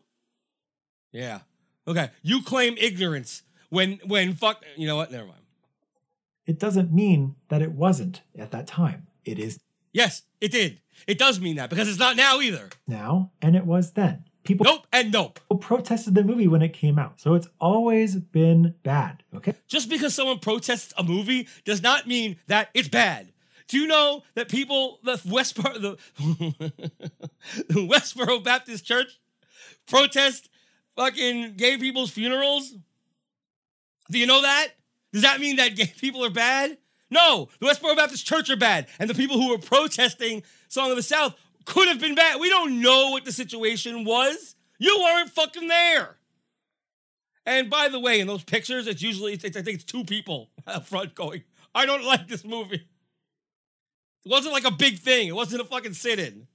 Yeah. Okay. You claim ignorance when when fuck you know what? Never mind. It doesn't mean that it wasn't at that time. It is Yes, it did. It does mean that because it's not now either. now, and it was then. People Nope and nope. protested the movie when it came out. So it's always been bad. Okay. Just because someone protests a movie does not mean that it's bad. Do you know that people, the Westboro, the, the Westboro Baptist Church protest fucking gay people's funerals? Do you know that? Does that mean that gay people are bad? No, the Westboro Baptist Church are bad, and the people who were protesting Song of the South could have been bad. We don't know what the situation was. You weren't fucking there. And by the way, in those pictures, it's usually it's, I think it's two people up front going, "I don't like this movie." It wasn't like a big thing. It wasn't a fucking sit-in.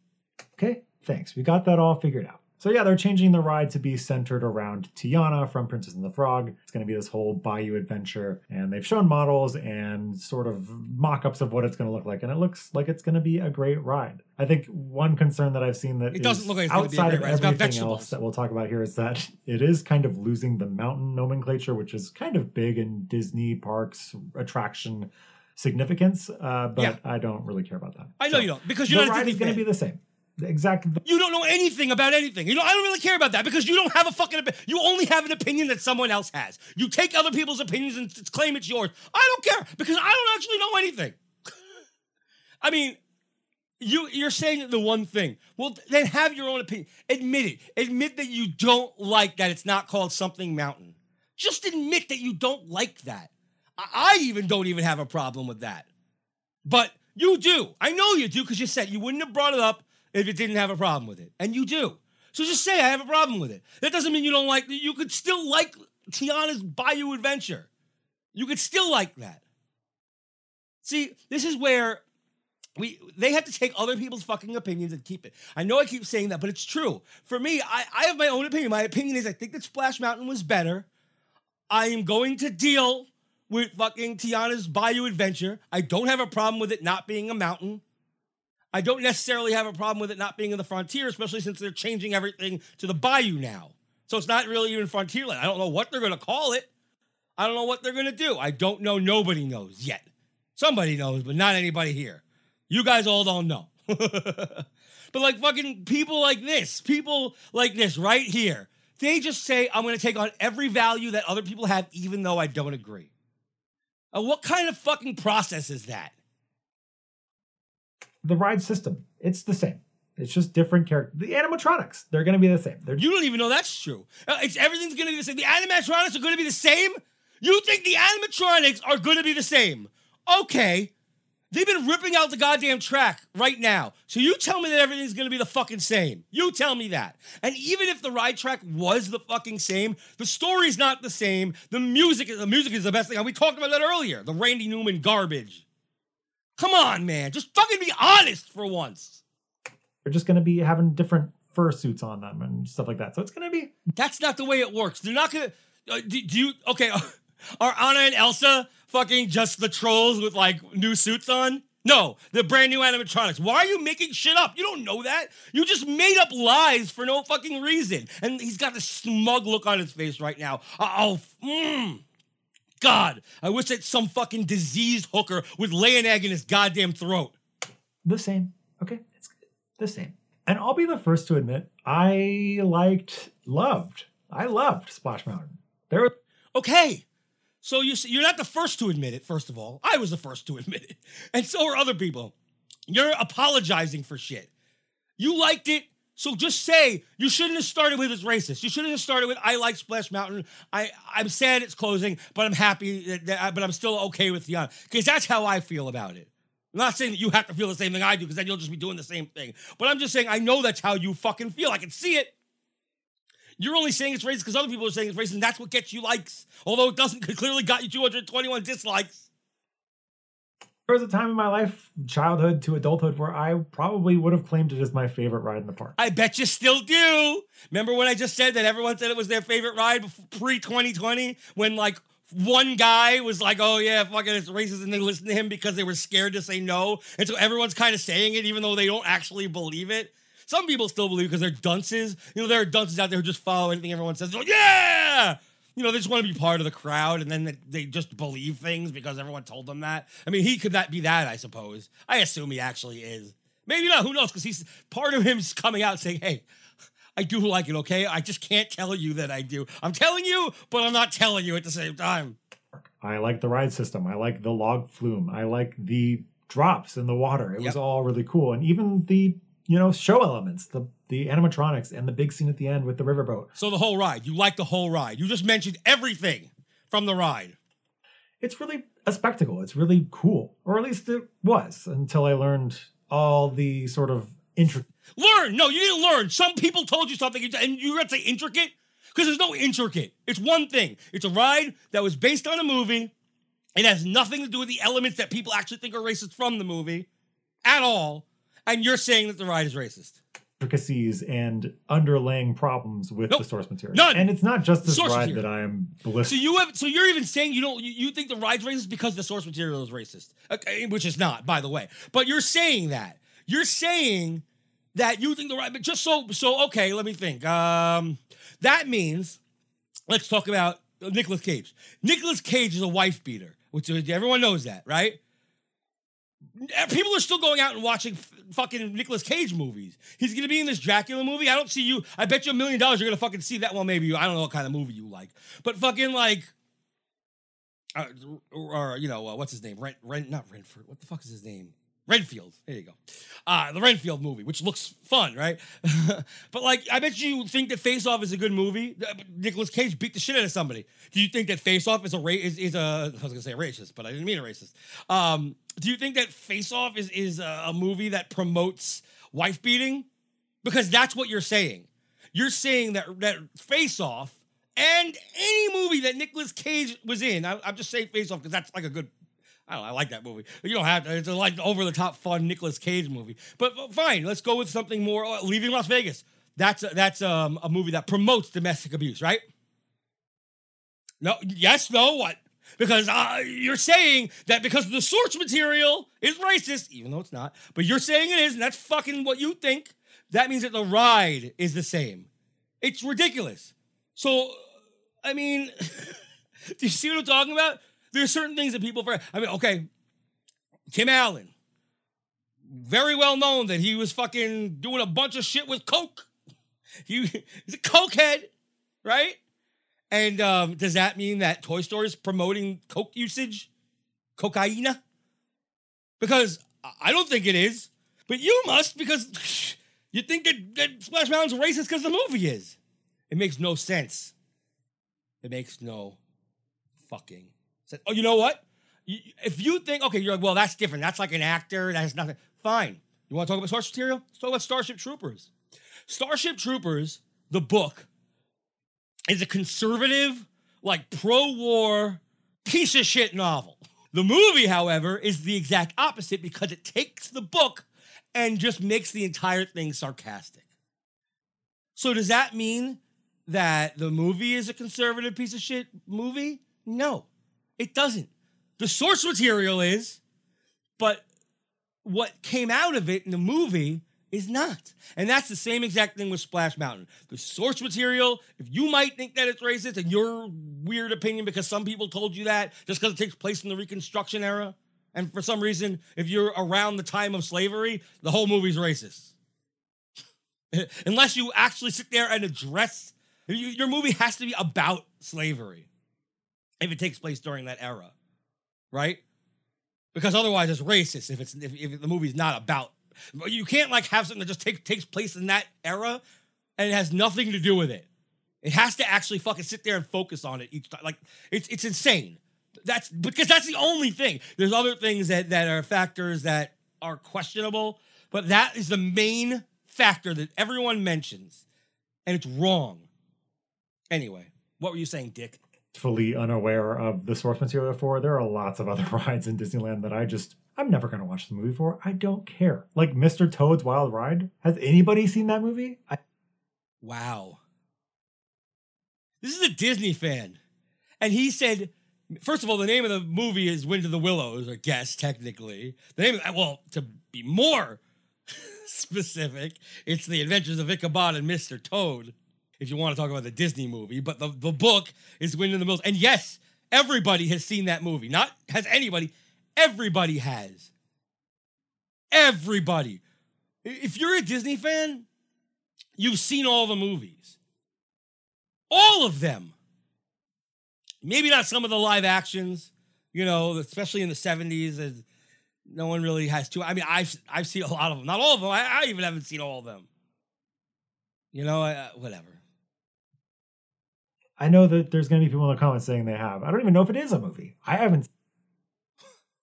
Okay, thanks. We got that all figured out. So yeah, they're changing the ride to be centered around Tiana from Princess and the Frog. It's going to be this whole bayou adventure, and they've shown models and sort of mock-ups of what it's going to look like, and it looks like it's going to be a great ride. I think one concern that I've seen that It doesn't look like it's gonna be a outside great of ride. Everything else that we'll talk about here is that it is kind of losing the mountain nomenclature, which is kind of big in Disney parks attraction significance. Uh, but Yeah. I don't really care about that. I know So you don't because you're the not ride is going to be the same. Exactly. You don't know anything about anything. You know, I don't really care about that because you don't have a fucking opinion. You only have an opinion that someone else has. You take other people's opinions and s- claim it's yours. I don't care because I don't actually know anything. I mean, you you're saying the one thing. Well, then have your own opinion. Admit it. Admit that you don't like that it's not called something mountain. Just admit that you don't like that. I, I even don't even have a problem with that. But you do. I know you do because you said you wouldn't have brought it up if it didn't have a problem with it. And you do. So just say I have a problem with it. That doesn't mean you don't like you could still like Tiana's Bayou Adventure. You could still like that. See, this is where we they have to take other people's fucking opinions and keep it. I know I keep saying that, but it's true. For me, I, I have my own opinion. My opinion is I think that Splash Mountain was better. I am going to deal with fucking Tiana's Bayou Adventure. I don't have a problem with it not being a mountain. I don't necessarily have a problem with it not being in the frontier, especially since they're changing everything to the bayou now. So it's not really even Frontierland. I don't know what they're going to call it. I don't know what they're going to do. I don't know. Nobody knows yet. Somebody knows, but not anybody here. You guys all don't know. but like fucking people like this, people like this right here, they just say, I'm going to take on every value that other people have, even though I don't agree. Uh, what kind of fucking process is that? The ride system, it's the same. It's just different characters. The animatronics, they're going to be the same. They're You don't even know that's true. Uh, It's everything's gonna be the same. The animatronics are gonna be the same. You think the animatronics are gonna be the same? Okay. They've been ripping out the goddamn track right now. So you tell me that everything's gonna be the fucking same. You tell me that. And even if the ride track was the fucking same, the story's not the same. The music, the music is the best thing. And we talked about that earlier. The Randy Newman garbage. Come on, man. Just fucking be honest for once. they're just going to be having different fursuits on them and stuff like that. So it's going to be That's not the way it works. They're not gonna. Uh, do, do you? Okay, are Anna and Elsa fucking just the trolls with like new suits on? No, they're brand new animatronics. Why are you making shit up? You don't know that. You just made up lies for no fucking reason. And he's got this smug look on his face right now. Oh, mm. God, I wish that some fucking diseased hooker would lay an egg in his goddamn throat. the same. Okay, it's the same. And I'll be the first to admit, I liked, loved, I loved Splash Mountain. There, were- Okay. So you you're not the first to admit it. First of all, I was the first to admit it, and so are other people. You're apologizing for shit. You liked it, so just say you shouldn't have started with it's racist. You shouldn't have started with I like Splash Mountain. I I'm sad it's closing, but I'm happy that, that- but I'm still okay with the because that's how I feel about it. I'm not saying that you have to feel the same thing I do because then you'll just be doing the same thing. But I'm just saying I know that's how you fucking feel. I can see it. You're only saying it's racist because other people are saying it's racist, and that's what gets you likes. Although it doesn't, clearly got you 221 dislikes. There was a time in my life, childhood to adulthood, where I probably would have claimed it as my favorite ride in the park. I bet you still do. Remember when I just said that everyone said it was their favorite ride pre 2020? When like one guy was like, oh yeah, fucking it's racist, and they listened to him because they were scared to say no. And so everyone's kind of saying it, even though they don't actually believe it. Some people still believe because they're dunces. You know, there are dunces out there who just follow anything everyone says. Like, yeah! You know, they just want to be part of the crowd and then they- just believe things because everyone told them that. I mean, he could that be that, I suppose. I assume he actually is. Maybe not, who knows? Because he's part of him's coming out saying, hey, I do like it, okay? I just can't tell you that I do. I'm telling you, but I'm not telling you at the same time. I like the ride system. I like the log flume. I like the drops in the water. It was all really cool. And even the, you know, show elements, the the animatronics and the big scene at the end with the riverboat. So the whole ride, you like the whole ride. You just mentioned everything from the ride. It's really a spectacle. It's really cool. Or at least it was until I learned all the sort of intricate Learn. No, you didn't learn. Some people told you something and you got to say intricate because there's no intricate. It's one thing. It's a ride that was based on a movie. It has nothing to do with the elements that people actually think are racist from the movie at all. And you're saying that the ride is racist. intricacies and underlying problems with Nope. the source material. None. And it's not just this Source ride material. that I am So you have, so you're even saying you don't, you, you think the ride's racist because the source material is racist, okay, which is not, by the way. But you're saying that. You're saying that you think the ride, but just so, so okay. Let me think. Um, that means, let's talk about Nicolas Cage. Nicolas Cage is a wife beater, which everyone knows that, right? People are still going out and watching f- fucking Nicolas Cage movies. He's gonna be in this Dracula movie. I don't see you. I bet you a million dollars you're gonna fucking see that. one. maybe you. I don't know what kind of movie you like, but fucking like, uh, or you know, uh, what's his name? Rent, Rent, not Renford. What the fuck is his name? Renfield. There you go. Uh, the Renfield movie, which looks fun, right? but like, I bet you think that Face Off is a good movie. Nicolas Cage beat the shit out of somebody. Do you think that Face Off is a ra- is, is a I was gonna say racist, but I didn't mean a racist. Um, do you think that Face Off is is a, a movie that promotes wife beating? Because that's what you're saying. You're saying that that Face Off and any movie that Nicolas Cage was in. I, I'm just saying Face Off because that's like a good. I don't. I like that movie. You don't have to. It's like over the top fun Nicolas Cage movie. But uh, fine, let's go with something more. Uh, Leaving Las Vegas. That's a, that's um, a movie that promotes domestic abuse, right? No. Yes. No. What? Because uh, you're saying that because the source material is racist, even though it's not. But you're saying it is, and that's fucking what you think. That means that the ride is the same. It's ridiculous. So, I mean, do you see what I'm talking about? There's certain things that people forget. I mean, okay, Tim Allen, very well known that he was fucking doing a bunch of shit with coke. He, he's a cokehead, right? And um, does that mean that Toy Story is promoting coke usage, cocaine? Because I- don't think it is, but you must because you think that, that Splash Mountain's racist because the movie is. It makes no sense. It makes no fucking Oh, you know what? If you think, okay, you're like, well, that's different. That's like an actor. That has nothing. Fine. You want to talk about source material? Let's talk about Starship Troopers. Starship Troopers, the book, is a conservative, like pro war piece of shit novel. The movie, however, is the exact opposite because it takes the book and just makes the entire thing sarcastic. So, does that mean that the movie is a conservative piece of shit movie? No, it doesn't. The source material is, but what came out of it in the movie is not. And that's the same exact thing with Splash Mountain. The source material, if you might think that it's racist and your weird opinion because some people told you that just because it takes place in the Reconstruction era, and for some reason, if you're around the time of slavery, the whole movie's racist. Unless you actually sit there and address your movie has to be about slavery if it takes place during that era, right? Because otherwise, it's racist if it's if, if the movie's not about. You can't like have something that just take, takes place in that era and it has nothing to do with it. It has to actually fucking sit there and focus on it each time. Like it's it's insane. That's because that's the only thing. There's other things that that are factors that are questionable, but that is the main factor that everyone mentions, and it's wrong. Anyway, what were you saying, Dick? Fully unaware of the source material for. There are lots of other rides in Disneyland that I just I'm never gonna watch the movie for. I don't care. Like Mr. Toad's Wild Ride. Has anybody seen that movie? I, Wow. This is a Disney fan. And he said, first of all, the name of the movie is Wind of the Willows, I guess, technically. The name of well, to be more specific, it's The Adventures of Ichabod and Mr. Toad, if you want to talk about the Disney movie. But the, the book is Wind in the Mills. And yes, everybody has seen that movie. Not has anybody, everybody has. Everybody. If you're a Disney fan, you've seen all the movies. All of them. Maybe not some of the live actions, you know, especially in the 70s. as- No one really has to. I mean, I've I've seen a lot of them, not all of them. I, I even haven't seen all of them. You know, uh, whatever. I know that there's going to be people in the comments saying they have. I don't even know if it is a movie. I haven't.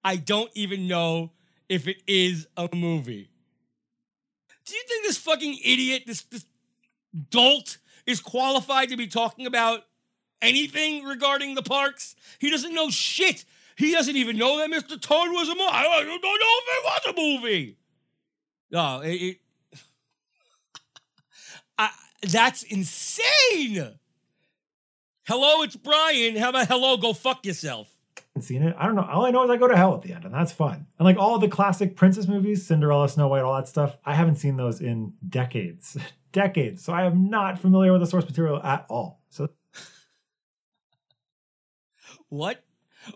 I don't even know if it is a movie. Do you think this fucking idiot, this this dolt, is qualified to be talking about anything regarding the parks? He doesn't know shit. He doesn't even know that Mr. Toad was a movie. I don't know if it was a movie. No, it, it I, that's insane. Hello, it's Brian. How about hello? Go fuck yourself. seen it. I don't know. All I know is I go to hell at the end, and that's fun. And like all the classic princess movies, Cinderella, Snow White, all that stuff, I haven't seen those in decades. decades. So I am not familiar with the source material at all. So What?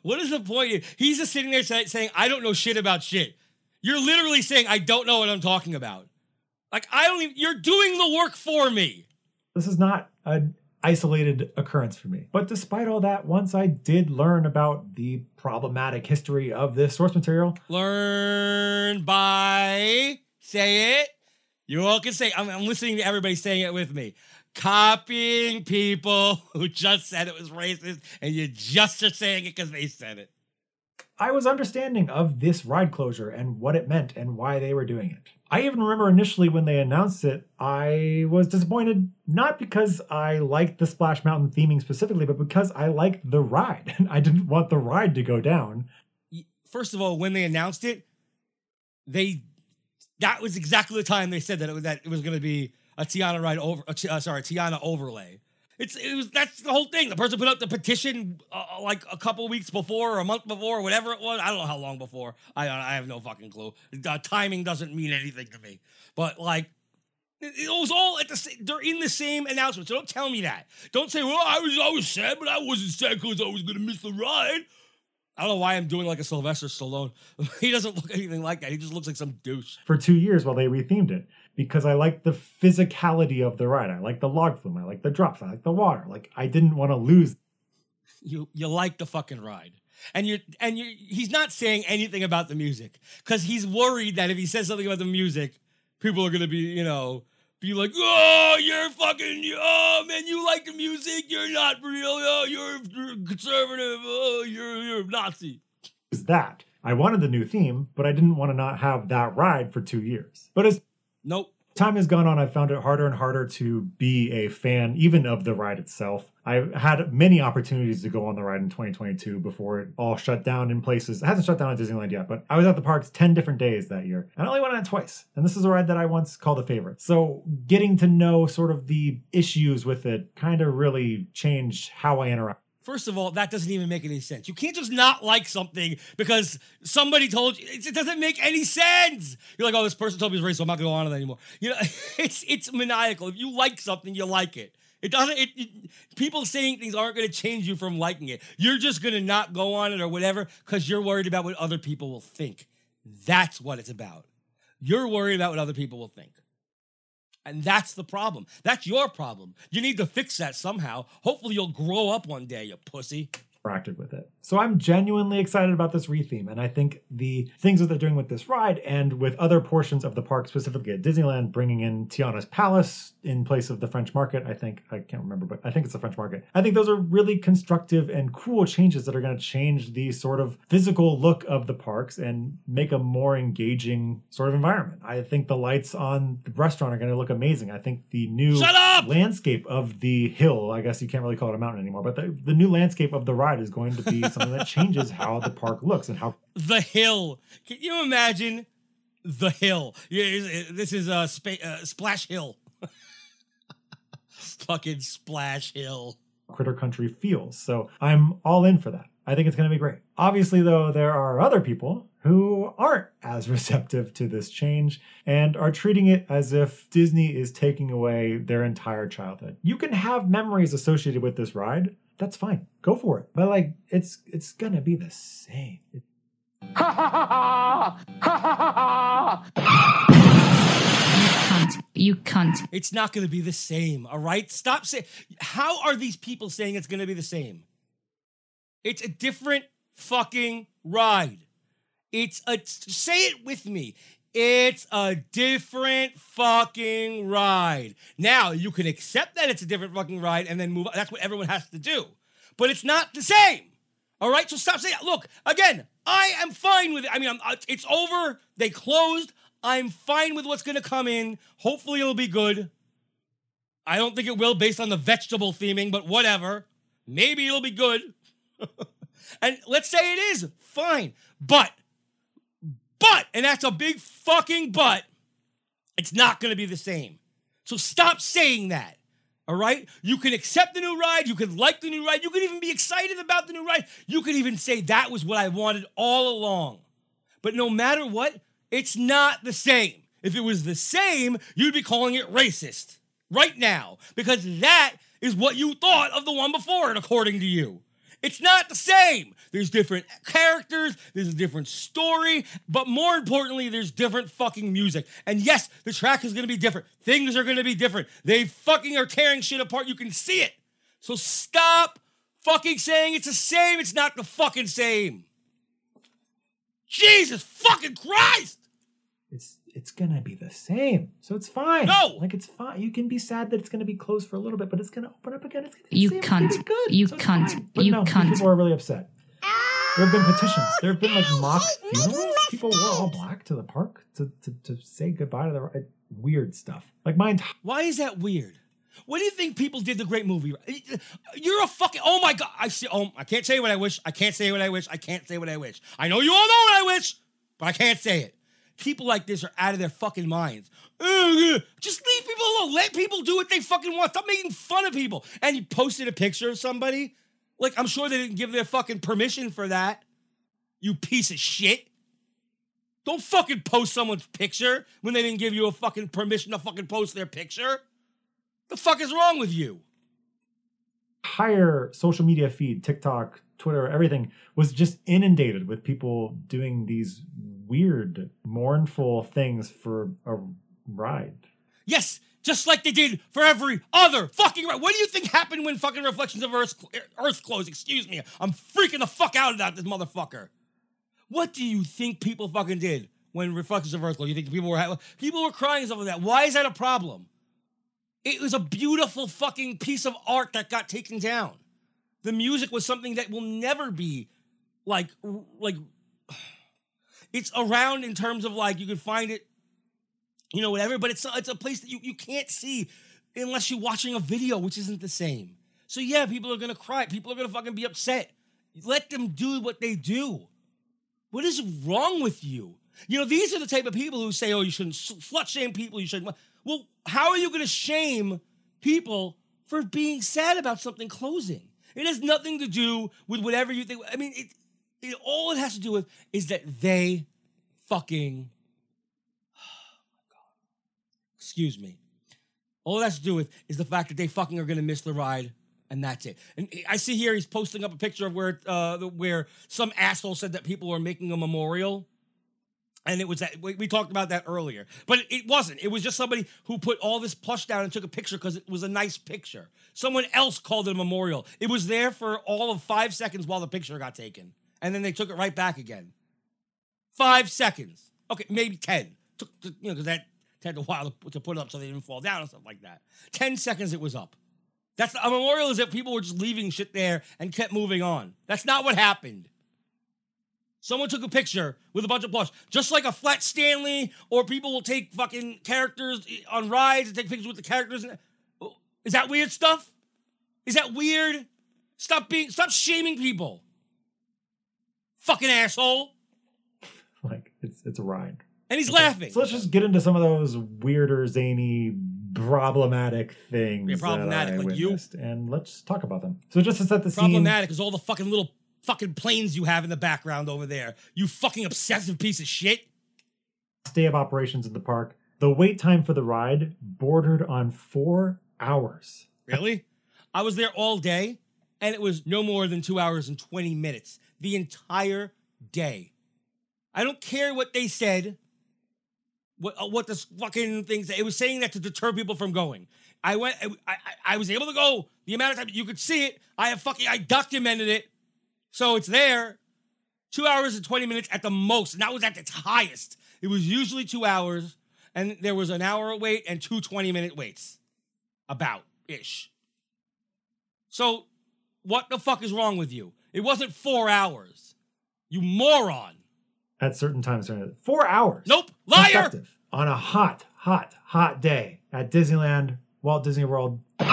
What is the point? He's just sitting there saying, I don't know shit about shit. You're literally saying, I don't know what I'm talking about. Like, I don't even, you're doing the work for me. this is not an isolated occurrence for me. But despite all that, once I did learn about the problematic history of this source material, Learn by, say it. You all can say, I'm, I'm listening to everybody saying it with me. Copying people who just said it was racist, and you just are saying it because they said it. I was understanding of this ride closure and what it meant and why they were doing it. I even remember initially when they announced it, I was disappointed not because I liked the Splash Mountain theming specifically, but because I liked the ride. And I didn't want the ride to go down. first of all, when they announced it, they that was exactly the time they said that it was that it was going to be a Tiana ride over. Uh, sorry, Tiana overlay. It's it was that's the whole thing. The person put up the petition uh, like a couple weeks before or a month before, or whatever it was. I don't know how long before. I I have no fucking clue. Uh, timing doesn't mean anything to me. But like. It it was all at the same. They're in the same announcement, so don't tell me that. Don't say, "Well, I was, I was sad, but I wasn't sad because I was gonna miss the ride." I don't know why I'm doing like a Sylvester Stallone. he doesn't look anything like that. He just looks like some douche. for two years while they rethemed it because I like the physicality of the ride. I like the log flume. I like the drops. I like the water. Like I didn't want to lose. You you like the fucking ride. And you and you he's not saying anything about the music cuz he's worried that if he says something about the music, people are going to be, you know, be like, "Oh, you're fucking oh man, you like the music. You're not real. Oh, you're, you're conservative. Oh, you're you're Nazi." that. I wanted the new theme, but I didn't want to not have that ride for two years. But as Nope. time has gone on, I've found it harder and harder to be a fan, even of the ride itself. I've had many opportunities to go on the ride in 2022 before it all shut down in places. It hasn't shut down at Disneyland yet, but I was at the parks 10 different days that year, and I only went on it twice. And this is a ride that I once called a favorite. So getting to know sort of the issues with it kind of really changed how I interact. First of all, that doesn't even make any sense. You can't just not like something because somebody told you. It, doesn't make any sense. You're like, oh, this person told me it's racist, so I'm not going to go on with it anymore. You know, it's it's maniacal. If you like something, you like it. It doesn't. It, it people saying things aren't going to change you from liking it. You're just going to not go on it or whatever because you're worried about what other people will think. That's what it's about. You're worried about what other people will think. And that's the problem. That's your problem. You need to fix that somehow. Hopefully, you'll grow up one day, you pussy. Interacted with it. So I'm genuinely excited about this retheme, and I think the things that they're doing with this ride and with other portions of the park, specifically at Disneyland, bringing in Tiana's Palace in place of the French Market. I think I can't remember, but I think it's the French Market. I think those are really constructive and cool changes that are going to change the sort of physical look of the parks and make a more engaging sort of environment. I think the lights on the restaurant are going to look amazing. I think the new landscape of the hill, I guess you can't really call it a mountain anymore, but the, the new landscape of the ride is going to be something that changes how the park looks and how The hill. Can you imagine the hill? Yeah, This is a spa- uh, Splash Hill. Fucking Splash Hill. Critter Country feels. So I'm all in for that. I think it's going to be great. Obviously, though, there are other people who aren't as receptive to this change and are treating it as if Disney is taking away their entire childhood. You can have memories associated with this ride. That's fine. Go for it. But like it's it's going to be the same. You cunt. You cunt. It's not going to be the same, all right? Stop saying. How are these people saying it's going to be the same? It's a different fucking ride. It's a say it with me. It's a different fucking ride. Now you can accept that it's a different fucking ride and then move on. That's what everyone has to do. But it's not the same. All right, so stop saying. Look, again, I am fine with it. I mean, I'm, uh, it's over. They closed. I'm fine with what's going to come in. Hopefully, it'll be good. I don't think it will based on the vegetable theming, but whatever. Maybe it'll be good. and let's say it is fine. But, but, and that's a big fucking but, it's not going to be the same. So stop saying that. All right? You can accept the new ride. You can like the new ride. You can even be excited about the new ride. You can even say that was what I wanted all along. But no matter what, it's not the same. If it was the same, you'd be calling it racist right now because that is what you thought of the one before it, according to you. It's not the same. There's different characters, there's a different story, but more importantly, there's different fucking music. And yes, the track is gonna be different. Things are gonna be different. They fucking are tearing shit apart. You can see it. So stop fucking saying it's the same. It's not the fucking same. Jesus fucking Christ! It's it's gonna be the same, so it's fine. No! like it's fine. You can be sad that it's gonna be closed for a little bit, but it's gonna open up again. It's gonna be You the same. It's gonna be cunt. good. You so it's cunt. fine. But You no, cunt. People are really upset. There have been petitions. There have been like mock funerals. People wore all black to the park to to, to say goodbye to the uh, weird stuff. Like my entire Why is that weird? What do you think people did the great movie? You're a fucking oh my god! I see. Oh, I can't say what I wish. I can't say what I wish. I can't say what I wish. I know you all know what I wish, but I can't say it. People like this are out of their fucking minds. Just leave people alone. Let people do what they fucking want. Stop making fun of people. And you posted a picture of somebody. Like I'm sure they didn't give their fucking permission for that. You piece of shit. Don't fucking post someone's picture when they didn't give you a fucking permission to fucking post their picture. The fuck is wrong with you? entire social media feed, TikTok, Twitter, everything was just inundated with people doing these weird, mournful things for a ride. Yes, just like they did for every other fucking ride. What do you think happened when fucking Reflections of Earth Earth closed? Excuse me, I'm freaking the fuck out about this motherfucker. What do you think people fucking did when Reflections of Earth closed? You think people were people were crying and stuff like that? Why is that a problem? It was a beautiful fucking piece of art that got taken down. The music was something that will never be like like it's around in terms of like you can find it you know whatever but it's it's a place that you, you can't see unless you're watching a video which isn't the same. So yeah people are gonna cry. People are gonna fucking be upset. Let them do what they do. What is wrong with you? You know these are the type of people who say oh you shouldn't slut shame people you shouldn't well how are you gonna shame people for being sad about something closing? It has nothing to do with whatever you think i mean it, it all it has to do with is that they fucking excuse me. All it has to do with is the fact that they fucking are gonna miss the ride, and that's it. And I see here he's posting up a picture of where uh where some asshole said that people are making a memorial. And it was that we talked about that earlier, but it wasn't. It was just somebody who put all this plush down and took a picture because it was a nice picture. Someone else called it a memorial. It was there for all of five seconds while the picture got taken, and then they took it right back again. Five seconds. Okay, maybe ten. Took you know because that had a while to, put it up so they didn't fall down and stuff like that. Ten seconds it was up. That's a memorial is that people were just leaving shit there and kept moving on. That's not what happened. Someone took a picture with a bunch of plush, just like a flat Stanley, or people will take fucking characters on rides and take pictures with the characters. Is that weird stuff? Is that weird? Stop being, stop shaming people. Fucking asshole. Like it's it's a ride. And he's laughing. So let's just get into some of those weirder, zany, problematic things Yeah, problematic, like you. and let's talk about them. So just to set the scene, Problematic is all the fucking little fucking planes you have in the background over there. You fucking obsessive piece of shit. day of operations in the park, the wait time for the ride bordered on four hours. Really? I was there all day, and it was no more than two hours and 20 minutes. The entire day. I don't care what they said, what, uh, what this fucking things. It was saying that to deter people from going. I went, I, I, I was able to go the amount of time you could see it. I have fucking, I documented it. So it's there. Two hours and 20 minutes at the most, and that was at its highest. It was usually two hours, and there was an hour wait and two 20 minute waits. About ish. So, what the fuck is wrong with you? It wasn't four hours. You moron. At certain times during it. Four hours. Nope. Liar. On a hot, hot, hot day at Disneyland, Walt Disney World. on a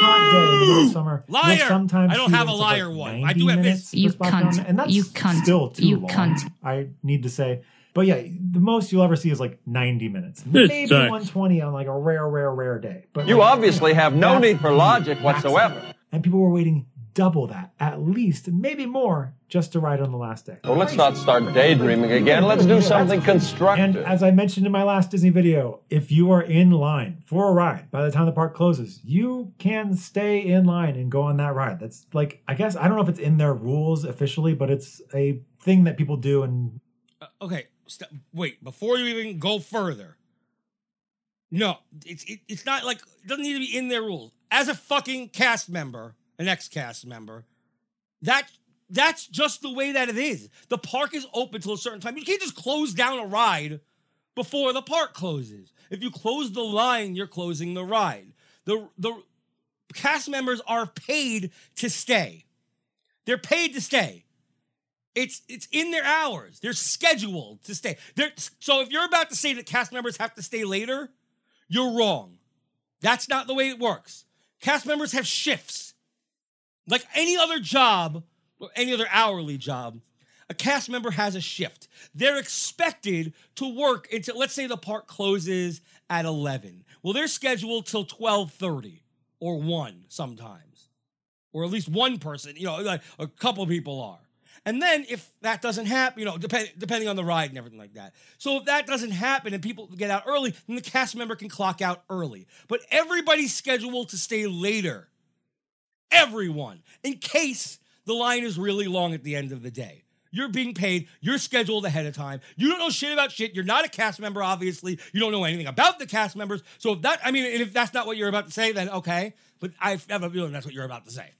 hot day in the middle of summer. Liar! Sometimes I don't have a ones of, like, liar one. I do have this. You Splash cunt. Mountain, and that's You cunt. still too You long. cunt. I need to say. But yeah, the most you'll ever see is like 90 minutes. Maybe 120 on like a rare, rare, rare day. But You like, obviously have no need for logic maximum. whatsoever. And people were waiting double that, at least, maybe more, just to ride on the last day. Well, let's not start daydreaming again. Let's do something constructive. And as I mentioned in my last Disney video, if you are in line for a ride by the time the park closes, you can stay in line and go on that ride. That's like, I guess, I don't know if it's in their rules officially, but it's a thing that people do. And Uh, okay, st- wait. Before you even go further, no, it's it, it's not like it doesn't need to be in their rules. As a fucking cast member, an ex-cast member, that that's just the way that it is. The park is open till a certain time. You can't just close down a ride before the park closes. If you close the line, you're closing the ride. The the cast members are paid to stay. They're paid to stay. It's it's in their hours. They're scheduled to stay. They're, so if you're about to say that cast members have to stay later, you're wrong. That's not the way it works. Cast members have shifts. Like any other job or any other hourly job, a cast member has a shift. They're expected to work until let's say the park closes at 11. Well, they're scheduled till 12:30 or 1 sometimes. Or at least one person, you know, like a couple people are. And then if that doesn't happen, you know, depend, depending on the ride and everything like that. So if that doesn't happen and people get out early, then the cast member can clock out early. But everybody's scheduled to stay later. Everyone, in case the line is really long at the end of the day. You're being paid. You're scheduled ahead of time. You don't know shit about shit. You're not a cast member, obviously. You don't know anything about the cast members. So if that, I mean, if that's not what you're about to say, then okay. But I have a feeling that's what you're about to say.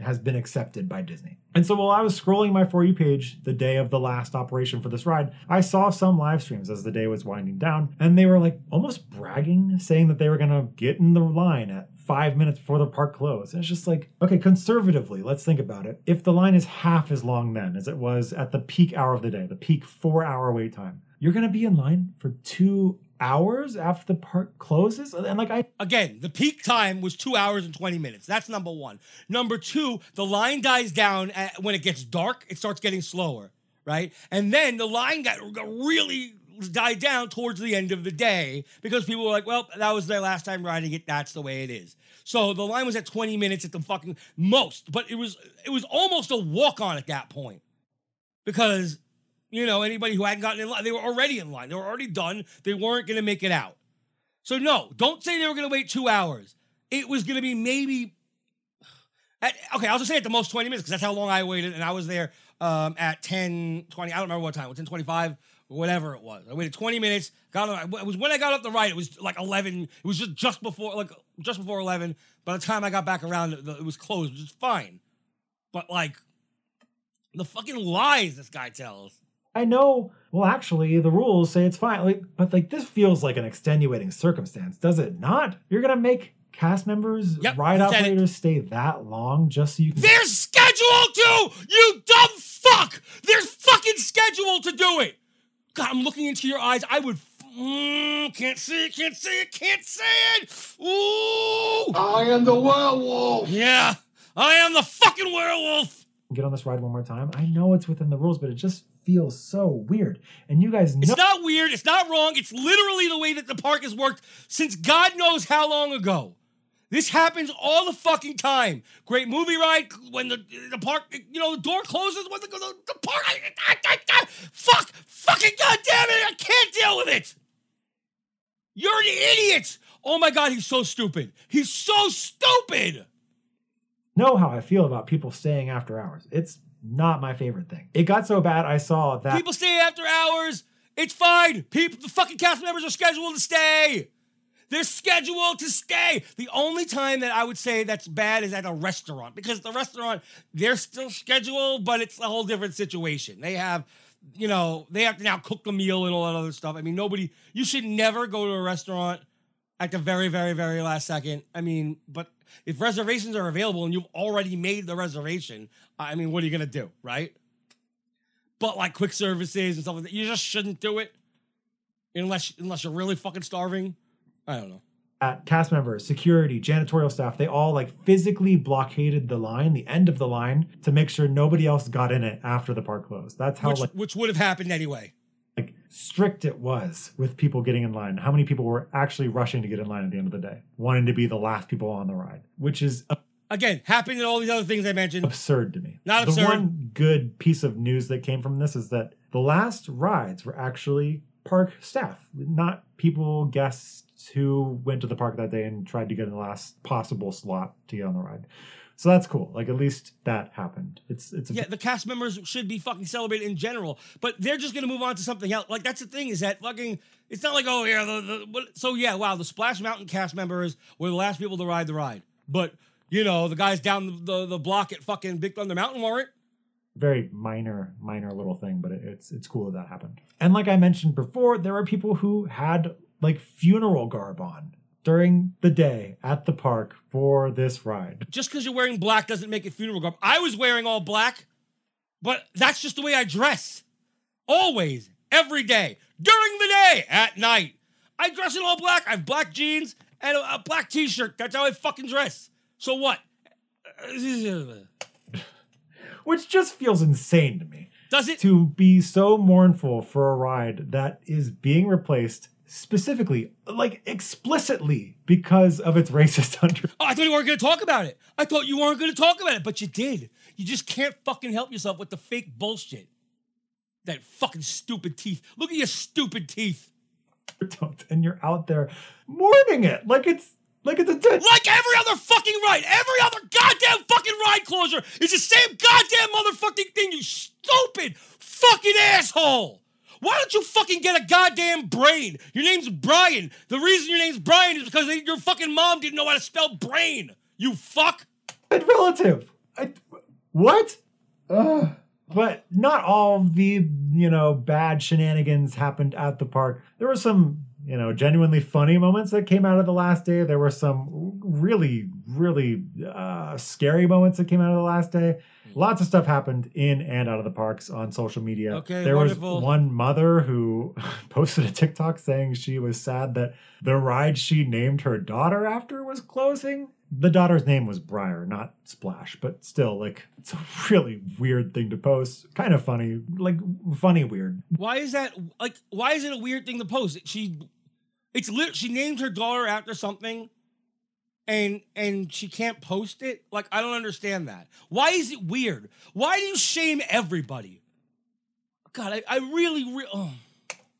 has been accepted by Disney. And so while I was scrolling my For You page the day of the last operation for this ride, I saw some live streams as the day was winding down, and they were like almost bragging, saying that they were gonna get in the line at five minutes before the park closed. And it's just like, okay, conservatively, let's think about it. If the line is half as long then as it was at the peak hour of the day, the peak four hour wait time, you're gonna be in line for two hours after the park closes? And like I Again, the peak time was two hours and 20 minutes. That's number one. Number two, the line dies down at, when it gets dark, it starts getting slower, right? And then the line got, got really died down towards the end of the day because people were like, well, that was their last time riding it. That's the way it is. So the line was at 20 minutes at the fucking most, but it was it was almost a walk on at that point because you know anybody who hadn't gotten in line, they were already in line. They were already done. They weren't going to make it out. So no, don't say they were going to wait two hours. It was going to be maybe. At, okay, I'll just say at the most 20 minutes because that's how long I waited. And I was there um, at 10, 20. I don't remember what time. It was 10, 25, whatever it was. I waited 20 minutes. Got on, it was when I got up the ride. It was like 11. It was just, just before, like, just before 11. By the time I got back around, it, it was closed, which is fine. But like, the fucking lies this guy tells. I know. Well, actually, the rules say it's fine. Like, but like this feels like an extenuating circumstance, does it not? You're gonna make cast members, Yep, ride he said it. operators stay that long just so you can. They're scheduled to! You dumb fuck! They're fucking scheduled to do it! God, I'm looking into your eyes. I would. Mm, can't see it, can't see it, can't see it! Ooh! I am the werewolf. Yeah, I am the fucking werewolf! get on this ride one more time. I know it's within the rules, but it just feels so weird. And you guys know. It's not weird, it's not wrong, it's literally the way that the park has worked since God knows how long ago. This happens all the fucking time. Great movie ride when the the park, you know, the door closes when the, the, the park. I, I, I, I, fuck, fucking goddamn it! I can't deal with it. You're an idiot. Oh my god, he's so stupid. He's so stupid. know how I feel about people staying after hours. It's not my favorite thing. It got so bad I saw that People stay after hours. It's fine. People, the fucking cast members are scheduled to stay. They're scheduled to stay. The only time that I would say that's bad is at a restaurant because the restaurant, they're still scheduled, but it's a whole different situation. They have, you know, they have to now cook a meal and all that other stuff. I mean, nobody, you should never go to a restaurant at the very, very, very last second. I mean, but if reservations are available and you've already made the reservation, I mean, what are you going to do, right? But like quick services and stuff like that, you just shouldn't do it unless unless you're really fucking starving. I don't know. At cast members, security, janitorial staff, they all like physically blockaded the line, the end of the line, to make sure nobody else got in it after the park closed. That's how Which, like which would have happened anyway. like strict it was with people getting in line. How many people were actually rushing to get in line at the end of the day, wanting to be the last people on the ride, which is Again, happening in all these other things I mentioned. absurd to me. Not absurd. the one good piece of news that came from this is that the last rides were actually park staff, not people, guests who went to the park that day and tried to get in the last possible slot to get on the ride. So that's cool. Like at least that happened. It's it's a Yeah, the cast members should be fucking celebrated in general, but they're just gonna move on to something else. Like that's the thing is that fucking. It's not like oh yeah, the, the what, so yeah, wow, the Splash Mountain cast members were the last people to ride the ride, but you know the guys down the the, the block at fucking Big Thunder Mountain weren't. very minor minor little thing but it, it's it's cool that that happened and like i mentioned before there are people who had like funeral garb on during the day at the park for this ride Just because you're wearing black doesn't make it funeral garb. I was wearing all black, but that's just the way I dress. Always, every day, during the day, at night. I dress in all black. I have black jeans and a, a black t-shirt. That's how I fucking dress. So what? which just feels insane to me Does it? to be so mournful for a ride that is being replaced specifically like explicitly because of its racist under Oh, I thought you weren't going to talk about it. I thought you weren't going to talk about it, but you did. You just can't fucking help yourself with the fake bullshit. That fucking stupid teeth. Look at your stupid teeth. and you're out there mourning it like it's like it's a Like every other fucking ride, every other goddamn fucking ride closure is the same goddamn motherfucking thing, you stupid fucking asshole. Why don't you fucking get a goddamn brain? Your name's Brian. The reason your name's Brian is because your fucking mom didn't know how to spell brain. You fuck. dead relative. I, what? But not all the, you know, bad shenanigans happened at the park. There were some, you know, genuinely funny moments that came out of the last day. There were some really, really uh, scary moments that came out of the last day. Lots of stuff happened in and out of the parks on social media. Okay, there wonderful. was one mother who posted a TikTok saying she was sad that the ride she named her daughter after was closing. The daughter's name was Briar, not Splash, but still, like, it's a really weird thing to post. Kind of funny, like, funny weird. Why is that like why is it a weird thing to post? She it's lit she named her daughter after something and and she can't post it? Like I don't understand that. Why is it weird? Why do you shame everybody? God, I, I really re- oh.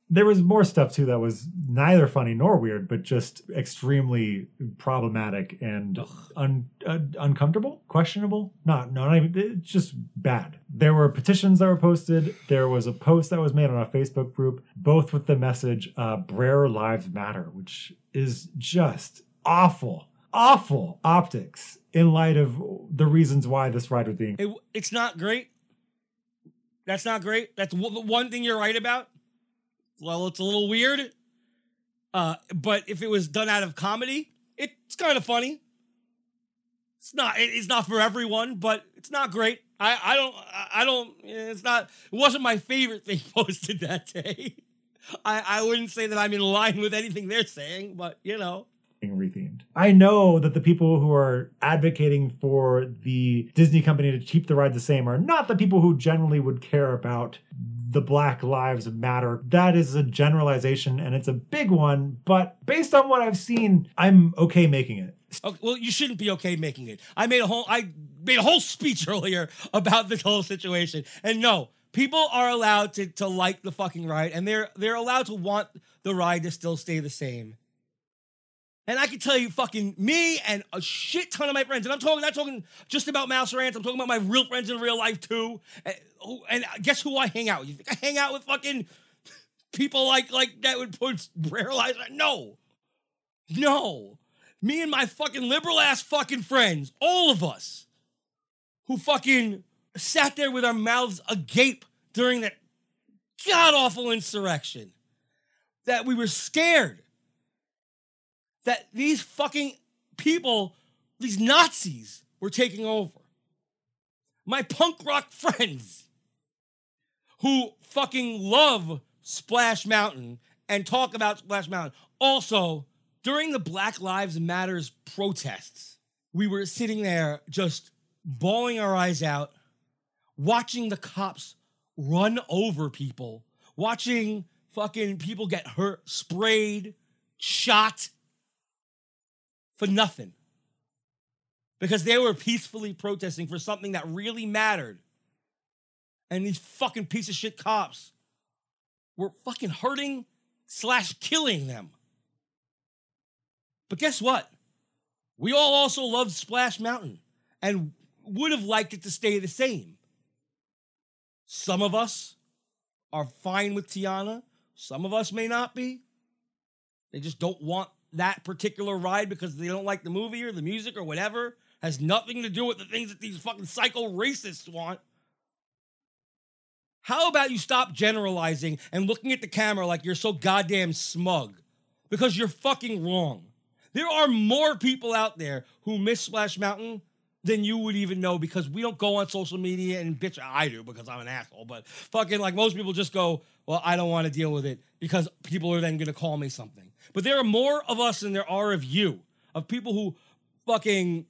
There was more stuff too that was neither funny nor weird, but just extremely problematic and un, uh, uncomfortable, questionable. Not, no, not even. It's just bad. There were petitions that were posted. There was a post that was made on a Facebook group, both with the message uh, "Br'er Lives Matter," which is just awful, awful optics in light of the reasons why this ride was being. It, it's not great. That's not great. That's w- one thing you're right about. Well, it's a little weird. Uh, but if it was done out of comedy, it's kind of funny. It's not. it- It's not for everyone, but it's not great. I. I don't. I- I don't. It's not. It wasn't my favorite thing posted that day. I. I wouldn't say that I'm in line with anything they're saying, but you know. Being rethemed. I know that the people who are advocating for the Disney company to keep the ride the same are not the people who generally would care about the Black Lives Matter. That is a generalization and it's a big one, but based on what I've seen, I'm okay making it. Okay, well, you shouldn't be okay making it. I made a whole I made a whole speech earlier about this whole situation. And no, people are allowed to to like the fucking ride and they're they're allowed to want the ride to still stay the same. And I can tell you fucking me and a shit ton of my friends, and I'm talking not talking just about Mouse Rants, I'm talking about my real friends in real life too. And, and guess who I hang out with? You think I hang out with fucking people like like that would put rare lives? No. No. Me and my fucking liberal ass fucking friends, all of us, who fucking sat there with our mouths agape during that god awful insurrection, that we were scared that these fucking people, these Nazis, were taking over. My punk rock friends who fucking love Splash Mountain and talk about Splash Mountain. Also, during the Black Lives Matters protests, we were sitting there just bawling our eyes out, watching the cops run over people, watching fucking people get hurt, sprayed, shot for nothing. Because they were peacefully protesting for something that really mattered. And these fucking piece of shit cops were fucking hurting slash killing them. But guess what? We all also loved Splash Mountain and would have liked it to stay the same. Some of us are fine with Tiana, some of us may not be. They just don't want that particular ride because they don't like the movie or the music or whatever. Has nothing to do with the things that these fucking psycho racists want. How about you stop generalizing and looking at the camera like you're so goddamn smug? Because you're fucking wrong. There are more people out there who miss Splash Mountain than you would even know because we don't go on social media and bitch. I do because I'm an asshole, but fucking like most people just go, well, I don't want to deal with it because people are then going to call me something. But there are more of us than there are of you, of people who fucking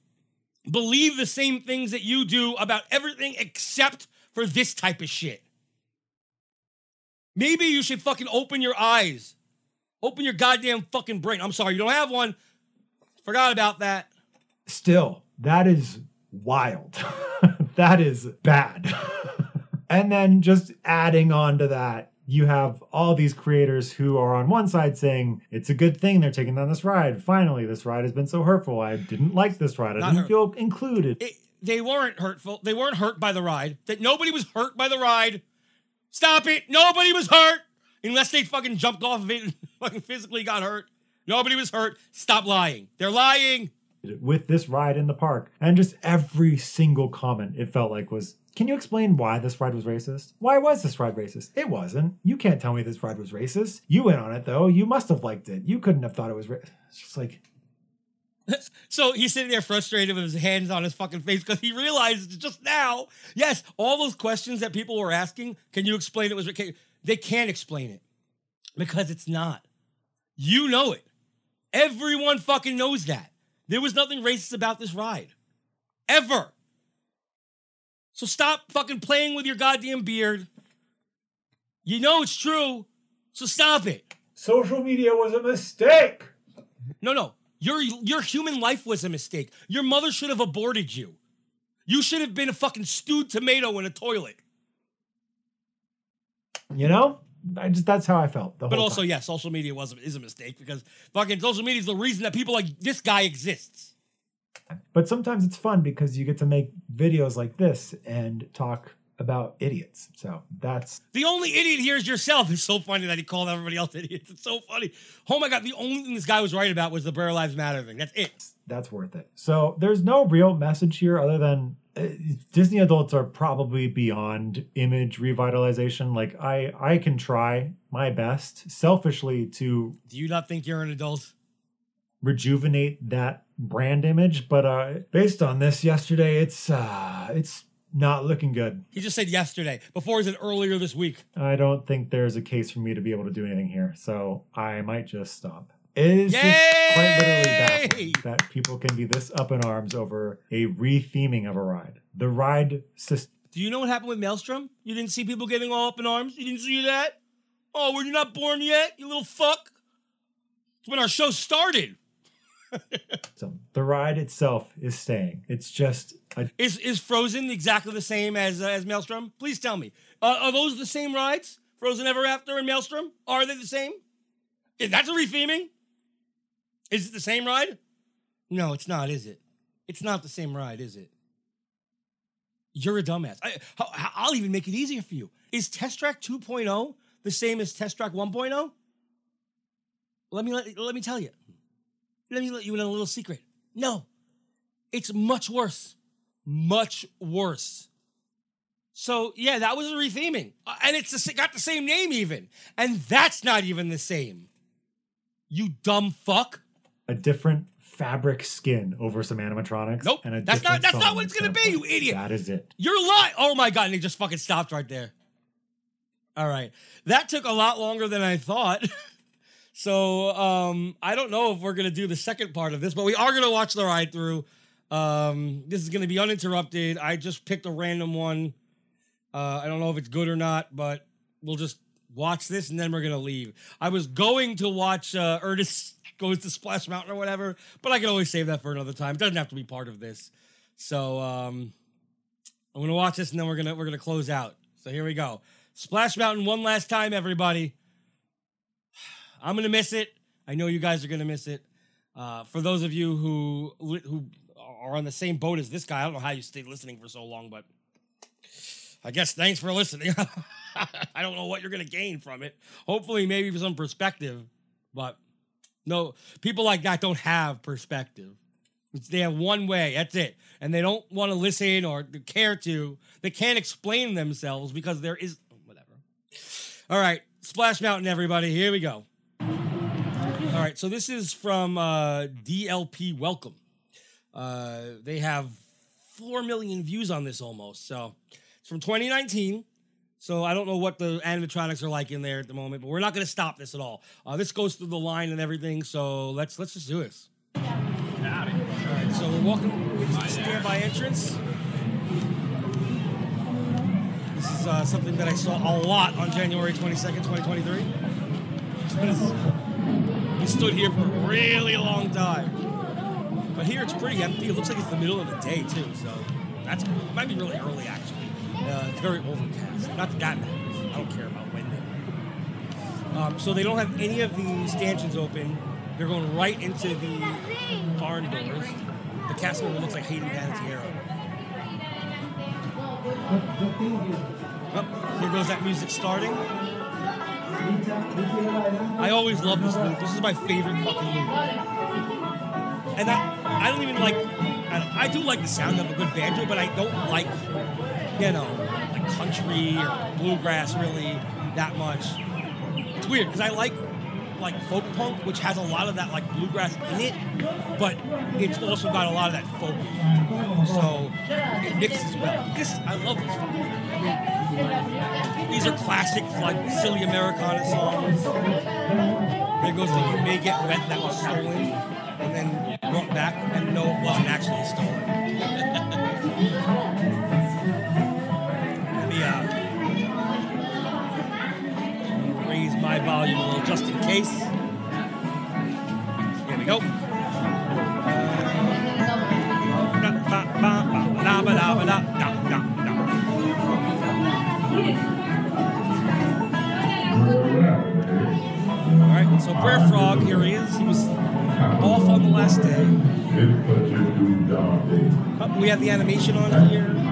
believe the same things that you do about everything except for this type of shit. Maybe you should fucking open your eyes. Open your goddamn fucking brain. I'm sorry, you don't have one. Forgot about that. Still, that is wild. that is bad. and then just adding on to that, you have all these creators who are on one side saying it's a good thing they're taking down this ride. Finally, this ride has been so hurtful. I didn't like this ride. I Not didn't hurt- feel included. It, they weren't hurtful. They weren't hurt by the ride. That nobody was hurt by the ride. Stop it. Nobody was hurt unless they fucking jumped off of it and fucking physically got hurt. Nobody was hurt. Stop lying. They're lying. With this ride in the park. And just every single comment it felt like was, can you explain why this ride was racist? Why was this ride racist? It wasn't. You can't tell me this ride was racist. You went on it though. You must have liked it. You couldn't have thought it was racist. It's just like, So he's sitting there frustrated with his hands on his fucking face because he realized just now, yes, all those questions that people were asking, can you explain it was ca- they can't explain it because it's not. You know it. Everyone fucking knows that. There was nothing racist about this ride. Ever. So stop fucking playing with your goddamn beard. You know it's true. So stop it. social media was a mistake. No, no. Your your human life was a mistake. Your mother should have aborted you. You should have been a fucking stewed tomato in a toilet. You know? I just that's how I felt. The But also, time. yeah, social media was is a mistake because fucking social media is the reason that people like this guy exists. But sometimes it's fun because you get to make videos like this and talk about idiots. So that's The only idiot here is yourself. It's so funny that he called everybody else idiots. It's so funny. Oh my god, the only thing this guy was right about was the Br'er Lives Matter thing. That's it. that's worth it. So there's no real message here other than Disney adults are probably beyond image revitalization. Like I I can try my best selfishly to Do you not think you're an adult? rejuvenate that brand image, but uh based on this yesterday, it's uh it's not looking good. He just said yesterday. Before he said earlier this week. I don't think there's a case for me to be able to do anything here, so I might just stop. It is just quite literally baffling that people can be this up in arms over a retheming of a ride. The ride system. Do you know what happened with Maelstrom? You didn't see people getting all up in arms? You didn't see that? Oh, were you not born yet, you little fuck? It's when our show started. So the ride itself is staying. It's just a Is is Frozen exactly the same as uh, as Maelstrom? Please tell me. Uh, are those the same rides? Frozen Ever After and Maelstrom? Are they the same? Is that's a retheming? Is it the same ride? No, it's not, is it? It's not the same ride, is it? You're a dumbass. I, I- I'll even make it easier for you. Is Test Track 2.0 the same as Test Track 1.0? Let me let, let me tell you. Let me let you in on a little secret. No, it's much worse. Much worse. So yeah, that was a retheming, Uh, and it's got the same name even, and that's not even the same. You dumb fuck. A different fabric skin over some animatronics. Nope, And a that's not- that's not what it's gonna be, you idiot. That is it. You're lying. Oh my god, and he just fucking stopped right there. All right. That took a lot longer than I thought. so um I don't know if we're gonna do the second part of this, but we are gonna watch the ride through. Um this is gonna be uninterrupted. I just picked a random one. Uh I don't know if it's good or not, but we'll just watch this and then we're gonna leave. I was going to watch uh Ernest goes to Splash Mountain or whatever, but I can always save that for another time. It doesn't have to be part of this. So um I'm gonna watch this and then we're gonna we're gonna close out. So here we go. Splash Mountain one last time, everybody. I'm gonna miss it. I know you guys are gonna miss it. Uh, for those of you who who are on the same boat as this guy, I don't know how you stayed listening for so long, but I guess thanks for listening. I don't know what you're gonna gain from it. Hopefully, maybe some perspective, but no, people like that don't have perspective. They have one way. That's it, and they don't want to listen or care to. They can't explain themselves because there is whatever. All right, Splash Mountain, everybody. Here we go. All right, so this is from uh, DLP Welcome. Uh, they have four million views on this almost. So from 2019. So I don't know what the animatronics are like in there at the moment, but we're not going to stop this at all. Uh, this goes through the line and everything. So let's let's just do this. All right, so we're walking into the standby entrance. This is uh, something that I saw a lot on January 22nd, 2023. We stood here for a really long time. But here it's pretty empty. It looks like it's the middle of the day, too. So that's it might be really early, actually. Uh, it's very overcast. Not that that matters. I don't care about when they. Um, so they don't have any of the stanchions open. They're going right into the barn doors. The castle looks like Hayden Panettiere. Oh, here goes that music starting. I always love this loop. This is my favorite fucking loop. And I, I don't even like. I, I do like the sound of a good banjo, but I don't like, you know, like country or bluegrass really that much. It's weird because I like like folk punk, which has a lot of that like bluegrass in it, but it's also got a lot of that folk. So it mixes well. This I love this. mean, these are classic like silly Americana songs. There goes the "You May Get Wet" that was stolen, and then brought back, and no, it wasn't actually stolen. my volume a little just in case. Here we go. All right, so Br'er Frog, here he is. He was off on the last day. Oh, we have the animation on here.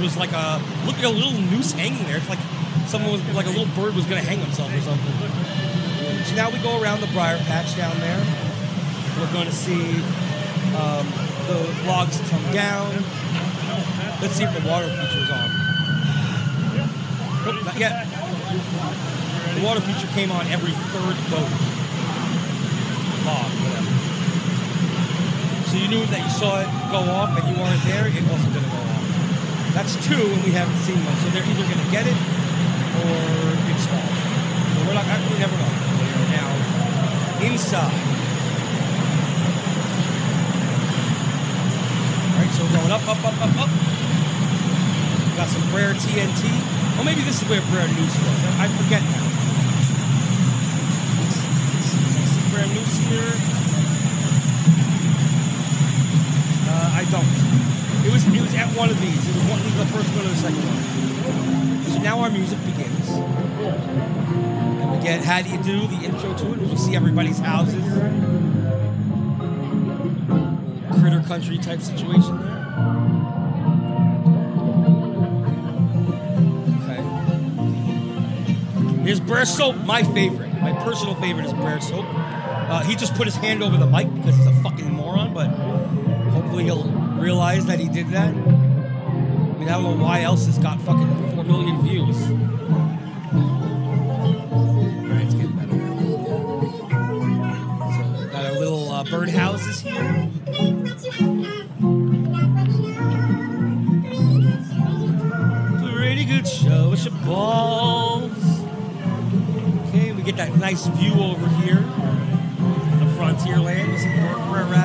Was like a look at a little noose hanging there. It's like someone was like a little bird was gonna hang himself or something. So now we go around the briar patch down there. We're going to see um, the logs come down. Let's see if the water feature's on. Nope, not yet. The water feature came on every third boat. Log, whatever. So you knew that you saw it go off and you weren't there, it wasn't going to go off. That's two, and we haven't seen one. So they're either going to get it or it's off. We're not, we never know. We are now inside. All right, so we're going up, up, up, up, up. Got some Br'er TNT. Oh, maybe this is where Br'er Noose was. I, forget now. Br'er Noose here? Uh, I don't. Was it was at one of these. It was one, either the first one or the second one. So now our music begins. And we get How Do You Do, the intro to it, we see everybody's houses. Critter country type situation there. Okay. Here's Br'er Soap, my favorite. My personal favorite is Br'er Soap. Uh, he just put his hand over the mic because he's a fucking moron, but hopefully he'll realize that he did that. I mean, I don't know why else it's got fucking 4 million views. Alright, it's getting better. So, got our little uh, birdhouses here. Pretty good show with your balls. Okay, we get that nice view over here. The frontier land. You see Br'er Rabbit's home,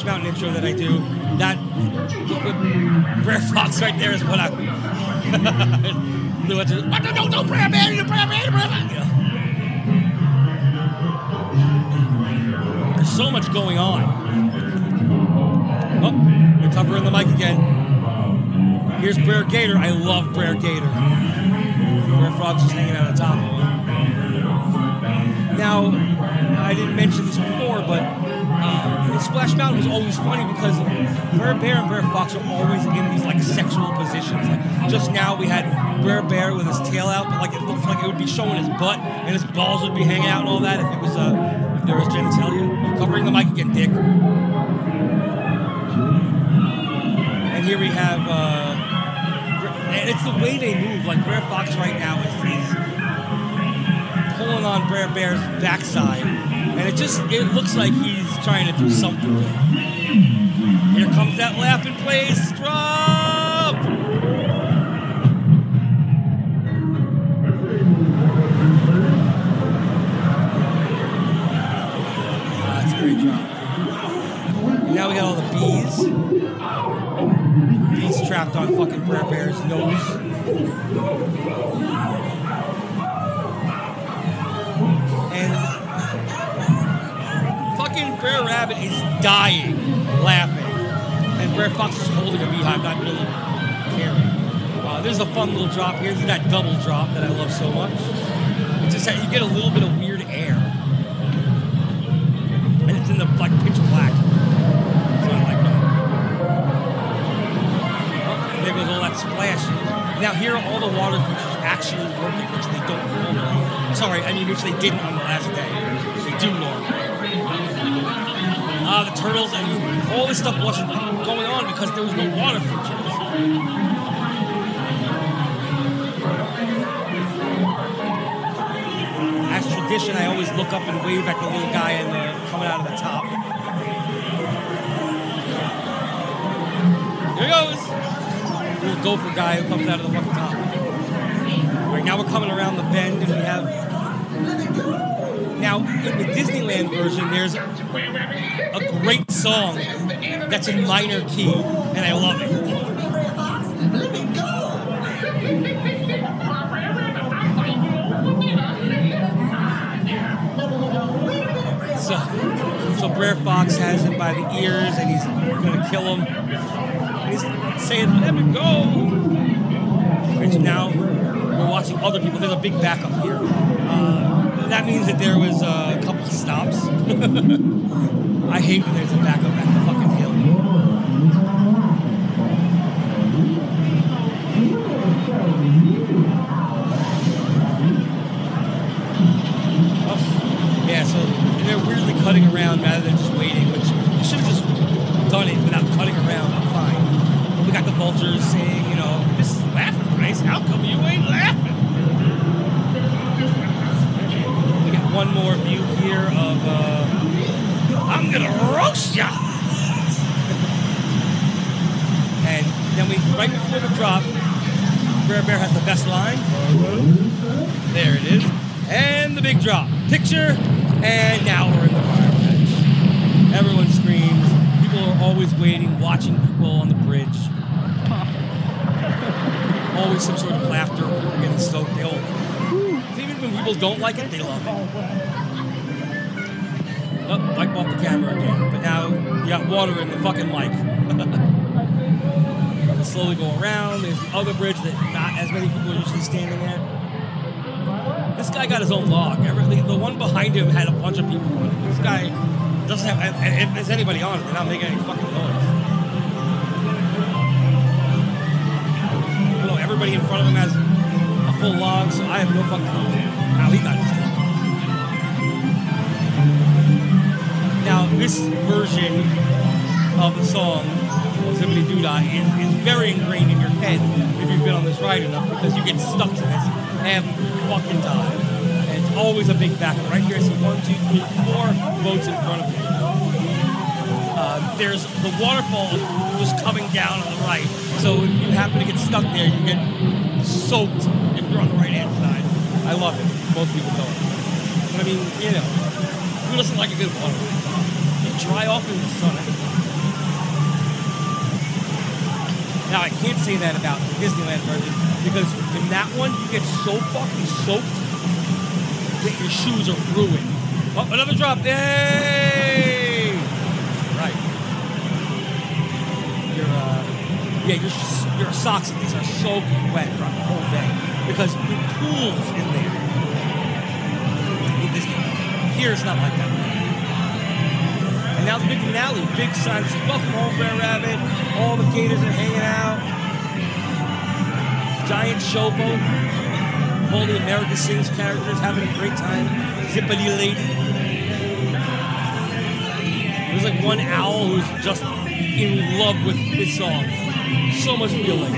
Splash Mountain intro that I do, Fox are always in these like sexual positions. Like just now, we had Br'er Bear with his tail out, but like it looked like it would be showing his butt and his balls would be hanging out and all that if it was uh, if there was genitalia. Covering the mic again, Dick. And here we have, uh, and it's the way they move. Like Br'er Fox right now is, is pulling on Br'er Bear's backside, and it just it looks like he's trying to do something. Here comes that laughing place drop. Ah, that's a great drop. Now we got all the bees. Bees trapped on fucking Br'er Bear's nose. And fucking Br'er Rabbit is dying, laughing, and Fox is holding a beehive, not really caring. Uh, there's a fun little drop here. There's that double drop that I love so much. It's just that you get a little bit of weird air, and it's in the like pitch black. So I like that. Oh, and there goes all that splashing. Now here are all the water features actually working, which they don't normally. Sorry, I mean which they didn't on the last day. They do normally. Ah, the turtles. I mean, all this stuff wasn't going on because there was no water features. As tradition, I always look up and wave at the little guy in the, coming out of the top. Here he goes. Little gopher guy who comes out of the fucking top. Right, now we're coming around the bend and we have. Now, in the Disneyland version, there's a great song that's in minor key, and I love it. So, so Br'er Fox has him by the ears, and he's gonna kill him. He's saying, "Let me go." Which now we're watching other people. There's a big backup here. Uh, that means that there was a couple stops. I hate when there's a backup at the fucking cutting around rather than just waiting, which you should have just done it without cutting around. I'm fine. But we got the vultures saying, you know, this is laughing place. How come you ain't laughing? We got one more view here of, uh, I'm gonna roast ya! and then we, right before the drop, Br'er Bear has the best line. There it is. And the big drop. Picture, and now we're in the briar patch. Everyone screams. People are always waiting, watching people on the bridge. Some sort of laughter, people getting stoked. They all, even when people don't like it, they love it. Oh, wipe off the camera again. But now you got water in the fucking mic. They slowly go around. There's the other bridge that not as many people are usually standing at. This guy got his own log. The one behind him had a bunch of people on it. This guy doesn't have. If there's anybody on it, they're not making any fucking noise. Everybody in front of him has a full log, so I have no fucking clue how he got his log. Now, this version of the song, Zip-a-Dee-Doo-Dah, is, is very ingrained in your head if you've been on this ride enough because you get stuck to this every fucking time. And it's always a big backup. Right here, I see one, two, three, four boats in front of you. Uh, there's the waterfall just coming down on the right. So if you happen to get stuck there, you get soaked if you're on the right hand side. I love it. Most people don't. But I mean, you know, who doesn't like a good waterfall? You dry off in the sun. Now I can't say that about the Disneyland version because in that one you get so fucking soaked that your shoes are ruined. Oh, another drop! Yay! Right. Your uh, yeah, your your socks and these are soaking wet throughout the whole day because the pools in there. Here it's not like that. And now the big finale, big sign says, Welcome home, Br'er Rabbit. All the gators are hanging out. Giant showboat. All the America Sings characters having a great time. Zippity lady. There's like one owl who's just in love with this song. So much feeling.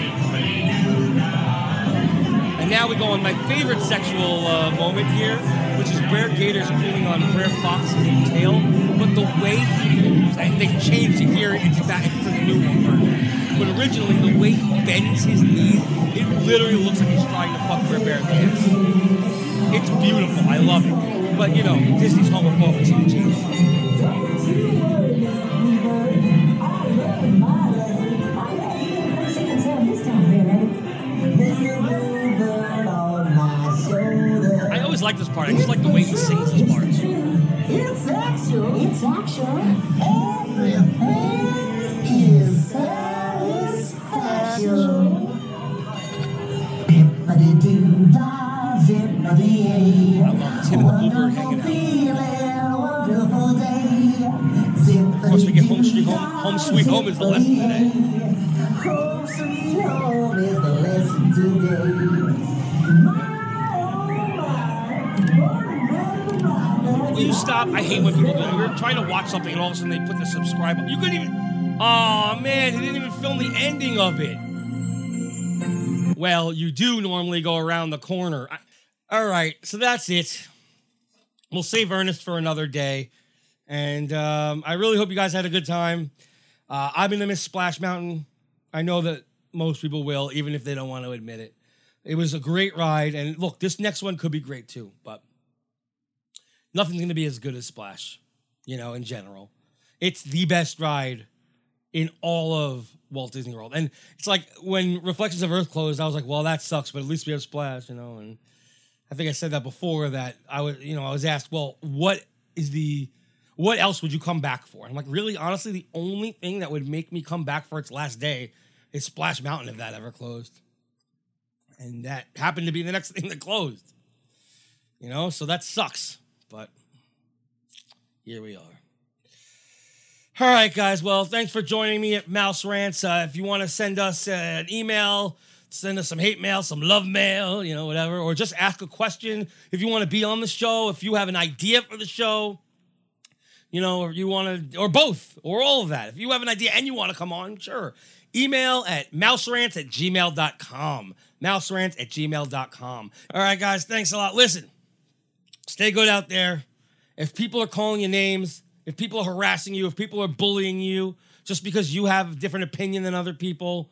And now we go on my favorite sexual uh, moment here, which is Br'er Gator's pulling on Br'er Fox's tail. But the way he moves, and they changed it here, it's back it's the new one version. But originally, the way he bends his knees, it literally looks like he's trying to fuck Br'er Bear in. It's beautiful. I love it. But you know, Disney's homophobic, so they changed. Like this part. I just like the way he sings this part. It's action. It's. Everything is zippity-yay. It's him and the bluebird hanging out. Of course, we get home sweet home. Home sweet home is the lesson today. Home sweet home is the lesson today. You stop? I hate when people do that. You're trying to watch something and all of a sudden they put the subscribe. You couldn't even. Oh man, he didn't even film the ending of it. Well, you do normally go around the corner. I- all right, so that's it. We'll save Ernest for another day. And um, I really hope you guys had a good time. Uh, I'm going to miss Splash Mountain. I know that most people will, even if they don't want to admit it. It was a great ride. And look, this next one could be great too, but nothing's going to be as good as Splash, you know, in general. It's the best ride in all of Walt Disney World. And it's like when Reflections of Earth closed, I was like, well, that sucks, but at least we have Splash, you know. And I think I said that before that I was, you know, I was asked, well, what is the, what else would you come back for? And I'm like, really, honestly, the only thing that would make me come back for its last day is Splash Mountain if that ever closed. And that happened to be the next thing that closed. You know, so that sucks. But here we are. All right, guys. Well, thanks for joining me at Mouse Rants. Uh, if you want to send us uh, an email, send us some hate mail, some love mail, you know, whatever, or just ask a question. If you want to be on the show, if you have an idea for the show, you know, or you want to, or both, or all of that. If you have an idea and you want to come on, sure. Email at mouserants at gmail.com. Mouserants at gmail.com. All right, guys. Thanks a lot. Listen, stay good out there. If people are calling you names, if people are harassing you, if people are bullying you just because you have a different opinion than other people,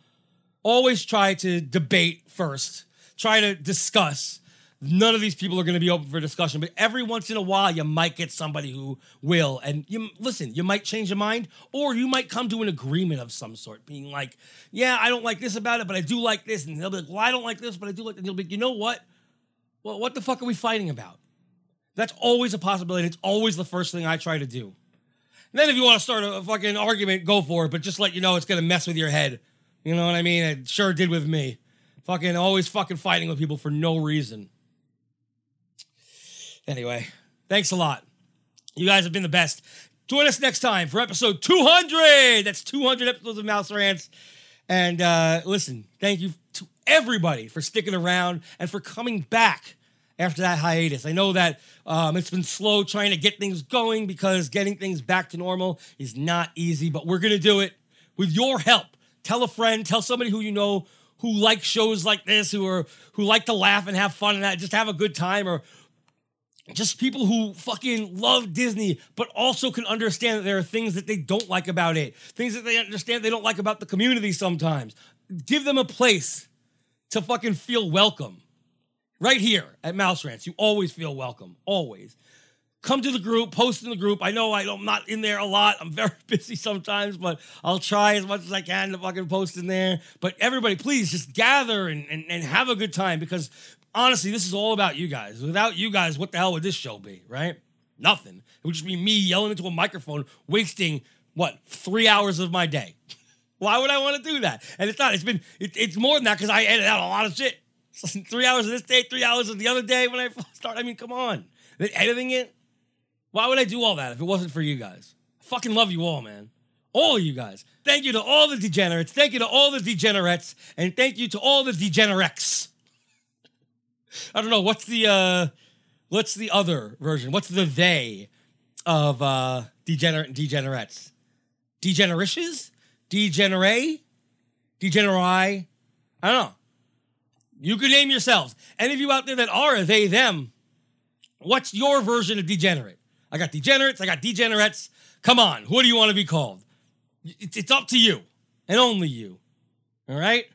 always try to debate first. Try to discuss. None of these people are going to be open for discussion, but every once in a while, you might get somebody who will. And you listen, you might change your mind, or you might come to an agreement of some sort, being like, "Yeah, I don't like this about it, but I do like this," and they'll be like, "Well, I don't like this, but I do like." And you'll be, "You know what? Well, what the fuck are we fighting about?" That's always a possibility. It's always the first thing I try to do. And then if you want to start a, fucking argument, go for it. But just let you know it's gonna mess with your head. You know what I mean? It sure did with me. Fucking always fucking fighting with people for no reason. Anyway, thanks a lot. You guys have been the best. Join us next time for episode 200. That's 200 episodes of Mouse Rants. And uh, listen, thank you to everybody for sticking around and for coming back after that hiatus. I know that um, it's been slow trying to get things going because getting things back to normal is not easy, but we're going to do it with your help. Tell a friend, tell somebody who you know who likes shows like this, who are who like to laugh and have fun and just have a good time, or just people who fucking love Disney, but also can understand that there are things that they don't like about it, things that they understand they don't like about the community sometimes. Give them a place to fucking feel welcome. Right here at Mouse Rants, you always feel welcome. Always. Come to the group, post in the group. I know I I'm not in there a lot. I'm very busy sometimes, but I'll try as much as I can to fucking post in there. But everybody, please just gather and, and, and have a good time because honestly, this is all about you guys. Without you guys, what the hell would this show be, right? Nothing. It would just be me yelling into a microphone, wasting what, three hours of my day. Why would I want to do that? And it's not. It's been. It, it's more than that because I edit out a lot of shit. three hours of this day, three hours of the other day when I start. I mean, come on. Then editing it. Why would I do all that if it wasn't for you guys? I fucking love you all, man. All of you guys. Thank you to all the degenerates. Thank you to all the degenerates, and thank you to all the degenerates. I don't know what's the uh, what's the other version? What's the they of uh, degenerate and degenerates? Degenerishes? Degenerate? Degenerate? I don't know. You can name yourselves. Any of you out there that are a they, them, what's your version of degenerate? I got degenerates, I got degenerates. Come on, what do you want to be called? It's, up to you and only you. All right?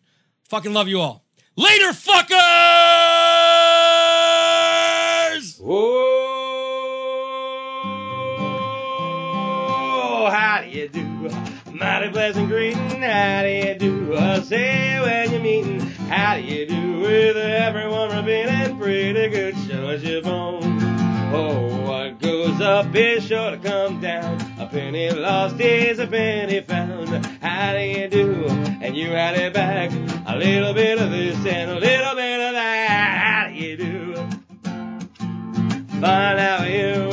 Fucking love you all. Later, fuckers! Oh, how do you do? Mighty pleasant greeting, how do you do? Say when you're meeting, how do you do? With everyone repeating, pretty good show as you're born. Oh, up is sure to come down. A penny lost is a penny found. How do you do? And you had it back. A little bit of this and a little bit of that. How do you do? Fine, how you?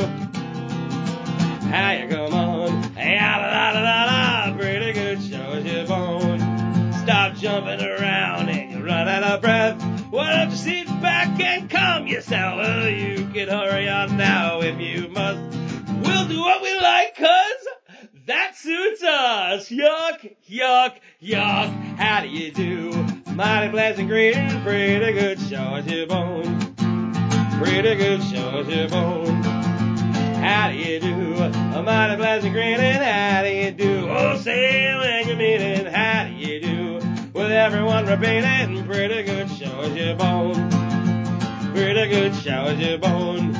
How you come on? Hey, la la la la pretty good show as you're born. Stop jumping around breath. Why don't you sit back and calm yourself? Well, you can hurry on now if you must. We'll do what we like, cuz that suits us. Yuck, yuck, yuck. How do you do? Mighty pleasant greeting, pretty good show as you're. Pretty good show as you're. How do you do? A mighty pleasant grinning, how do you do? Oh, say everyone repeating, pretty good show as you're born. Pretty good show as you're born.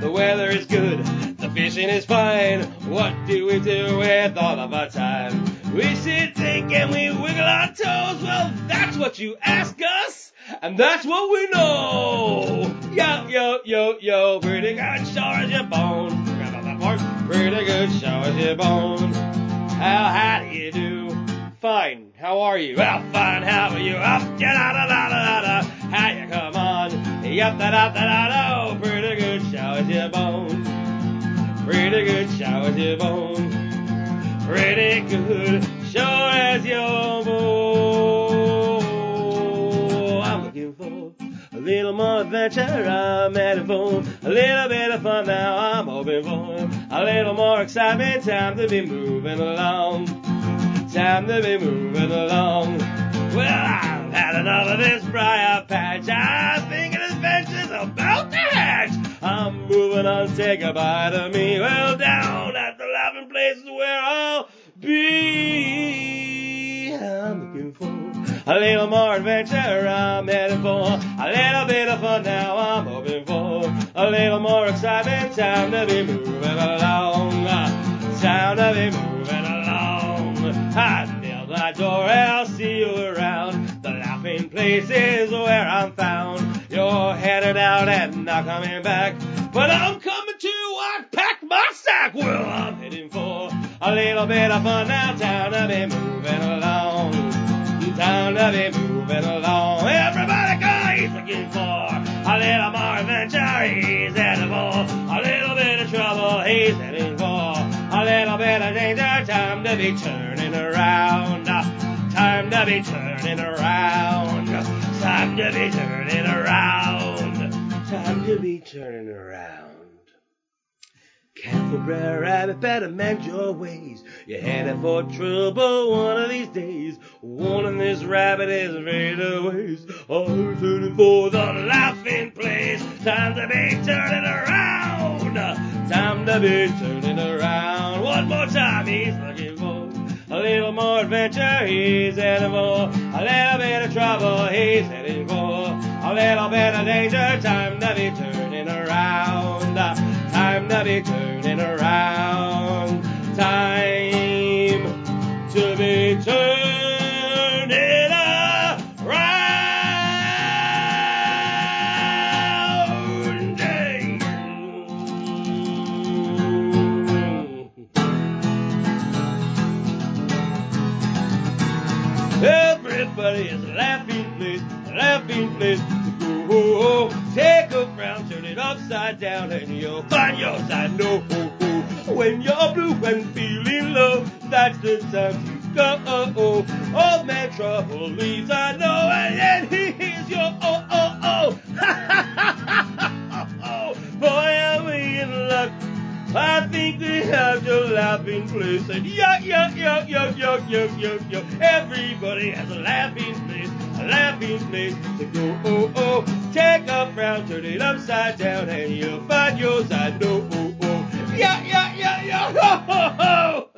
The weather is good, the fishing is fine. What do we do with all of our time? We sit, think, and we wiggle our toes. Well, that's what you ask us, and that's what we know. Yo, yo, yo, yo, pretty good show as you're born. Grab up that fork, pretty good show as you're born. How, how do you do? Fine, how are you? Well, fine, how are you? Up, da da da da da. How you come on? Yup, da da da da da. Pretty good show as you're born. Pretty good show as you're born. Pretty good show as you're born. I'm looking for a little more adventure. I'm heading for a little bit of fun now. I'm hoping for a little more excitement. Time to be moving along. Time to be moving along. Well, I've had enough of this briar patch. I think an adventure's about to hatch. I'm moving on, say bite of me. Well, down at the laughing places where I'll be. I'm looking for a little more adventure. I'm heading for a little bit of fun now. I'm hoping for a little more excitement. Time to be moving along. Time to be I nailed my door I'll see you around. The laughing place is where I'm found. You're headed out and not coming back. But I'm coming to, I packed my sack. Well, I'm heading for a little bit of fun now. Time to be moving along. Time to be moving along. Everybody go, looking for a little more adventure. He's heading for a little bit of trouble. He's heading for little bit of danger. Time to be turning around. Time to be turning around. Time to be turning around. Time to be turning around. Careful, Br'er Rabbit, better mend your ways. You're headed for trouble one of these days. Warning this rabbit is afraid of ways. I'm turning for the laughing place. Time to be turning around. Time to be turning around. One more time, he's looking for a little more adventure. He's heading for a little bit of trouble. He's heading for a little bit of danger. Time to be turning around. Time to be turning around. Time to be turning upside down, and you'll find your side. No, when you're blue and feeling low, that's the time to go. Old man trouble leaves, I know, and then here's your oh oh oh. boy, am we in luck. I think we have your laughing place. And yo, yo, yo, yo, yo, yo, yo, yo. Everybody has a laughing place, a laughing place to go. Oh, oh. Take a frown, turn it upside down, and you'll find your side. No, oh, oh. Yo, yo, yo, yo, ho, ho, ho.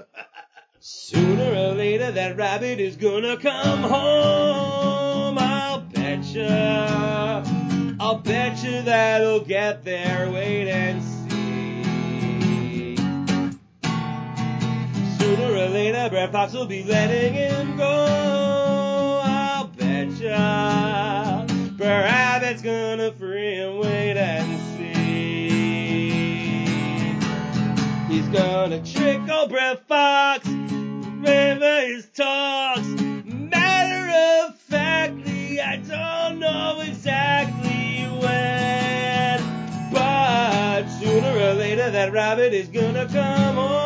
Sooner or later, that rabbit is gonna come home. I'll betcha. I'll betcha that'll get there. Wait and see. Sooner or later, Br'er Fox will be letting him go shop. Perhaps it's gonna free him, wait and see. He's gonna trick old Br'er Fox, remember his talks. Matter of factly, I don't know exactly when, but sooner or later that rabbit is gonna come home.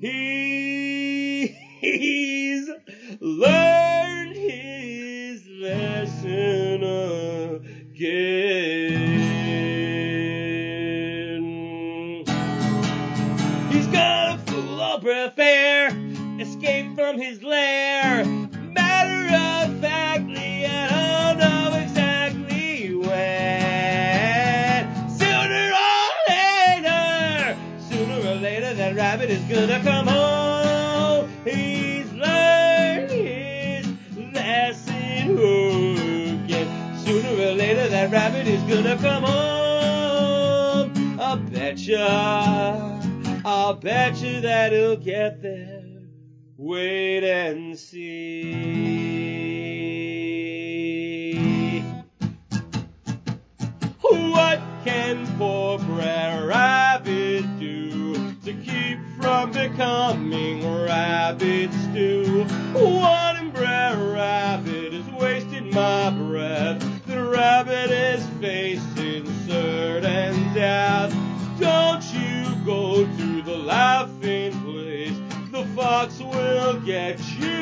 He's learning blessing again. He's gone full of breath air, escaped from his lair. that rabbit is gonna come home. I betcha, I betcha that he'll get there. Wait and see. What can poor Br'er Rabbit do to keep from becoming rabbit stew? One Br'er Rabbit is wasting my breath rabbit is facing certain death. Don't you go to the laughing place, the fox will get you.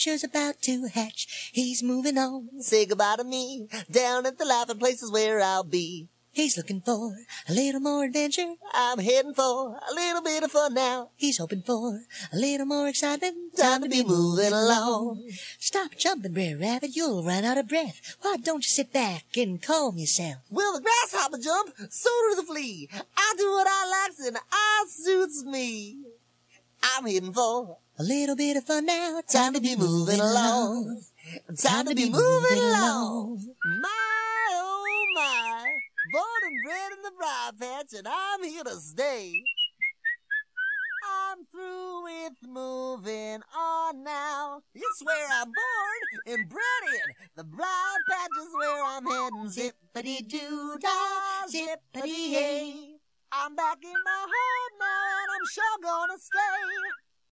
Thinks adventure's about to hatch. He's moving on. Say goodbye to me. Down at the laughing places where I'll be. He's looking for a little more adventure. I'm heading for a little bit of fun now. He's hoping for a little more excitement. Time to be moving along. Stop jumping, Br'er Rabbit. You'll run out of breath. Why don't you sit back and calm yourself? Well, the grasshopper jump, so do the flea. I do what I likes and I suits me. I'm heading for a little bit of fun now. Time to be moving along. Time to be moving along. My, oh my. Born and bred in the briar patch and I'm here to stay. I'm through with moving on now. It's where I'm born and bred in. The briar patch is where I'm heading. Zippity doo dah, zippity hey. I'm back in my home now and I'm sure gonna stay.